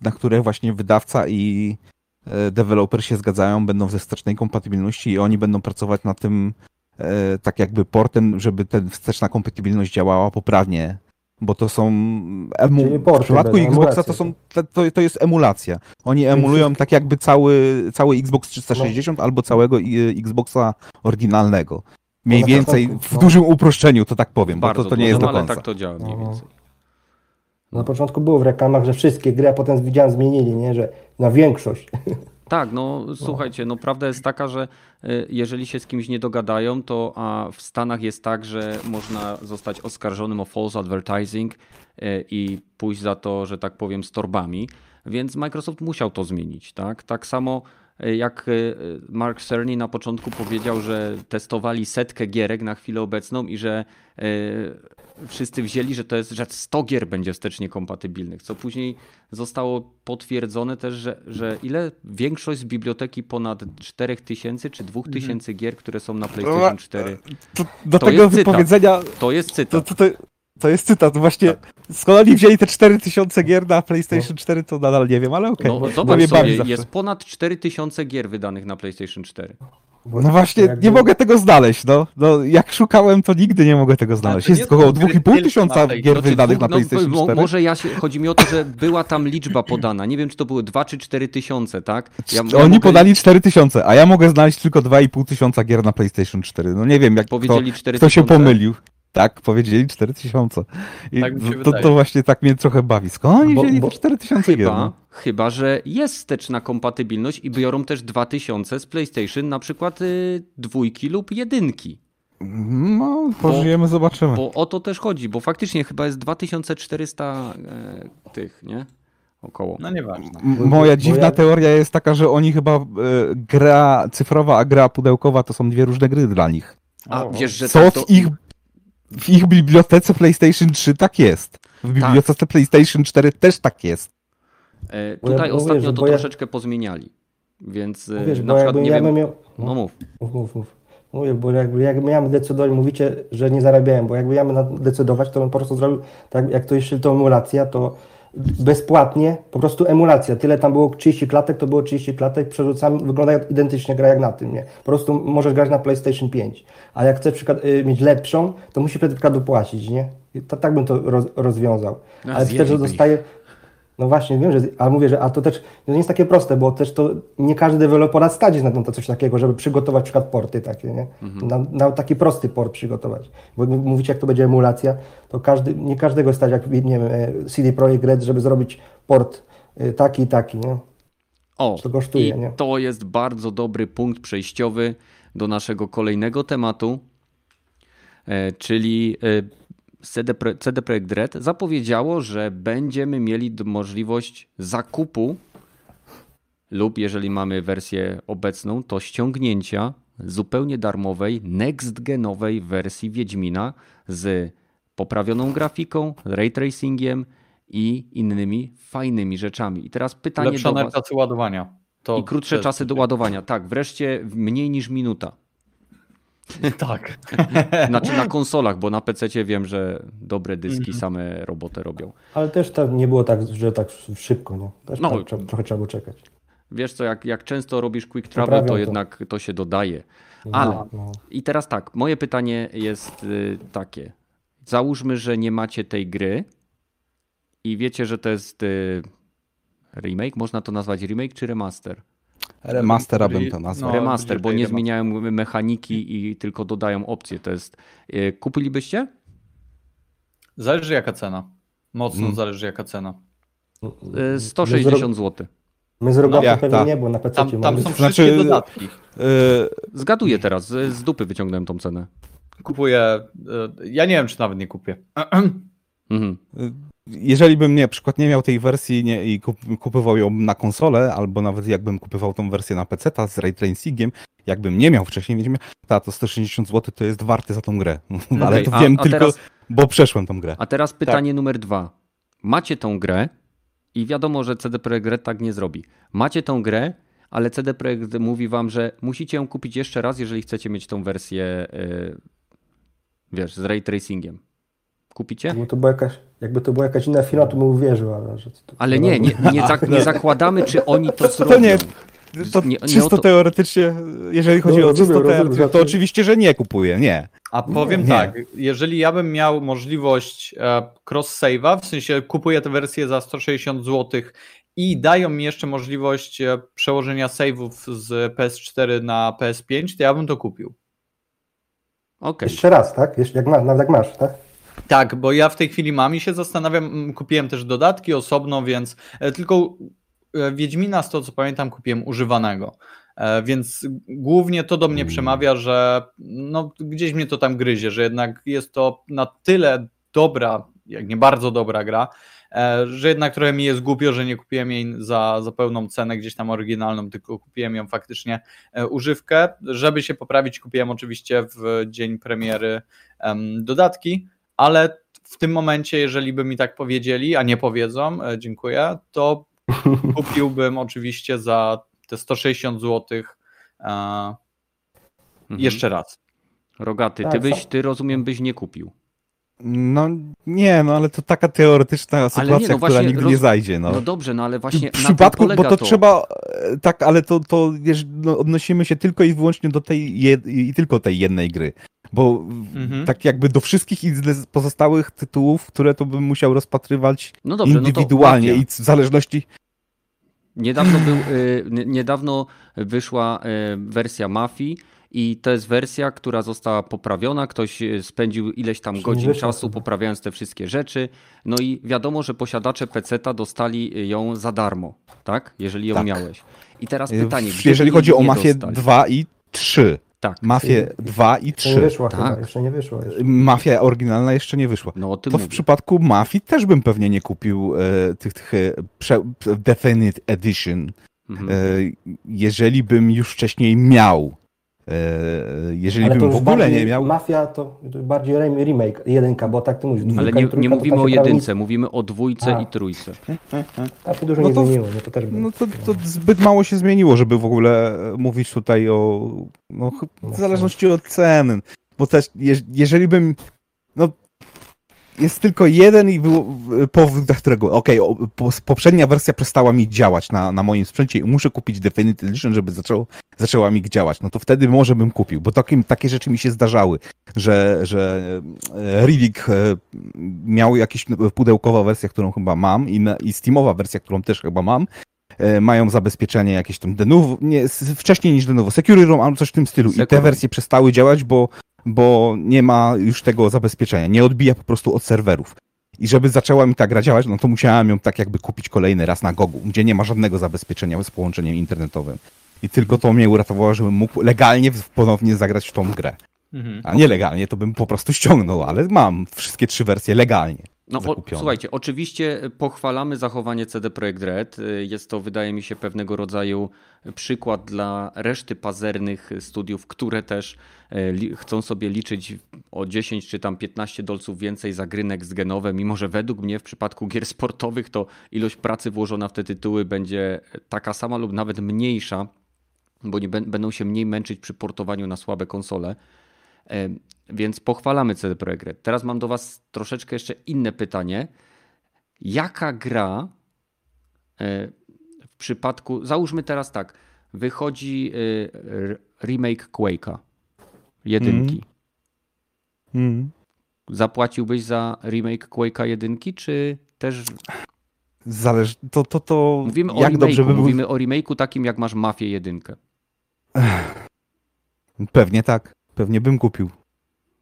na które właśnie wydawca i deweloper się zgadzają, będą ze wstecznej kompatybilności i oni będą pracować nad tym e, tak jakby portem, żeby ta wsteczna kompatybilność działała poprawnie. Bo to są emu... Czyli w porty przypadku Xboxa to są to, to, to jest emulacja. Oni emulują tak jakby cały, cały Xbox 360 albo całego i- Xboxa oryginalnego. Mniej na więcej w no. dużym uproszczeniu, to tak powiem, bo Bardzo to, to nie jest do ale końca. tak to działa mniej No. więcej. Na początku było w reklamach, że wszystkie gry, a potem widziałem zmienili, nie? Że na większość. (laughs) Tak, no słuchajcie, no prawda jest taka, że y, jeżeli się z kimś nie dogadają, to a w Stanach jest tak, że można zostać oskarżonym o false advertising y, i pójść za to, że tak powiem, z torbami, więc Microsoft musiał to zmienić, tak? Tak samo y, jak Mark Cerny na początku powiedział, że testowali setkę gierek na chwilę obecną i że wszyscy wzięli, że to jest, że 100 gier będzie wstecznie kompatybilnych, co później zostało potwierdzone też, że, że ile większość z biblioteki ponad 4000 czy 2000 gier, które są na PlayStation 4, To, do To tego jest cytat. wypowiedzenia, to jest cytat. to, to, to jest cytat, właśnie skąd oni wzięli te 4000 gier na PlayStation 4, to nadal nie wiem, ale okej. No, To zobacz sobie, jest ponad 4000 gier wydanych na PlayStation 4. Bo No właśnie, jakby- nie mogę tego znaleźć, no. no. Jak szukałem, to nigdy nie mogę tego znaleźć. to Jest około są gry 2,5 tylko tysiąca na tej- gier Znaczy, wydanych na dwóch- PlayStation mo- 4. Może ja się, chodzi mi o to, że była tam liczba podana. Nie wiem, czy to były 2 czy 4 tysiące, tak? Ja, ja Oni mogę- podali 4000, a ja mogę znaleźć tylko 2,5 tysiąca gier na PlayStation 4. No nie wiem, jak Powiedzieli kto, 4 kto się tysiące? pomylił. Tak, powiedzieli 4000. I Tak mi się to, to właśnie tak mnie trochę bawi. Skąd oni Bo- wzięli bo- te 4000 gier? Chyba, No? chyba, że jest wsteczna kompatybilność i biorą też 2000 z PlayStation, na przykład y, dwójki lub jedynki. no, pożyjemy, zobaczymy. Bo o to też chodzi, bo faktycznie chyba jest 2400 e, tych, nie? Około. No nieważne. Bo- Moja bo dziwna ja- teoria jest taka, że oni chyba e, gra cyfrowa, a gra pudełkowa to są dwie różne gry dla nich. A O, wiesz, że Co tak to... w ich, w ich bibliotece PlayStation 3 tak jest. W bibliotece PlayStation 4 też tak jest. E, ja tutaj mówię, ostatnio to bo ja- troszeczkę pozmieniali. Więc e, Wiesz, na przykład nie ja wiem... miał... No mów. Mów, mów, mów. Mówię, bo jakby, jakby miałem decydować, mówicie, że nie zarabiałem, bo jakby ja miałem decydować, to bym po prostu zrobił, tak jak to jeszcze to emulacja, to bezpłatnie, po prostu emulacja. Tyle tam było 30 klatek, to było 30 klatek, przerzucamy, wygląda identycznie gra jak na tym, nie? Po prostu możesz grać na PlayStation 5. A jak chcesz przykład, y, mieć lepszą, to musi przed dopłacić, nie? To, tak bym to roz, rozwiązał. No, Ale ich. dostaje... No właśnie, wiem, że, ale mówię, że a to też to nie jest takie proste, bo też to nie każdy deweloper stać jest na to coś takiego, żeby przygotować na przykład porty takie, nie? Na, na taki prosty port przygotować. Bo mówicie, jak to będzie emulacja, to każdy, nie każdego stać, jak nie wiem, e, CD Projekt Red, żeby zrobić port e, taki i taki, nie? O, to kosztuje, i nie? to jest bardzo dobry punkt przejściowy do naszego kolejnego tematu, e, czyli CD, CD Projekt Red zapowiedziało, że będziemy mieli możliwość zakupu lub jeżeli mamy wersję obecną, to ściągnięcia zupełnie darmowej, next-genowej wersji Wiedźmina z poprawioną grafiką, ray tracingiem i innymi fajnymi rzeczami. I teraz pytanie do Lepszone was... czasy ładowania. To I krótsze czasy do ładowania. Tak, wreszcie mniej niż minuta. (laughs) Tak. (laughs) Znaczy na konsolach, bo na PC wiem, że dobre dyski Mhm. same robotę robią. Ale też to nie było tak, że tak szybko, nie? Też No. tam, trzeba- trochę trzeba było czekać. Wiesz co, jak, jak często robisz quick travel, Poprawiam to to. jednak to się dodaje. Ale No, no. i teraz tak, moje pytanie jest y, takie. Załóżmy, że nie macie tej gry i wiecie, że to jest y, remake, można to nazwać remake czy remaster? Remastera bym to nazwał. No, remaster, bo nie remaster. zmieniają mechaniki i tylko dodają opcje. To jest. y, Kupilibyście? Zależy jaka cena. Mocno Mm. zależy jaka cena. Y, 160 zł. My z rogaty Ja, pewnie tak. nie, bo na PC Tam, tam mamy. są Znaczy- wszystkie dodatki. E, Zgaduję teraz, z dupy wyciągnąłem tą cenę. Kupuję. e, Ja nie wiem, czy nawet nie kupię. Mhm. Jeżeli bym nie, na przykład nie miał tej wersji nie, i kup, kupywał ją na konsolę, albo nawet jakbym kupywał tą wersję na PC z ray tracingiem, jakbym nie miał wcześniej, wiedziałem, ta to 160 zł to jest warte za tą grę. (laughs) Ale Okej, to a- wiem a tylko, teraz- bo przeszłem tą grę. A teraz pytanie numer dwa. Macie tą grę i wiadomo, że CD Projekt Red tak nie zrobi. Macie tą grę, ale CD Projekt mówi wam, że musicie ją kupić jeszcze raz, jeżeli chcecie mieć tą wersję, y, wiesz, z ray tracingiem. Kupicie? Jakby to była jakaś, jakby to była jakaś inna firma, to bym uwierzył, ale że to, Ale nie, nie, nie, zak- nie (laughs) zakładamy, czy oni to To zrobią. nie, to Nie- nie czysto to- teoretycznie, jeżeli chodzi No, o czysto rozumiem, rozumiem, teoretycznie, to oczywiście, że nie kupuję, nie. A powiem nie. tak, jeżeli ja bym miał możliwość e, cross-save'a, w sensie kupuję tę wersję za 160 zł i dają mi jeszcze możliwość e, przełożenia save'ów z PS4 na PS5, to ja bym to kupił. Okej. Jeszcze raz, tak? Jeszcze jak nawet jak masz, tak? Tak, bo ja w tej chwili mam i się zastanawiam, mm, kupiłem też dodatki osobno, więc e, tylko e, Wiedźmina, z tego co pamiętam, kupiłem używanego. E, Więc głównie to do mnie Mm. przemawia, że no, gdzieś mnie to tam gryzie, że jednak jest to na tyle dobra, jak nie bardzo dobra gra, że jednak trochę mi jest głupio, że nie kupiłem jej za, za pełną cenę, gdzieś tam oryginalną, tylko kupiłem ją faktycznie używkę. Żeby się poprawić, kupiłem oczywiście w dzień premiery em, dodatki, ale w tym momencie, jeżeli by mi tak powiedzieli, a nie powiedzą, e, dziękuję, to (laughs) kupiłbym oczywiście za te 160 zł e, Mhm. jeszcze raz. Rogaty, ty Tak, byś, co? ty rozumiem, byś nie kupił. No nie, no ale to taka teoretyczna sytuacja, nie, no która nigdy roz- nie zajdzie. No. No dobrze, no ale właśnie w na przypadku, bo to, to. trzeba, e, tak, ale to, to wiesz, no, odnosimy się tylko i wyłącznie do tej jed, i tylko tej jednej gry. Bo Mhm. tak jakby do wszystkich pozostałych tytułów, które to bym musiał rozpatrywać No dobrze, indywidualnie no to i w zależności. Niedawno, był, y, niedawno wyszła y, wersja Mafii i to jest wersja, która została poprawiona. Ktoś y, spędził ileś tam Czyli godzin czasu poprawiając te wszystkie rzeczy. No i wiadomo, że posiadacze PC-ta dostali ją za darmo, tak? Jeżeli ją Tak. miałeś. I teraz pytanie, Jeżeli chodzi o Mafię dostali? 2 i 3. Tak, Mafię 2 i Jeszcze nie 3. wyszła Tak. chyba, jeszcze nie wyszła. Jeszcze. Mafia oryginalna jeszcze nie wyszła. no o tym To w mówię. przypadku Mafii też bym pewnie nie kupił e, tych, tych e, prze, Definite Edition, Mhm. e, jeżeli bym już wcześniej miał. E, jeżeli Ale to bym w ogóle nie miał. Mafia to bardziej rem- remake, jedynka, bo tak ty mówisz. Ale dwójka i nie, trójka nie mówimy tam o prawie jedynce, mówimy o dwójce A. i trójce. Tam się dużo No nie to- zmieniło, nie? To też było. No to, to zbyt mało się zmieniło, żeby w ogóle e, mówić tutaj o. No, ch- w zależności od ceny. Bo też, je, jeżeli bym. No, jest tylko jeden i był e, powód, dla którego. Okej, o, po, poprzednia wersja przestała mi działać na, na moim sprzęcie i muszę kupić Definitive Edition, żeby zaczęło, zaczęła mi działać. No to wtedy może bym kupił, bo takim, takie rzeczy mi się zdarzały, że, że e, e, miał jakąś pudełkowa wersja, którą chyba mam i, i Steamowa wersja, którą też chyba mam, e, mają zabezpieczenie jakieś tam Denuvo, nie, wcześniej niż Denuvo, Security Room albo coś w tym stylu. I te wersje przestały działać, bo, bo nie ma już tego zabezpieczenia. Nie odbija po prostu od serwerów. I żeby zaczęła mi ta gra działać, no to musiałem ją tak jakby kupić kolejny raz na Gogu, gdzie nie ma żadnego zabezpieczenia z połączeniem internetowym. I tylko to mnie uratowało, żebym mógł legalnie ponownie zagrać w tą grę. Mhm. A nielegalnie to bym po prostu ściągnął, ale mam wszystkie trzy wersje legalnie. No, o, słuchajcie, oczywiście pochwalamy zachowanie CD Projekt Red. Jest to, wydaje mi się, pewnego rodzaju przykład dla reszty pazernych studiów, które też e, chcą sobie liczyć o 10 czy tam 15 dolców więcej za gry next genowe, mimo że według mnie w przypadku gier sportowych to ilość pracy włożona w te tytuły będzie taka sama lub nawet mniejsza, bo nie bę- będą się mniej męczyć przy portowaniu na słabe konsole. E, Więc pochwalamy CD Projekt Red. Teraz mam do Was troszeczkę jeszcze inne pytanie. Jaka gra e, w przypadku. Załóżmy teraz tak. Wychodzi e, remake Quake'a. Jedynki. Mm. Zapłaciłbyś za remake Quake'a jedynki, czy też. Zależy, to, to, to Mówimy o jak remake'u. dobrze by był... Mówimy o remake'u takim, jak masz Mafię jedynkę. Pewnie tak, pewnie bym kupił.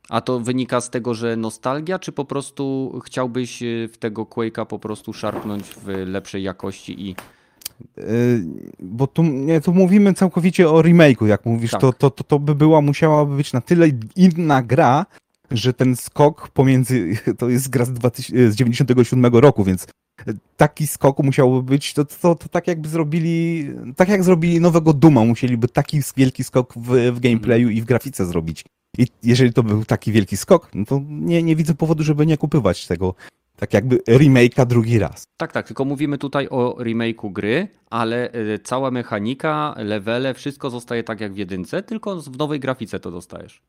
A to wynika z tego, że nostalgia, czy po prostu chciałbyś e, w tego Quake'a po prostu szarpnąć w lepszej jakości i bo tu, nie, tu mówimy całkowicie o remake'u, jak mówisz, Tak. to, to, to, to by była, musiałaby być na tyle inna gra, że ten skok pomiędzy, (laughs) to jest gra z, 2000, z 97 roku, więc taki skok musiałby być, to, to, to tak jakby zrobili, tak jak zrobili nowego Duma, musieliby taki wielki skok w, w gameplayu i w grafice zrobić. I jeżeli to był taki wielki skok, no to nie, nie widzę powodu, żeby nie kupywać tego, tak jakby remake'a drugi raz. Tak, tak, tylko mówimy tutaj o remake'u gry, ale y, cała mechanika, levele, wszystko zostaje tak jak w jedynce, tylko w nowej grafice to dostajesz.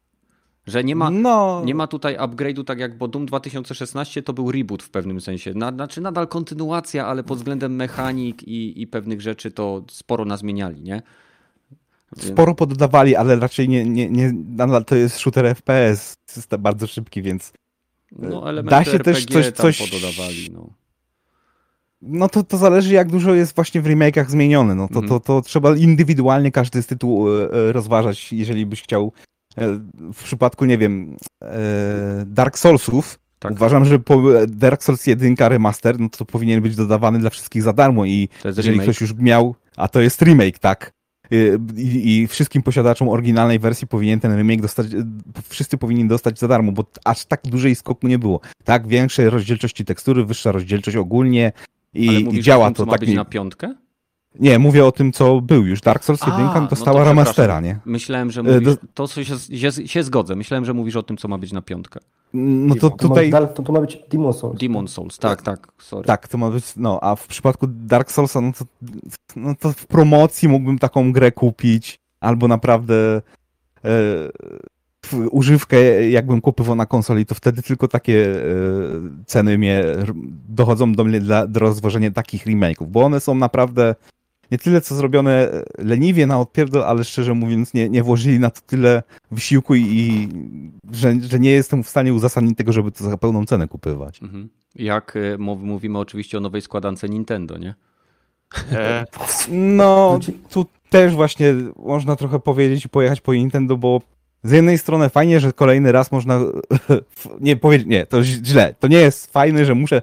Że nie ma, no, nie ma tutaj upgrade'u tak jak, bo Doom 2016 to był reboot w pewnym sensie. Na, znaczy nadal kontynuacja, ale pod względem mechanik i, i pewnych rzeczy to sporo nazmieniali, nie? Sporo poddawali, ale raczej nie, nie, nie nadal to jest shooter FPS, jest bardzo szybki, więc No, elementy Da się RPG też coś- coś- pododawali, no. no to, to zależy jak dużo jest właśnie w remake'ach zmienione, no to, Mhm. to, to trzeba indywidualnie każdy z tytułu e, e, rozważać, jeżeli byś chciał e, w przypadku, nie wiem, e, Dark Soulsów, Tak. uważam, że Dark Souls 1 remaster, no to powinien być dodawany dla wszystkich za darmo i To jeżeli remake. ktoś już miał, a to jest remake, tak? Y, I, I wszystkim posiadaczom oryginalnej wersji powinien ten remake dostać, y, wszyscy powinni dostać za darmo, bo aż tak dużej skoku nie było. Tak, większej rozdzielczości tekstury, wyższa rozdzielczość ogólnie i, Ale i mówisz działa to ma tak. być Nie, na piątkę? Nie, mówię o tym, co był już. Dark Souls 1 A, no dostała to remastera, nie? Myślałem, że E, mówisz, do- to się, się, się zgodzę. Myślałem, że mówisz o tym, co ma być na piątkę. No to To, tutaj. ma, to, to ma być Demon Souls. Demon Souls, tak, tak, sorry. Tak, to ma być, no, a w przypadku Dark Soulsa, no to, no to w promocji mógłbym taką grę kupić, albo naprawdę e, w używkę, jakbym kupował na konsoli, to wtedy tylko takie e, ceny mnie dochodzą do mnie dla, do rozważenia takich remake'ów, bo one są naprawdę nie tyle co zrobione leniwie na odpierdol, ale szczerze mówiąc nie, nie włożyli na to tyle wysiłku i, i że, że nie jestem w stanie uzasadnić tego, żeby to za pełną cenę kupywać. Mhm. Jak mów- mówimy oczywiście o nowej składance Nintendo, nie? E, (laughs) No, tu też właśnie można trochę powiedzieć i pojechać po Nintendo, bo z jednej strony fajnie, że kolejny raz można. (laughs) Nie powiedzieć, nie, to źle. To nie jest fajne, że muszę e,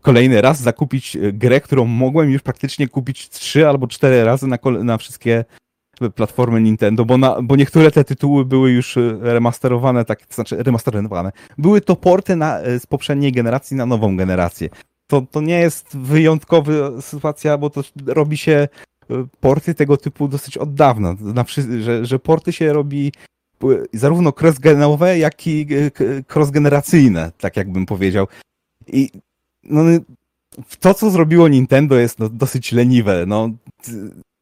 kolejny raz zakupić e, grę, którą mogłem już praktycznie kupić trzy albo cztery razy na, na wszystkie platformy Nintendo, bo, na, bo niektóre te tytuły były już e, remasterowane, tak, to znaczy remasterowane. Były to porty na, e, z poprzedniej generacji na nową generację. To, to nie jest wyjątkowa sytuacja, bo to robi się e, porty tego typu dosyć od dawna. Na, że, że porty się robi e, zarówno cross-genowe, jak i e, cross-generacyjne, tak jakbym powiedział. I no, to, co zrobiło Nintendo jest no, dosyć leniwe. No,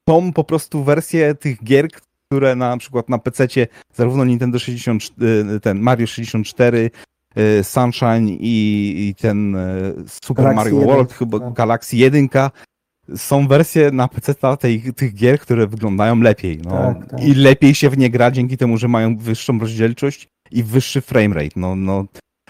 tą po prostu wersję tych gier, które na przykład na PC zarówno Nintendo 64, ten Mario 64, e, Sunshine i, i ten e, Super Galaxy Mario 1, World, chyba tak. Galaxy 1, są wersje na PC tej, tych gier, które wyglądają lepiej. No, Tak, tak. I lepiej się w nie gra dzięki temu, że mają wyższą rozdzielczość i wyższy framerate. No, no,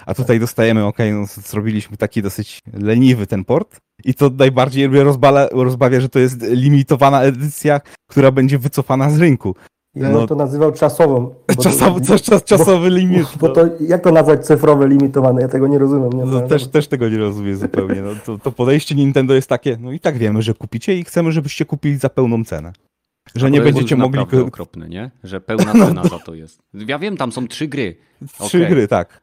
a tutaj dostajemy, ok, no, zrobiliśmy taki dosyć leniwy ten port. I to najbardziej mnie rozbala, rozbawia, że to jest limitowana edycja, która będzie wycofana z rynku. Ja No. bym to nazywał czasową. bo Czasowy, to, czas, czas, czasowy limit. Bo no. to, jak to nazwać cyfrowe, limitowane? Ja tego nie rozumiem. Nie No, też, też tego nie rozumiem zupełnie. No, to, to podejście Nintendo jest takie, no i tak wiemy, że kupicie i chcemy, żebyście kupili za pełną cenę. Że nie To będziecie mogli ko- okropne, nie? Że pełna (laughs) cena za to jest. Ja wiem, tam są trzy gry, trzy okej. gry, tak.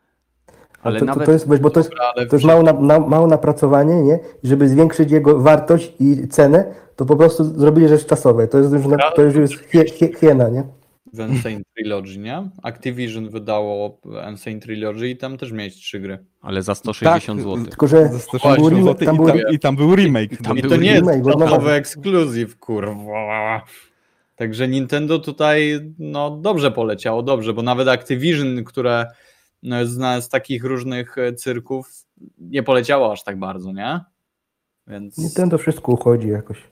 Ale to, nawet... to, jest, bo to jest, to jest mało, na, mało napracowanie, nie? I żeby zwiększyć jego wartość i cenę, to po prostu zrobili rzecz czasowe. To jest już, na, to już jest hie, hie, hiena, nie? w Insane Trilogy, nie? Activision wydało Insane Trilogy i tam też miałeś trzy gry. Ale za 160 Tak, zł. Tylko, że Za tam 160 był, zł remake, tam i, był, tam, i tam był remake. Tam I był to nie jest remake, bo nowy ekskluzyw, kurwa. Także Nintendo tutaj no dobrze poleciało, dobrze, bo nawet Activision, które no, jest znane z takich różnych e, cyrków, nie poleciało aż tak bardzo, nie? Więc Nintendo wszystko uchodzi jakoś.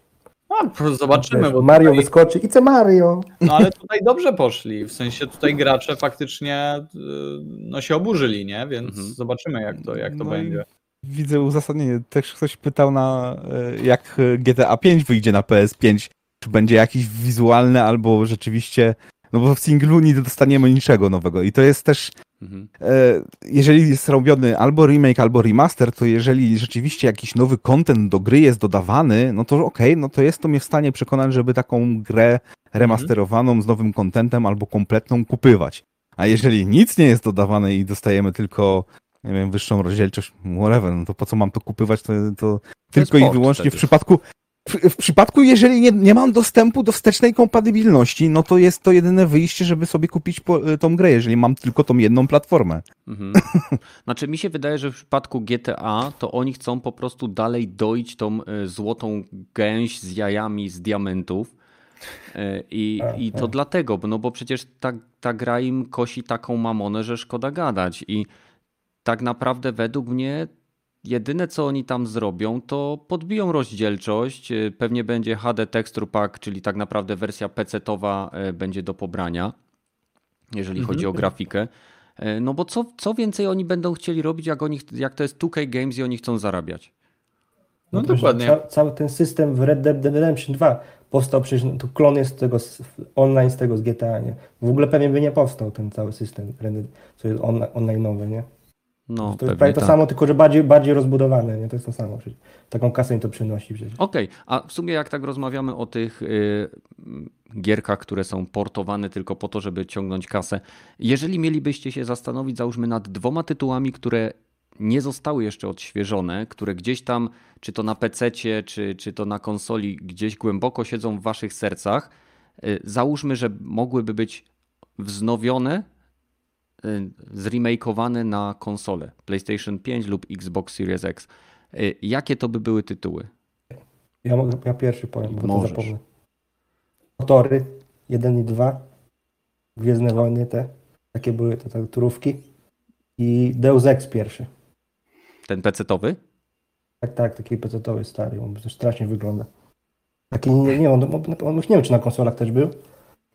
no, zobaczymy, Wiesz, bo Mario tutaj, wyskoczy i co Mario? no ale tutaj dobrze poszli, w sensie tutaj gracze faktycznie y, no się oburzyli, nie? Więc Mhm. zobaczymy jak to, jak to No będzie. Widzę uzasadnienie. Też ktoś pytał na e, jak GTA 5 wyjdzie na PS5, czy będzie jakiś wizualny albo rzeczywiście, no bo w singlu nie dostaniemy niczego nowego i to jest też Mhm. e, jeżeli jest robiony albo remake, albo remaster, to jeżeli rzeczywiście jakiś nowy content do gry jest dodawany, no to okej, no to jest to mnie w stanie przekonać, żeby taką grę remasterowaną z nowym contentem albo kompletną kupywać. A jeżeli nic nie jest dodawane i dostajemy tylko, nie wiem, wyższą rozdzielczość, whatever, no to po co mam to kupywać, to, to tylko i wyłącznie w przypadku w, w przypadku, jeżeli nie, nie mam dostępu do wstecznej kompatybilności, no to jest to jedyne wyjście, żeby sobie kupić po, tą grę, jeżeli mam tylko tą jedną platformę. Mhm. (laughs) Znaczy mi się wydaje, że w przypadku GTA to oni chcą po prostu dalej doić tą y, złotą gęś z jajami z diamentów. Y, I, i to dlatego, no bo przecież ta, ta gra im kosi taką mamonę, że szkoda gadać. I tak naprawdę według mnie jedyne co oni tam zrobią, to podbiją rozdzielczość. y, Pewnie będzie HD Texture Pack, czyli tak naprawdę wersja PC-towa y, będzie do pobrania, jeżeli Mhm. chodzi o grafikę. E, No bo co, co więcej oni będą chcieli robić, jak, oni, jak to jest 2K Games i oni chcą zarabiać? No że dokładnie. Ca, cały ten system w Red Dead Redemption 2 powstał przecież, no, to klon jest tego z, online z tego z GTA, nie? W ogóle pewnie by nie powstał ten cały system, Red Dead, co jest on, online'owy, nie? No, to jest prawie to tak. samo, tylko że bardziej, bardziej rozbudowane, nie? To jest to samo. Przecież. Taką kasę im to przynosi. Okej, a w sumie jak tak rozmawiamy o tych y, gierkach, które są portowane tylko po to, żeby ciągnąć kasę, jeżeli mielibyście się zastanowić, załóżmy nad dwoma tytułami, które nie zostały jeszcze odświeżone, które gdzieś tam, czy to na PC, czy, czy to na konsoli, gdzieś głęboko siedzą w waszych sercach, y, załóżmy, że mogłyby być wznowione, zremakeowane na konsolę PlayStation 5 lub Xbox Series X. Y, Jakie to by były tytuły? Ja, mogę, ja pierwszy powiem, bo Możesz. to zapomnę. Motory 1 i 2, Gwiezdne Wojny te. Takie były te, te turówki. I Deus Ex pierwszy. Ten pecetowy? Tak, tak, taki pecetowy stary, on strasznie wygląda. Taki, nie, nie, on, on, on, nie wiem, czy na konsolach też był.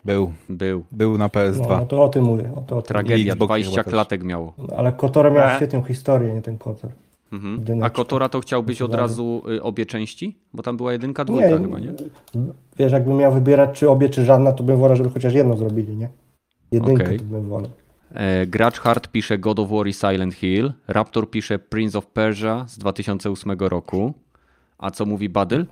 Był. Był. Był na No, PS2. no to o tym mówię. O to, o tym. Tragedia, Xbox 20 chyba też. klatek miało. No, Ale Kotora miał E? świetną historię, nie ten Kotor. Mhm. A Kotora to chciałbyś od razu y, obie części? Bo tam była jedynka, dwójka chyba, nie? Wiesz, jakbym miał wybierać, czy obie, czy żadna, to bym wolał, żeby chociaż jedno zrobili, nie? Jedynkę Okej. to bym wolał. E, Gracz Hard pisze God of War i Silent Hill. Raptor pisze Prince of Persia z 2008 roku. A co mówi Badyl?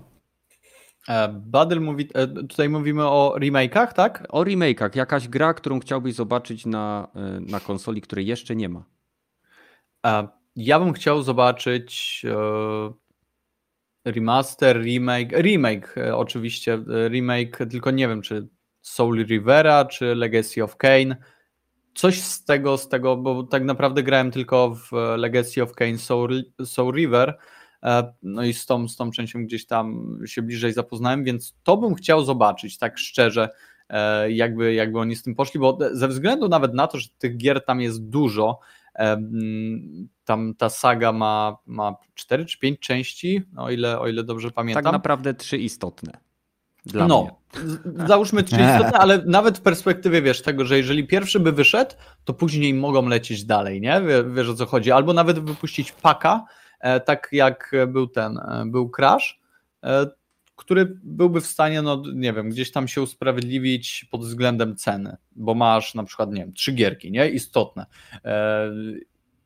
E, Badyl mówi, e, tutaj mówimy o remake'ach, tak? O remake'ach. Jakaś gra, którą chciałbyś zobaczyć na, e, na konsoli, której jeszcze nie ma. Ja bym chciał zobaczyć remaster, remake, remake oczywiście, remake, tylko nie wiem, czy Soul Rivera, czy Legacy of Kane. Coś z tego, z tego, bo tak naprawdę grałem tylko w Legacy of Kane Soul, Soul River, no i z tą, z tą częścią gdzieś tam się bliżej zapoznałem, więc to bym chciał zobaczyć, tak szczerze, e, jakby, jakby oni z tym poszli, bo ze względu nawet na to, że tych gier tam jest dużo, Em, Tam ta saga ma, ma 4 czy 5 części, o ile, o ile dobrze pamiętam. Tak naprawdę trzy istotne. Dla no, mnie. załóżmy trzy istotne, ale nawet w perspektywie wiesz tego, że jeżeli pierwszy by wyszedł, to później mogą lecieć dalej, nie? Wie- Wiesz o co chodzi. Albo nawet wypuścić paka, e, tak jak był ten, e, był Crash, e, który byłby w stanie, no nie wiem, gdzieś tam się usprawiedliwić pod względem ceny, bo masz na przykład, nie wiem, trzy gierki, nie? Istotne. E,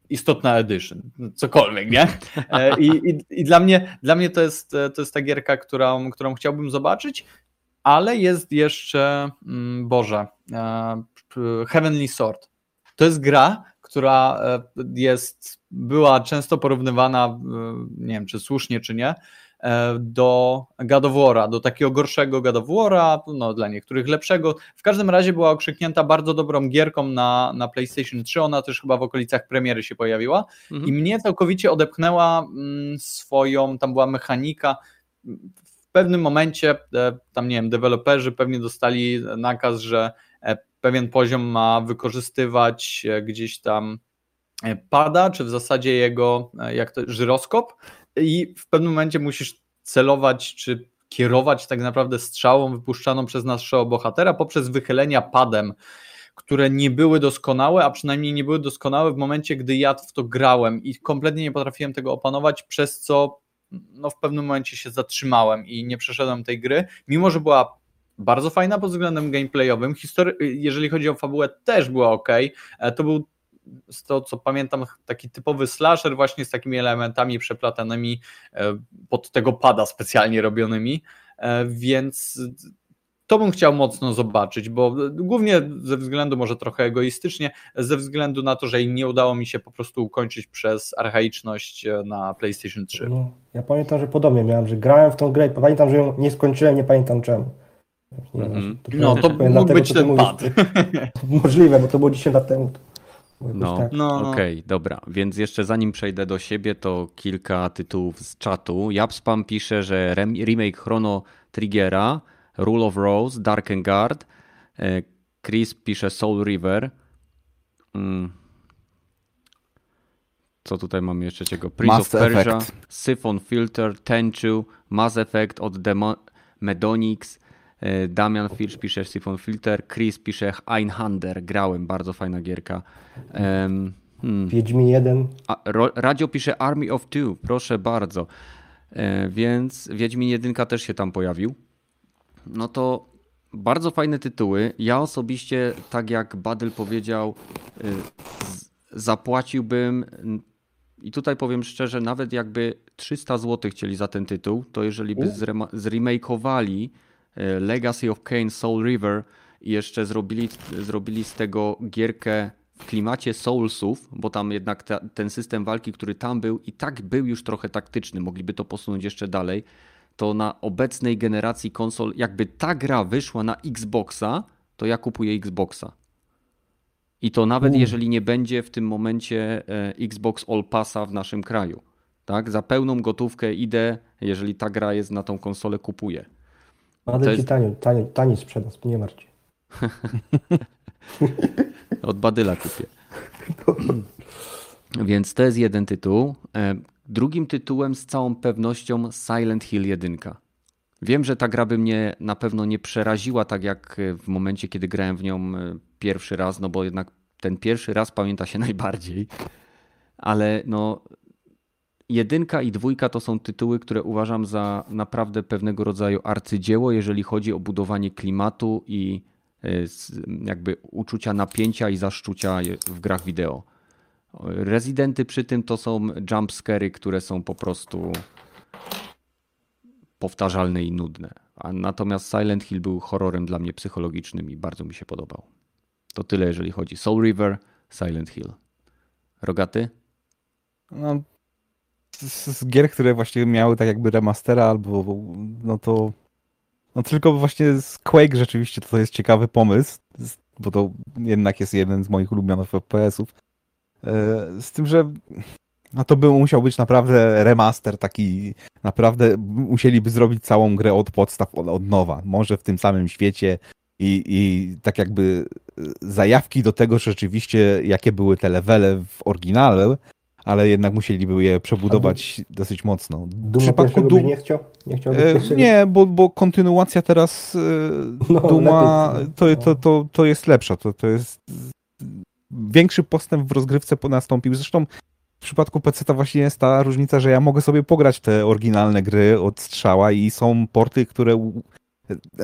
Istotna edition, cokolwiek, nie? E, I, i, i dla, mnie, dla mnie to jest, e, to jest ta gierka, którą, którą chciałbym zobaczyć, ale jest jeszcze, mm, Boże, e, Heavenly Sword. To jest gra, która e, jest, była często porównywana, e, nie wiem czy słusznie, czy nie, e, do War'a, do takiego gorszego War'a, no dla niektórych lepszego. W każdym razie była okrzyknięta bardzo dobrą gierką na, na PlayStation 3, ona też chyba w okolicach premiery się pojawiła Mhm. i mnie całkowicie odepchnęła mm, swoją, tam była mechanika, w pewnym momencie tam nie wiem, deweloperzy pewnie dostali nakaz, że pewien poziom ma wykorzystywać e, gdzieś tam e, pada, czy w zasadzie jego e, jak to, żyroskop? I w pewnym momencie musisz celować, czy kierować tak naprawdę strzałą wypuszczaną przez naszego bohatera poprzez wychylenia padem, które nie były doskonałe, a przynajmniej nie były doskonałe w momencie, gdy ja w to grałem i kompletnie nie potrafiłem tego opanować, przez co no, w pewnym momencie się zatrzymałem i nie przeszedłem tej gry, mimo że była bardzo fajna pod względem gameplayowym. History- jeżeli chodzi o fabułę, też była ok. E, To był z to, co pamiętam, taki typowy slasher, właśnie z takimi elementami przeplatanymi e, pod tego pada specjalnie robionymi, E, więc to bym chciał mocno zobaczyć, bo głównie ze względu, może trochę egoistycznie, ze względu na to, że nie udało mi się po prostu ukończyć przez archaiczność na PlayStation 3. No, ja pamiętam, że podobnie miałem, że grałem w tą grę i pamiętam, że ją nie skończyłem, nie pamiętam czemu. Mhm. to No to mógł dlatego, być ten mówisz. pad. (laughs) Możliwe, bo to było 10 lat temu. No. tak. No, no. Okej, dobra, więc jeszcze zanim przejdę do siebie, to kilka tytułów z czatu. Japspam pisze, że rem- remake Chrono Triggera, Rule of Rose, Dark Guard. E, Chris pisze Soul River. Mm. Co tutaj mamy jeszcze ciego? Prince Mass of Persia, Effect. Siphon Filter, Tenchu, Mass Effect od Demo- Medonix. E, Damian Filch pisze Siphon Filter, Chris pisze Einhander, grałem, bardzo fajna gierka. Em, hmm. Wiedźmin 1. A, ro, radio pisze Army of Two, proszę bardzo. E, więc Wiedźmin 1 też się tam pojawił. No to bardzo fajne tytuły. Ja osobiście, tak jak Badyl powiedział, y, z- zapłaciłbym i tutaj powiem szczerze, nawet jakby 300 zł chcieli za ten tytuł, to jeżeli by zrema- zremakeowali e, Legacy of Kane Soul River i jeszcze zrobili, zrobili z tego gierkę w klimacie Soulsów, bo tam jednak ta, ten system walki, który tam był i tak był już trochę taktyczny, mogliby to posunąć jeszcze dalej, to na obecnej generacji konsol, jakby ta gra wyszła na Xboxa, to ja kupuję Xboxa. I to nawet Mm. jeżeli nie będzie w tym momencie e, Xbox All Passa w naszym kraju. Tak? Za pełną gotówkę idę, jeżeli ta gra jest na tą konsolę, kupuję. Ale To ci jest- tani, tani, tani sprzedaż, nie martw. (laughs) Od Badyla kupię. (laughs) Więc to jest jeden tytuł. E, drugim tytułem z całą pewnością Silent Hill 1. Wiem, że ta gra by mnie na pewno nie przeraziła tak jak w momencie, kiedy grałem w nią e, pierwszy raz, no bo jednak ten pierwszy raz pamięta się (laughs) najbardziej. Ale no, jedynka i dwójka to są tytuły, które uważam za naprawdę pewnego rodzaju arcydzieło, jeżeli chodzi o budowanie klimatu i e, jakby uczucia napięcia i zaszczucia w grach wideo. Rezydenty przy tym to są jumpscary, które są po prostu powtarzalne i nudne. A natomiast Silent Hill był horrorem dla mnie psychologicznym i bardzo mi się podobał. To tyle, jeżeli chodzi. Soul River, Silent Hill. Rogaty? No, z, z, gier, które właśnie miały tak jakby remastera albo no to no tylko właśnie z Quake rzeczywiście to jest ciekawy pomysł, bo to jednak jest jeden z moich ulubionych FPS-ów. E, z tym, że no to by musiał być naprawdę remaster taki, naprawdę musieliby zrobić całą grę od podstaw, od, od nowa. Może w tym samym świecie i, i tak jakby zajawki do tego rzeczywiście, jakie były te levele w oryginale, ale jednak musieliby je przebudować dosyć mocno. Duma w przypadku nie chciał? Nie, chciał e, nie bo, bo kontynuacja teraz e, (laughs) no, Duma to, to, to, to jest lepsza. To, to jest większy postęp w rozgrywce nastąpił. Zresztą w przypadku PC to właśnie jest ta różnica, że ja mogę sobie pograć te oryginalne gry od strzała i są porty, które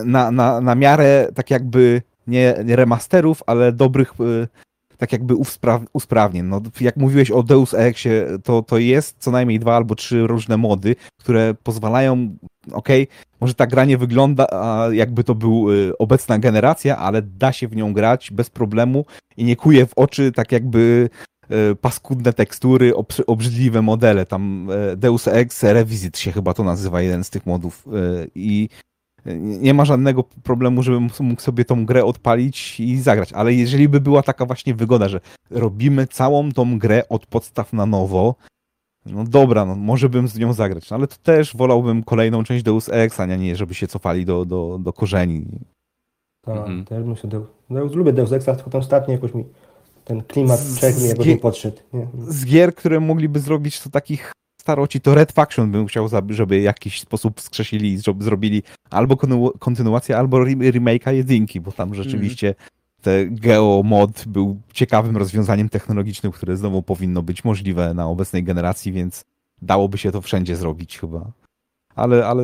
na, na, na miarę tak jakby nie, nie remasterów, ale dobrych y, tak jakby uspra usprawnień. No, jak mówiłeś o Deus Exie, to, to jest co najmniej dwa albo trzy różne mody, które pozwalają, okej, okay, może ta gra nie wygląda jakby to był y, obecna generacja, ale da się w nią grać bez problemu i nie kuje w oczy tak jakby y, paskudne tekstury, obrzydliwe modele. Tam y, Deus Ex Revisit się chyba to nazywa, jeden z tych modów. I nie ma żadnego problemu, żebym mógł sobie tą grę odpalić i zagrać. Ale jeżeli by była taka właśnie wygoda, że robimy całą tą grę od podstaw na nowo, no dobra, no może bym z nią zagrać, no ale to też wolałbym kolejną część Deus Ex, a nie żeby się cofali do, do, do korzeni. Tak, mhm. też myślę, Deus, Deus, lubię Deus Exa, tylko tam ostatnio jakoś mi ten klimat czek mi jakoś nie podszedł. Nie? Z gier, które mogliby zrobić to takich staroci, to Red Faction bym chciał, żeby w jakiś sposób skrzesili i zrobili albo kontynuację, albo remake'a jedynki, bo tam rzeczywiście mm. te geomod był ciekawym rozwiązaniem technologicznym, które znowu powinno być możliwe na obecnej generacji, więc dałoby się to wszędzie zrobić chyba. Ale, ale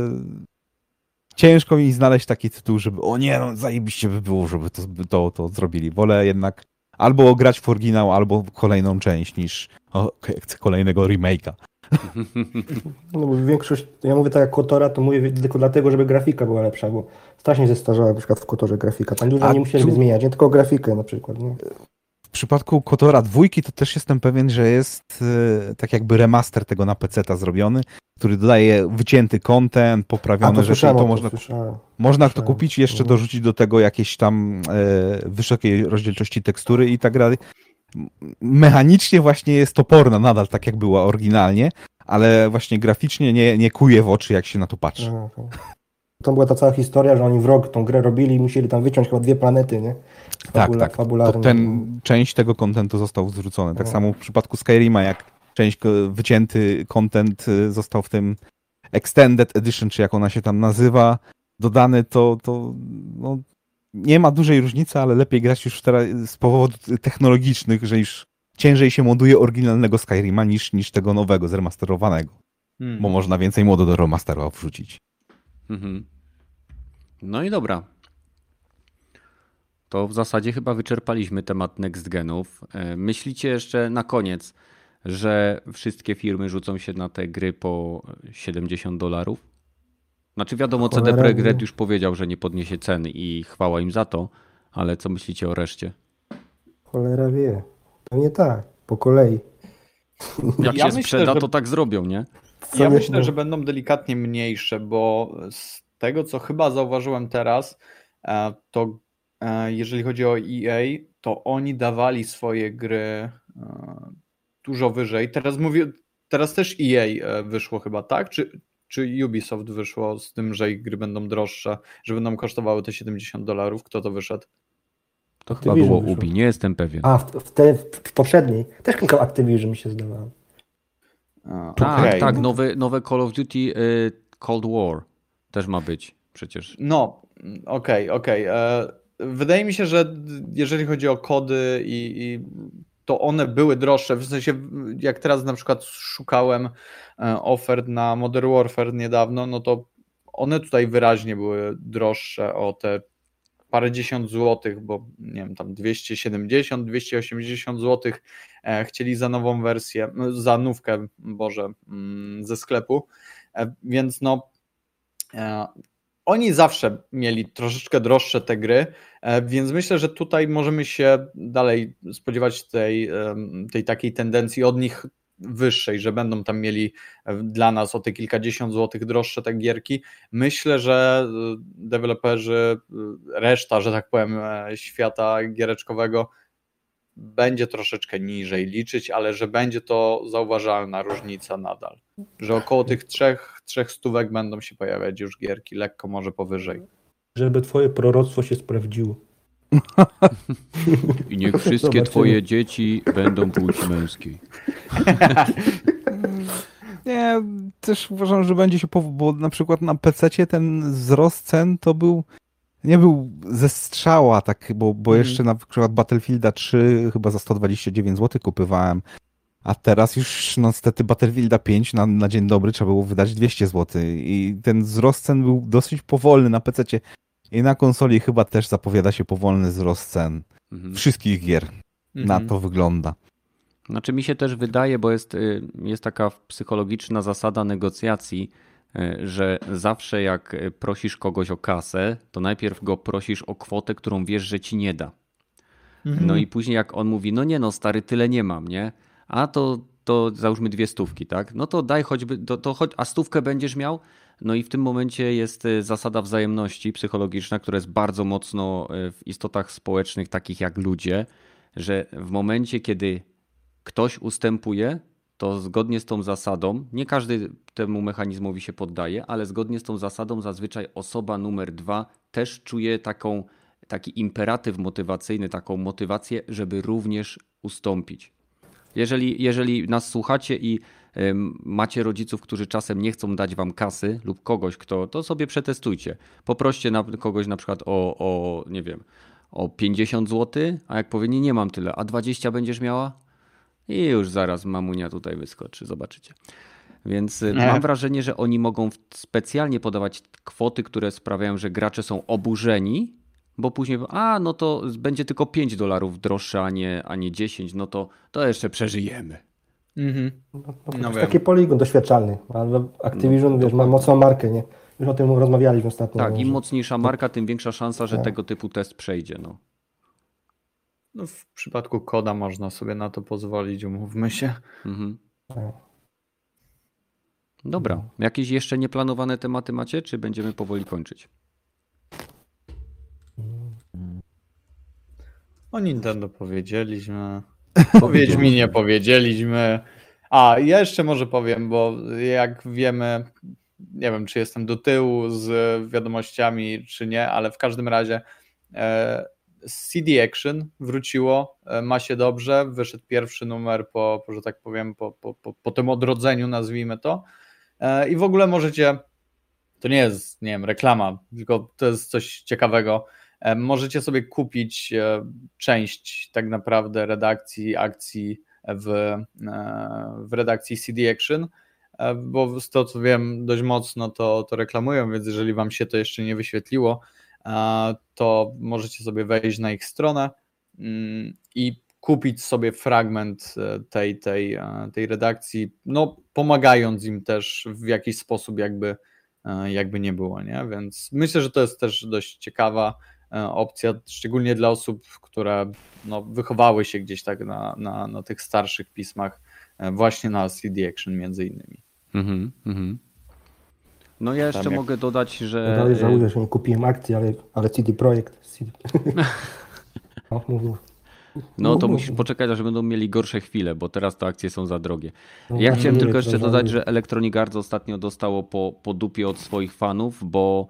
ciężko mi znaleźć taki tytuł, żeby o nie, no zajebiście by było, żeby to, to, to zrobili. Wolę jednak albo grać w oryginał, albo kolejną część, niż o, chcę kolejnego remake'a. (laughs) No bo większość, ja mówię tak jak Kotora, to mówię tylko dlatego, żeby grafika była lepsza, bo strasznie zestarzała na przykład w Kotorze grafika. Tam dużo A nie musieliby tu... zmieniać, nie tylko grafikę na przykład. Nie? W przypadku Kotora dwójki to też jestem pewien, że jest e, tak jakby remaster tego na PC zrobiony, który dodaje wycięty content, poprawione to rzeczy. To, to można, można to kupić i jeszcze no. dorzucić do tego jakieś tam e, wysokiej rozdzielczości tekstury i tak dalej mechanicznie właśnie jest toporna nadal, tak jak była oryginalnie, ale właśnie graficznie nie, nie kuje w oczy, jak się na to patrzy. No, to była ta cała historia, że oni w rok tą grę robili i musieli tam wyciąć chyba dwie planety, nie? Fabula, tak, tak. To ten, część tego kontentu został zwrócony. Tak no. samo w przypadku Skyrima, jak część wycięty kontent y, został w tym Extended Edition, czy jak ona się tam nazywa, dodany, to, to no, nie ma dużej różnicy, ale lepiej grać już teraz z powodów technologicznych, że już ciężej się moduje oryginalnego Skyrima niż, niż tego nowego, zremasterowanego. Hmm. Bo można więcej modu do remastera wrzucić. Mhm. No i dobra. To w zasadzie chyba wyczerpaliśmy temat next genów. E, myślicie jeszcze na koniec, że wszystkie firmy rzucą się na te gry po 70 dolarów? Znaczy wiadomo, CD Projekt Red już powiedział, że nie podniesie ceny i chwała im za to, ale co myślicie o reszcie? Cholera wie. Pewnie tak, po kolei. Jak ja się myślę, sprzeda, że... to tak zrobią, nie? ja myślę, że będą delikatnie mniejsze, bo z tego, co chyba zauważyłem teraz, e, to e, jeżeli chodzi o EA, to oni dawali swoje gry e, dużo wyżej. Teraz mówię, teraz też EA wyszło chyba, tak? Czy, czy Ubisoft wyszło z tym, że ich gry będą droższe, że będą kosztowały te 70 dolarów? Kto to wyszedł? To chyba było wyszło. Ubi, nie jestem pewien. A, w, w, te, w poprzedniej. Też kilka Activision mi się zdawało. A, tak, okej. tak, nowe, nowe Call of Duty y, Cold War też ma być przecież. No, okej, okej. E, Wydaje mi się, że jeżeli chodzi o kody i, i to one były droższe, w sensie jak teraz na przykład szukałem e, ofert na Modern Warfare niedawno, no to one tutaj wyraźnie były droższe o te parędziesiąt złotych, bo nie wiem, tam 270, 280 złotych e, chcieli za nową wersję, za nówkę, Boże, mm, ze sklepu, E, więc no oni zawsze mieli troszeczkę droższe te gry, e, więc myślę, że tutaj możemy się dalej spodziewać tej, em, tej takiej tendencji od nich wyższej, że będą tam mieli e, dla nas o te kilkadziesiąt złotych droższe te gierki. Myślę, że e, deweloperzy, e, reszta, że tak powiem, e, świata giereczkowego będzie troszeczkę niżej liczyć, ale że będzie to zauważalna różnica nadal. Że około tych trzech, trzech stówek będą się pojawiać już gierki, lekko może powyżej. Żeby twoje proroctwo się sprawdziło. I niech wszystkie Zobaczymy. twoje dzieci będą płci męskiej. (laughs) Nie, też uważam, że będzie się, pow- bo na przykład na PC ten wzrost cen to był, nie był ze strzała, tak, bo, bo Mhm. jeszcze na przykład Battlefielda 3 chyba za 129 zł kupywałem, a teraz już no niestety Battlefielda 5 na, na dzień dobry trzeba było wydać 200 zł i ten wzrost cen był dosyć powolny na PC i na konsoli chyba też zapowiada się powolny wzrost cen Mhm. wszystkich gier. Na Mhm. to wygląda. Znaczy mi się też wydaje, bo jest, y, jest taka psychologiczna zasada negocjacji, że zawsze jak y, prosisz kogoś o kasę, to najpierw go prosisz o kwotę, którą wiesz, że ci nie da. Mhm. No i później jak on mówi, no nie no stary, tyle nie mam, nie? A to, to załóżmy dwie stówki, tak? No to daj choćby, to, to choć, a stówkę będziesz miał? No i w tym momencie jest y, zasada wzajemności psychologiczna, która jest bardzo mocno w istotach społecznych, takich jak ludzie, że w momencie, kiedy ktoś ustępuje, to zgodnie z tą zasadą, nie każdy temu mechanizmowi się poddaje, ale zgodnie z tą zasadą zazwyczaj osoba numer dwa też czuje taką, taki imperatyw motywacyjny, taką motywację, żeby również ustąpić. Jeżeli, jeżeli nas słuchacie i macie rodziców, którzy czasem nie chcą dać wam kasy lub kogoś, kto, to sobie przetestujcie. Poproście na, kogoś na przykład o, o, nie wiem, o 50 zł, a jak powie, nie, nie mam tyle, a 20 będziesz miała? I już zaraz mamunia tutaj wyskoczy, zobaczycie. Więc y, Nie. mam wrażenie, że oni mogą specjalnie podawać kwoty, które sprawiają, że gracze są oburzeni, bo później, a no to będzie tylko 5 dolarów droższe, a nie, a nie 10, no to, to jeszcze przeżyjemy. Mhm. No, No to jest wiem. taki poligon doświadczalny, ale Activision, No, wiesz, ma mocną markę, nie? Już o tym rozmawialiśmy ostatnio. Tak, im że- mocniejsza marka, tym większa szansa, że Tak. tego typu test przejdzie. No. No w przypadku koda można sobie na to pozwolić, umówmy się. Mhm. Dobra, jakieś jeszcze nieplanowane tematy macie, czy będziemy powoli kończyć? O Nintendo powiedzieliśmy. (laughs) O Wiedźminie powiedzieliśmy. A, ja jeszcze może powiem, bo jak wiemy, nie wiem, czy jestem do tyłu z wiadomościami, czy nie, ale w każdym razie e, CD Action wróciło, e, ma się dobrze, wyszedł pierwszy numer po, po że tak powiem, po, po, po, po tym odrodzeniu, nazwijmy to. E, I w ogóle możecie, to nie jest, nie wiem, reklama, tylko to jest coś ciekawego. E, Możecie sobie kupić część tak naprawdę redakcji akcji w, w redakcji CD Action, bo z to co wiem dość mocno to, to reklamują, więc jeżeli Wam się to jeszcze nie wyświetliło, to możecie sobie wejść na ich stronę mm, i kupić sobie fragment e, tej, tej, e, tej redakcji, no pomagając im też w jakiś sposób jakby, e, jakby nie było, nie? Więc myślę, że to jest też dość ciekawa opcja, szczególnie dla osób, które no, wychowały się gdzieś tak na, na, na tych starszych pismach, właśnie na CD Action między innymi. Mhm, mhm. No ja jeszcze jak- mogę dodać, że dalej żałuję, że nie kupiłem akcji, ale, ale CD Projekt. CD... (laughs) No, mów, mów. no to mów, musisz mów. poczekać, aż będą mieli gorsze chwile, bo teraz te akcje są za drogie. No Ja chciałem mówię, tylko jeszcze żałuję. dodać, że Electronic Arts ostatnio dostało po, po dupie od swoich fanów, bo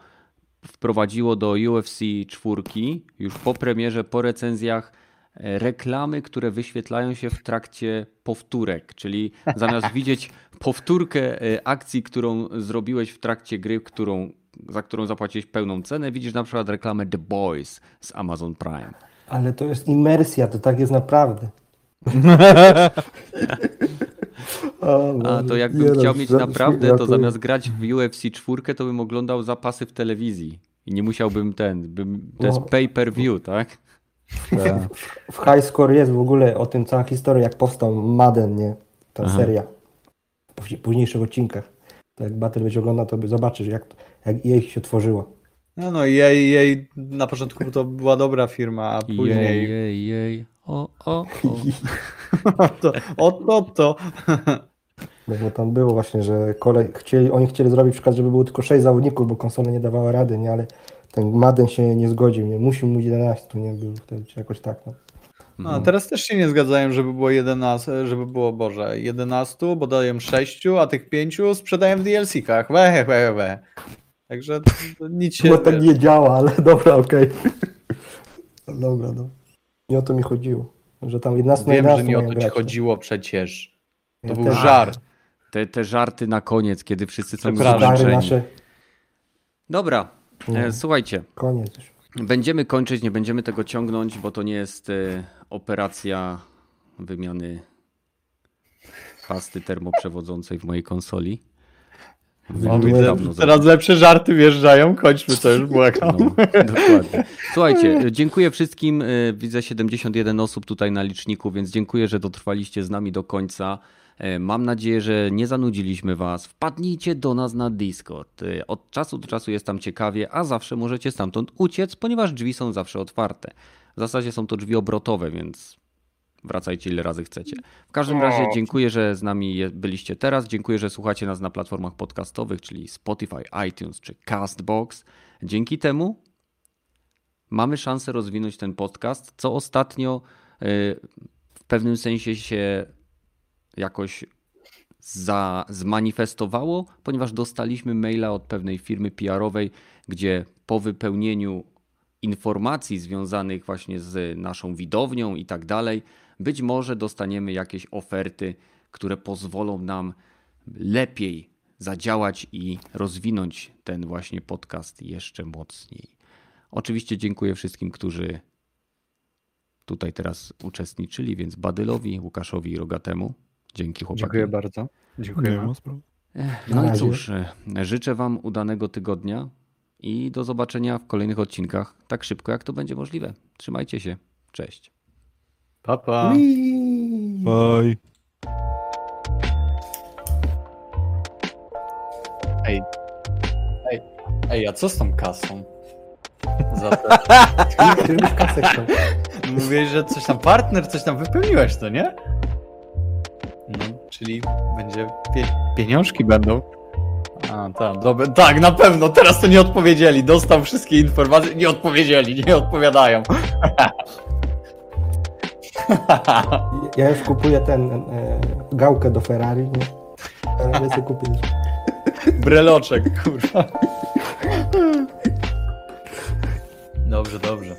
wprowadziło do UFC czwórki już po premierze, po recenzjach reklamy, które wyświetlają się w trakcie powtórek, czyli zamiast widzieć powtórkę e, akcji, którą zrobiłeś w trakcie gry, którą, za którą zapłaciłeś pełną cenę, widzisz na przykład reklamę The Boys z Amazon Prime. Ale to jest imersja, to tak jest naprawdę. (laughs) A to jakbym no, chciał mieć naprawdę, to zamiast grać w UFC 4, to bym oglądał zapasy w telewizji. I nie musiałbym ten, bym, to jest pay per view, tak? Tak. W High Score jest w ogóle o tym cała historia, jak powstał Madden, nie? Ta Aha. seria. W później- późniejszych odcinkach. To jak Battle będzie oglądał, to zobaczysz, jak, jak jej się tworzyło. No, no jej, jej na początku to była dobra firma, a Jej, później jej, jej. O, o, o. (laughs) to, o to, to. No bo tam było właśnie, że kolej, chcieli, oni chcieli zrobić przykład, żeby było tylko 6 zawodników, bo konsola nie dawała rady, nie? Ale ten Madden się nie zgodził, nie? Musi mu 11, nie? Był wtedy, czy jakoś tak, no. A teraz też się nie zgadzają, żeby było 11, żeby było, Boże, 11, bo dają 6, a tych 5 sprzedają w DLC-kach. We, we, we. Także to nic się... Bo to nie działa, ale (laughs) dobra, okej. (laughs) dobra, no. Nie o to mi chodziło. Że tam 11 na Wiem, 11 że nie o to ci grać, chodziło przecież. To Ja był też- żart. Te, te żarty na koniec, kiedy wszyscy są zmęczeni. nasze, Dobra, No. e, słuchajcie. koniec. Będziemy kończyć, nie będziemy tego ciągnąć, bo to nie jest e, operacja wymiany pasty termoprzewodzącej w mojej konsoli. O, Wymiany widzę, dawno teraz lepsze żarty wjeżdżają, kończmy to już, błagam. No, dokładnie. Słuchajcie, dziękuję wszystkim. Widzę 71 osób tutaj na liczniku, więc dziękuję, że dotrwaliście z nami do końca. E, Mam nadzieję, że nie zanudziliśmy Was. Wpadnijcie do nas na Discord. Y, Od czasu do czasu jest tam ciekawie, a zawsze możecie stamtąd uciec, ponieważ drzwi są zawsze otwarte. W zasadzie są to drzwi obrotowe, więc wracajcie ile razy chcecie. W każdym razie dziękuję, że z nami byliście teraz. Dziękuję, że słuchacie nas na platformach podcastowych, czyli Spotify, iTunes czy Castbox. Dzięki temu mamy szansę rozwinąć ten podcast, co ostatnio y, w pewnym sensie się jakoś za, zmanifestowało, ponieważ dostaliśmy maila od pewnej firmy PR-owej, gdzie po wypełnieniu informacji związanych właśnie z naszą widownią i tak dalej, być może dostaniemy jakieś oferty, które pozwolą nam lepiej zadziałać i rozwinąć ten właśnie podcast jeszcze mocniej. Oczywiście dziękuję wszystkim, którzy tutaj teraz uczestniczyli, więc Badylowi, Łukaszowi i Rogatemu. Dzięki chłopaki. Dziękuję bardzo. Nie Dziękuję. ma sprawy. No i cóż, e, życzę Wam udanego tygodnia i do zobaczenia w kolejnych odcinkach tak szybko, jak to będzie możliwe. Trzymajcie się. Cześć. Pa, pa. Bye. Ej. Ej. Ej, a co z tą kasą? Za te... Mówiłeś, że coś tam partner, coś tam wypełniłeś, to nie? Czyli będzie pie... pieniążki będą. A, tak, dobra, tak, na pewno, teraz to nie odpowiedzieli. Dostał wszystkie informacje, nie odpowiedzieli, nie odpowiadają. (laughs) Ja już kupuję ten e, gałkę do Ferrari, nie? Ale sobie kupić. (laughs) Breloczek, kurwa. Dobrze, dobrze.